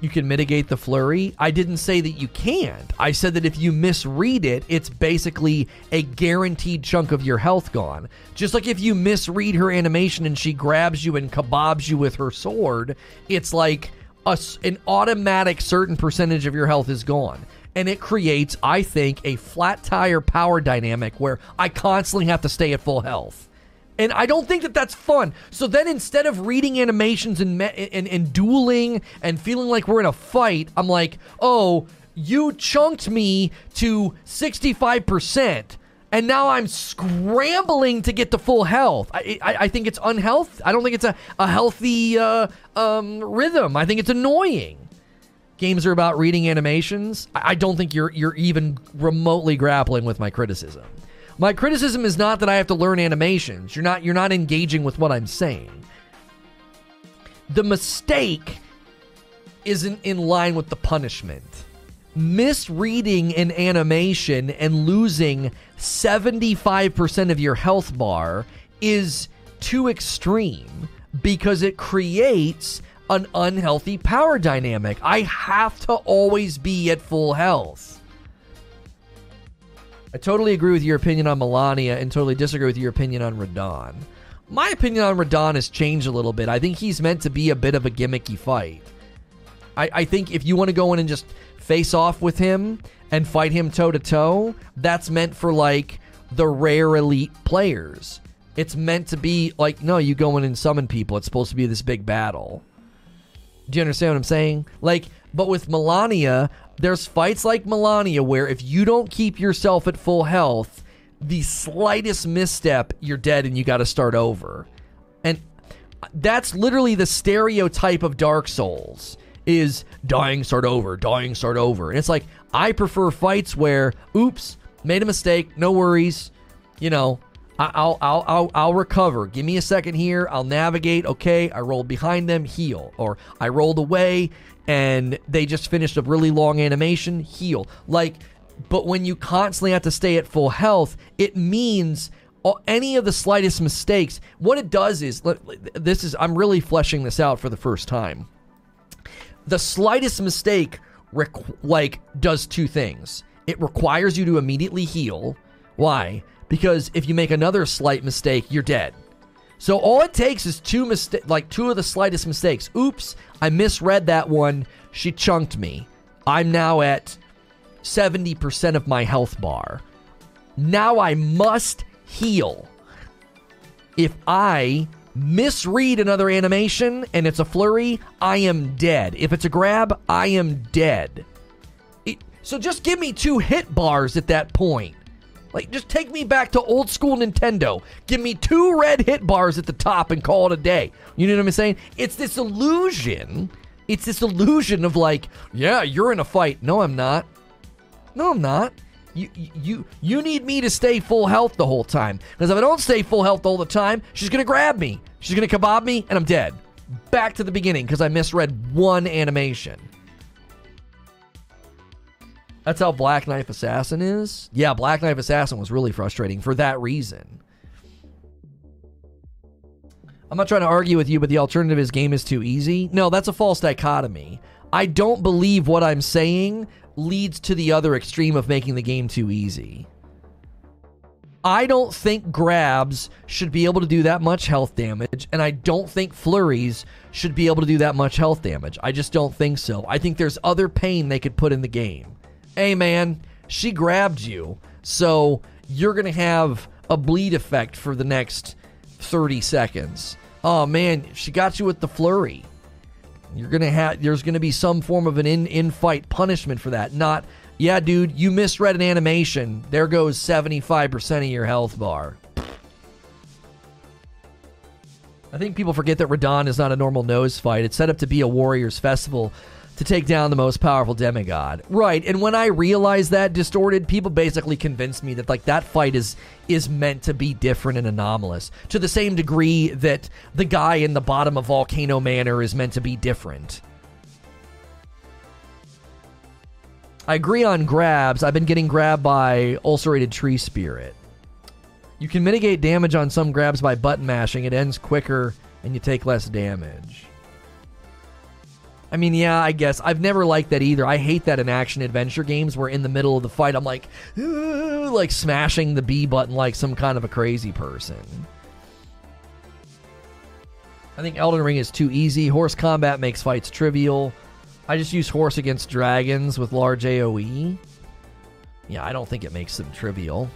You can mitigate the flurry. I didn't say that you can't. I said that if you misread it, it's basically a guaranteed chunk of your health gone. Just like if you misread her animation and she grabs you and kebabs you with her sword, it's like a, an automatic certain percentage of your health is gone and it creates, I think, a flat tire power dynamic where I constantly have to stay at full health. And I don't think that that's fun. So then instead of reading animations and, me- and, and dueling and feeling like we're in a fight, I'm like, oh, you chunked me to 65% and now I'm scrambling to get to full health. I, I, I think it's unhealthy. I don't think it's a, a healthy uh, um, rhythm. I think it's annoying games are about reading animations, I don't think you're you're even remotely grappling with my criticism. My criticism is not that I have to learn animations. You're not you're not engaging with what I'm saying. The mistake isn't in line with the punishment. Misreading an animation and losing 75% of your health bar is too extreme because it creates an unhealthy power dynamic. I have to always be at full health. I totally agree with your opinion on Malenia and totally disagree with your opinion on Radahn. My opinion on Radahn has changed a little bit. I think he's meant to be a bit of a gimmicky fight. I, I think if you want to go in and just face off with him and fight him toe to toe, that's meant for like the rare elite players. It's meant to be like, no, you go in and summon people. It's supposed to be this big battle. Do you understand what I'm saying? Like, but with Melania, there's fights like Malenia where if you don't keep yourself at full health, the slightest misstep, you're dead and you got to start over. And that's literally the stereotype of Dark Souls is dying, start over, dying, start over. And it's like, I prefer fights where, oops, made a mistake, no worries. You know, I'll, I'll, I'll, I'll recover. Give me a second here. I'll navigate. Okay, I rolled behind them, heal. Or I rolled away and they just finished a really long animation, heal. Like, but when you constantly have to stay at full health, it means any of the slightest mistakes. What it does is, this is, I'm really fleshing this out for the first time. The slightest mistake, like, does two things. It requires you to immediately heal. Why? Because if you make another slight mistake, you're dead. So all it takes is two mistake, like two of the slightest mistakes. Oops, I misread that one. She chunked me. I'm now at 70% of my health bar. Now I must heal. If I misread another animation and it's a flurry, I am dead. If it's a grab, I am dead. It, so just give me two hit bars at that point. Like, just take me back to old school Nintendo. Give me two red hit bars at the top and call it a day. You know what I'm saying? It's this illusion. It's this illusion of like, yeah, you're in a fight. No, I'm not. No, I'm not. You you you need me to stay full health the whole time. Because if I don't stay full health all the time, she's gonna grab me. She's gonna kebab me, and I'm dead. Back to the beginning because I misread one animation. That's how Black Knife Assassin is. Yeah, Black Knife Assassin was really frustrating for that reason. I'm not trying to argue with you, but the alternative is game is too easy. No, that's a false dichotomy. I don't believe what I'm saying leads to the other extreme of making the game too easy. I don't think grabs should be able to do that much health damage, and I don't think flurries should be able to do that much health damage. I just don't think so. I think there's other pain they could put in the game. Hey, man, she grabbed you, so you're to have a bleed effect for the next 30 seconds. Oh, man, she got you with the flurry. You're gonna have there's gonna be some form of an in in fight punishment for that. Not yeah, dude, you misread an animation. There goes 75% of your health bar. I think people forget that Radahn is not a normal nose fight. It's set up to be a warrior's festival to take down the most powerful demigod. Right, and when I realized that distorted, people basically convinced me that like that fight is is meant to be different and anomalous to the same degree that the guy in the bottom of Volcano Manor is meant to be different. I agree on grabs. I've been getting grabbed by ulcerated tree spirit. You can mitigate damage on some grabs by button mashing. It ends quicker and you take less damage. I mean, yeah, I guess. I've never liked that either. I hate that in action adventure games where in the middle of the fight I'm like, like smashing the B button like some kind of a crazy person. I think Elden Ring is too easy. Horse combat makes fights trivial. I just use horse against dragons with large AoE. Yeah, I don't think it makes them trivial.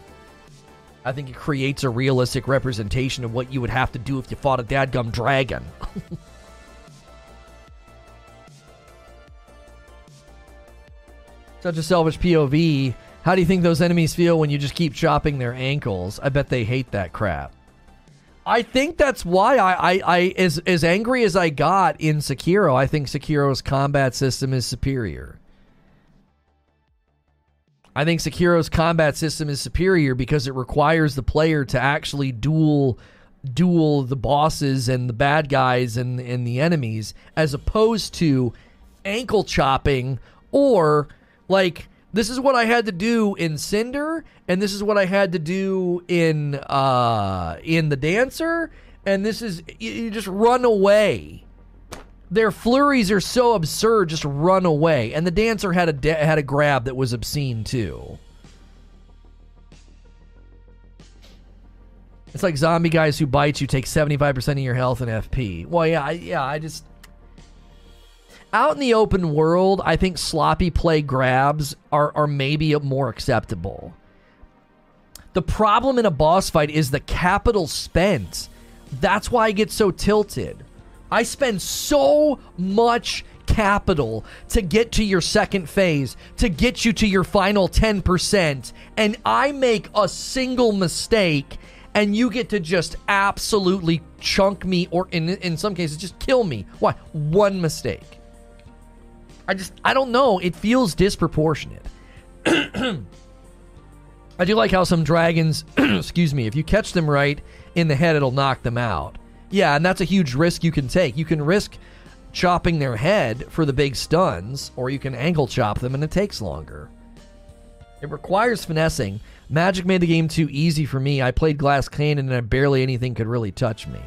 I think it creates a realistic representation of what you would have to do if you fought a dadgum dragon. [LAUGHS] Such a selfish POV. How do you think those enemies feel when you just keep chopping their ankles? I bet they hate that crap. I think that's why I, I, I as as angry as I got in Sekiro, I think Sekiro's combat system is superior. I think Sekiro's combat system is superior because it requires the player to actually duel duel the bosses and the bad guys and and the enemies as opposed to ankle chopping or like this is what I had to do in Cinder, and this is what I had to do in uh in the Dancer, and this is you, you just run away. Their flurries are so absurd, just run away. And the Dancer had a da- had a grab that was obscene too. It's like zombie guys who bite you take 75% of your health and FP. Well, yeah, I, yeah, I just out in the open world, I think sloppy play grabs are, are maybe more acceptable. The problem in a boss fight is the capital spent. That's why I get so tilted. I spend so much capital to get to your second phase, to get you to your final 10%, and I make a single mistake and you get to just absolutely chunk me or in in some cases just kill me. Why? One mistake. I just I don't know. It feels disproportionate. [CLEARS THROAT] I do like how some dragons, [CLEARS THROAT] excuse me, if you catch them right in the head, it'll knock them out. Yeah, and that's a huge risk you can take. You can risk chopping their head for the big stuns, or you can ankle chop them and it takes longer. It requires finessing. Magic made the game too easy for me. I played glass cannon and barely anything could really touch me.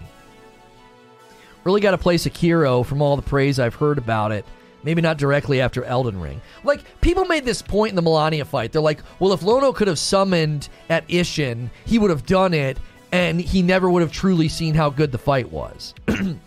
Really got to play Sekiro from all the praise I've heard about it Maybe not directly after Elden Ring. Like, people made this point in the Malenia fight. They're like, well, if Lono could have summoned at Isshin, he would have done it, and he never would have truly seen how good the fight was. [CLEARS THROAT] and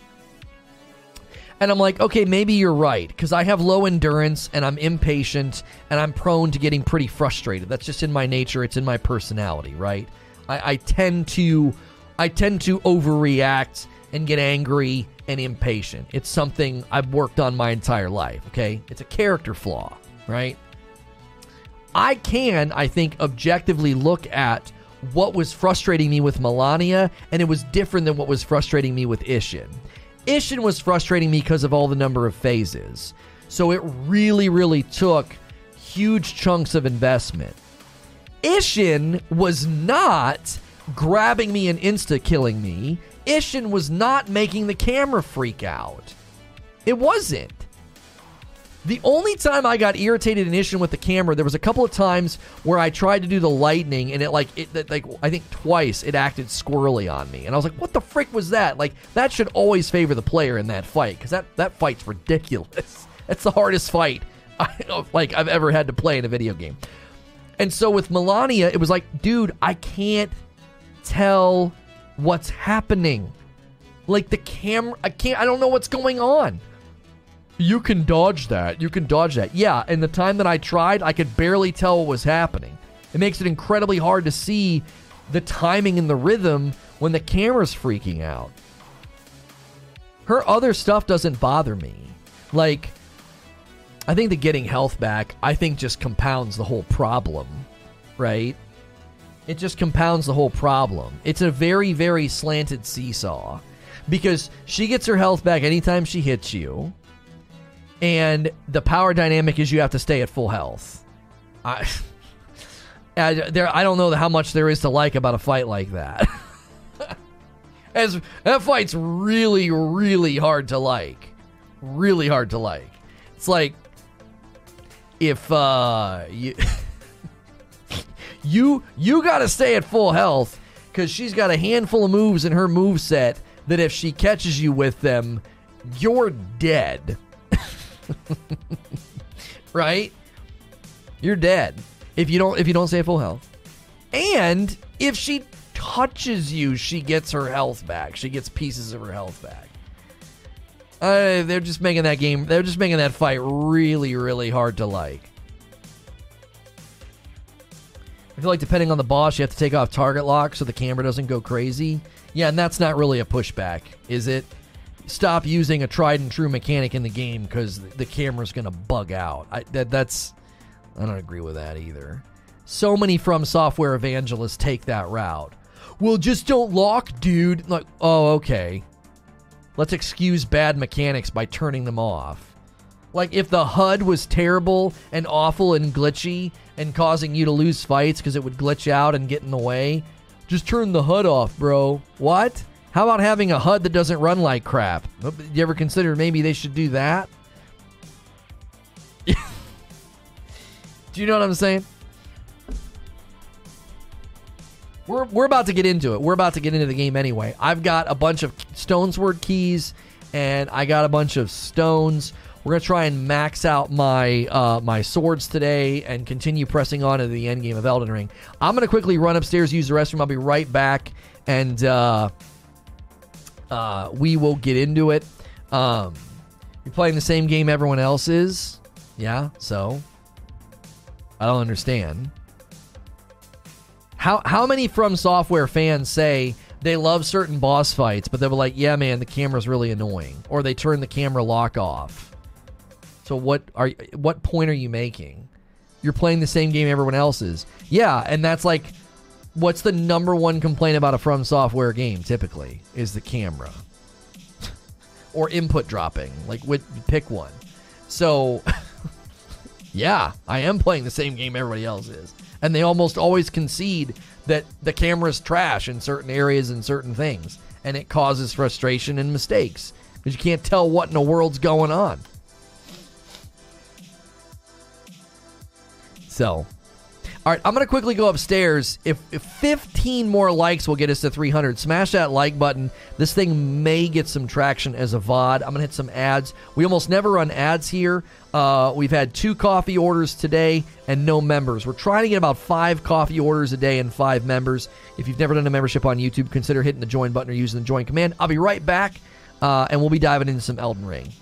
I'm like, okay, maybe you're right, because I have low endurance, and I'm impatient, and I'm prone to getting pretty frustrated. That's just in my nature, it's in my personality, right? I, I tend to. I tend to overreact and get angry and impatient. It's something I've worked on my entire life, okay? It's a character flaw, right? I can, I think, objectively look at what was frustrating me with Malenia, and it was different than what was frustrating me with Isshin. Isshin was frustrating me because of all the number of phases. So it really, really took huge chunks of investment. Isshin was not grabbing me and insta killing me. Isshin was not making the camera freak out. It wasn't. The only time I got irritated in Isshin with the camera, there was a couple of times where I tried to do the lightning and it like it like I think twice it acted squirrely on me. And I was like, "What the frick was that?" Like that should always favor the player in that fight cuz that that fight's ridiculous. [LAUGHS] That's the hardest fight [LAUGHS] I, like I've ever had to play in a video game. And so with Malenia, it was like, "Dude, I can't tell what's happening. Like the camera, I can't, I don't know what's going on. You can dodge that. You can dodge that. Yeah, and the time that I tried, I could barely tell what was happening. It makes it incredibly hard to see the timing and the rhythm when the camera's freaking out. Her other stuff doesn't bother me. Like, I think the getting health back, I think just compounds the whole problem, right? It just compounds the whole problem. It's a very, very slanted seesaw because she gets her health back anytime she hits you, and the power dynamic is you have to stay at full health. I, [LAUGHS] I there, I don't know how much there is to like about a fight like that. [LAUGHS] As that fight's really, really hard to like, really hard to like. It's like if uh you. [LAUGHS] you you got to stay at full health because she's got a handful of moves in her move set that if she catches you with them, you're dead. [LAUGHS] right? You're dead if you don't if you don't stay at full health. And if she touches you, she gets her health back. She gets pieces of her health back. Uh, they're just making that game. They're just making that fight really, really hard to like. I feel like depending on the boss, you have to take off target lock so the camera doesn't go crazy. Yeah, and that's not really a pushback, is it? Stop using a tried and true mechanic in the game because the camera's to bug out. I, that, that's I don't agree with that either. So many From Software evangelists take that route. Well, just don't lock, dude. Like, oh, okay. Let's excuse bad mechanics by turning them off. Like if the HUD was terrible and awful and glitchy and causing you to lose fights because it would glitch out and get in the way, just turn the HUD off, bro. What? How about having a HUD that doesn't run like crap? You ever consider maybe they should do that? [LAUGHS] do you know what I'm saying? We're, we're about to get into it. We're about to get into the game anyway. I've got a bunch of Stonesword keys and I got a bunch of stones. We're gonna try and max out my uh, my swords today and continue pressing on to the end game of Elden Ring. I'm gonna quickly run upstairs, use the restroom. I'll be right back, and uh, uh, we will get into it. Um, you're playing the same game everyone else is, yeah. So I don't understand. How how many From Software fans say they love certain boss fights, but they were like, "Yeah, man, the camera's really annoying," or they turn the camera lock off. So what are what point are you making? You're playing the same game everyone else is. Yeah, and that's like what's the number one complaint about a From Software game typically is the camera. [LAUGHS] or input dropping. Like pick one. So [LAUGHS] yeah, I am playing the same game everybody else is. And they almost always concede that the camera's trash in certain areas and certain things. And it causes frustration and mistakes. Because you can't tell what in the world's going on. So, All right, I'm going to quickly go upstairs. If, if 15 more likes will get us to 300, smash that like button. This thing may get some traction as a VOD. I'm going to hit some ads. We almost never run ads here. Uh, we've had two coffee orders today and no members. We're trying to get about five coffee orders a day and five members. If you've never done a membership on YouTube, consider hitting the join button or using the join command. I'll be right back, uh, and we'll be diving into some Elden Ring.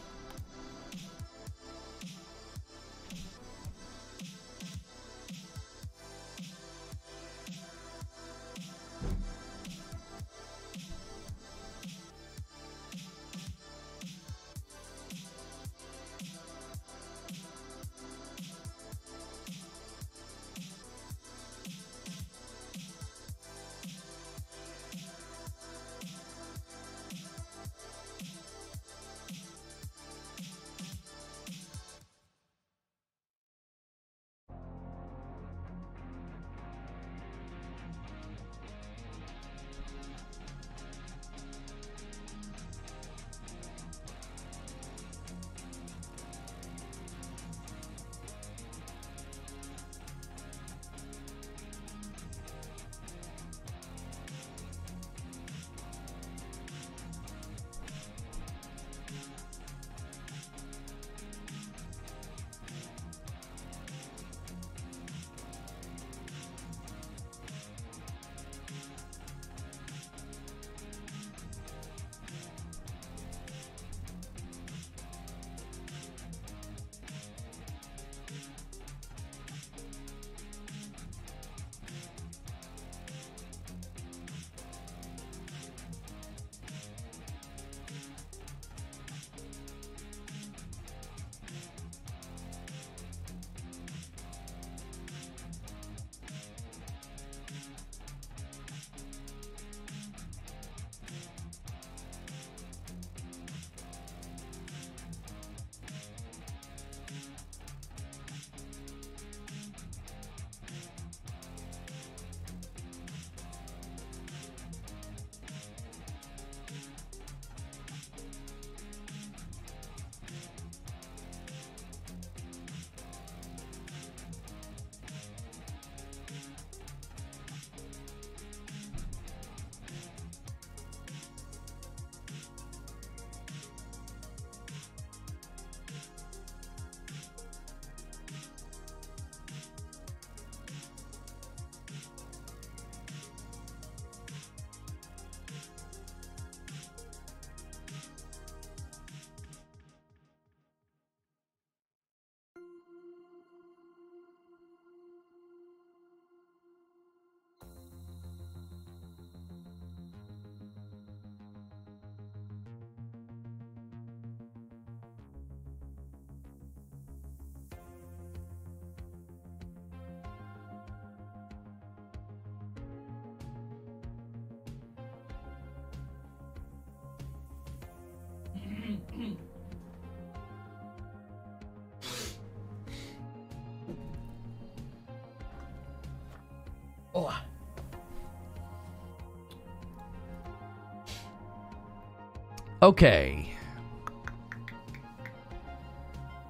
Okay.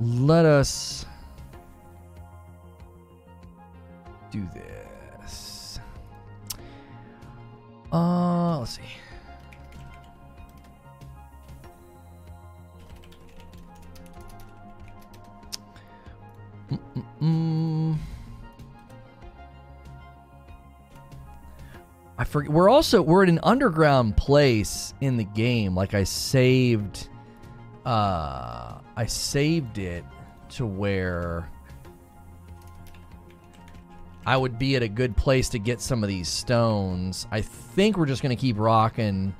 Let us We're also we're in an underground place in the game. Like I saved, uh, I saved it to where I would be at a good place to get some of these stones. I think we're just gonna keep rocking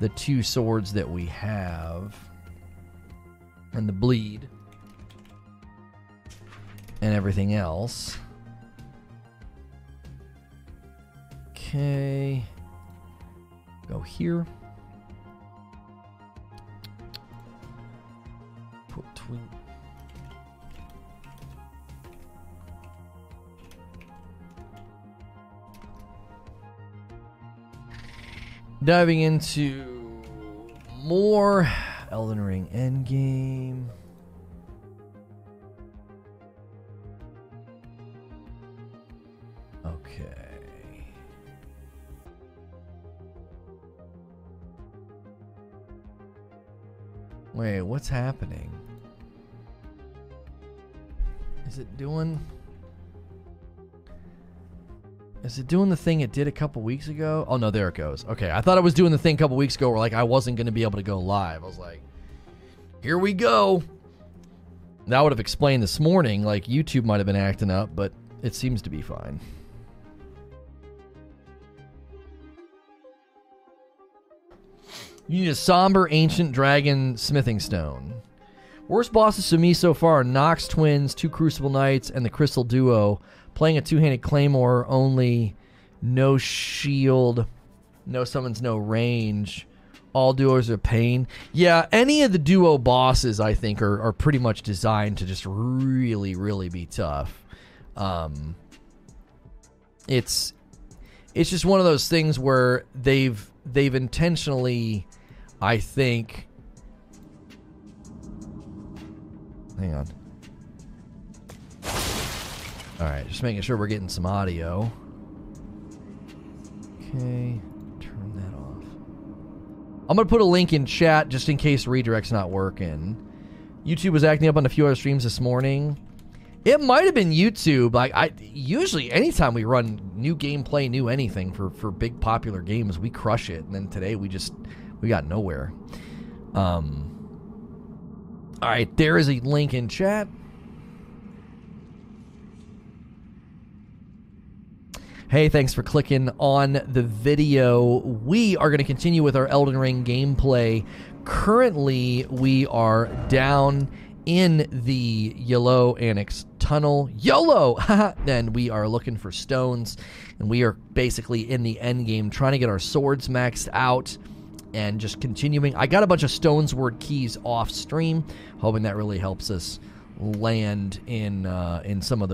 the two swords that we have and the bleed and everything else. Okay. Go here. Put tweet. Diving into more Elden Ring Endgame. Wait, what's happening? Is it doing. Is it doing the thing it did a couple weeks ago? Oh no, there it goes. Okay, I thought it was doing the thing a couple weeks ago where like I wasn't going to be able to go live. I was like, here we go. That would have explained this morning. Like YouTube might have been acting up, but it seems to be fine. You need a somber ancient dragon smithing stone. Worst bosses to me so far are Nox Twins, two Crucible Knights, and the Crystal Duo. Playing a two handed Claymore only, no shield, no summons, no range. All duos are pain. Yeah, any of the duo bosses, I think, are, are pretty much designed to just really, really be tough. Um, it's it's just one of those things where they've they've intentionally, I think, Hang on. All right, just making sure we're getting some audio. Okay, turn that off. I'm going to put a link in chat just in case redirect's not working. YouTube was acting up on a few other streams this morning. It might have been YouTube. Like I usually anytime we run new gameplay, new anything for for big popular games, we crush it. And then today we just we got nowhere. Um all right, there is a link in chat. Hey, thanks for clicking on the video. We are going to continue with our Elden Ring gameplay. Currently, we are down in the Yelough Anix tunnel. YOLO! [LAUGHS] then we are looking for stones, and we are basically in the end game trying to get our swords maxed out and just continuing. I got a bunch of Stonesword keys off stream, hoping that really helps us land in uh, in some of the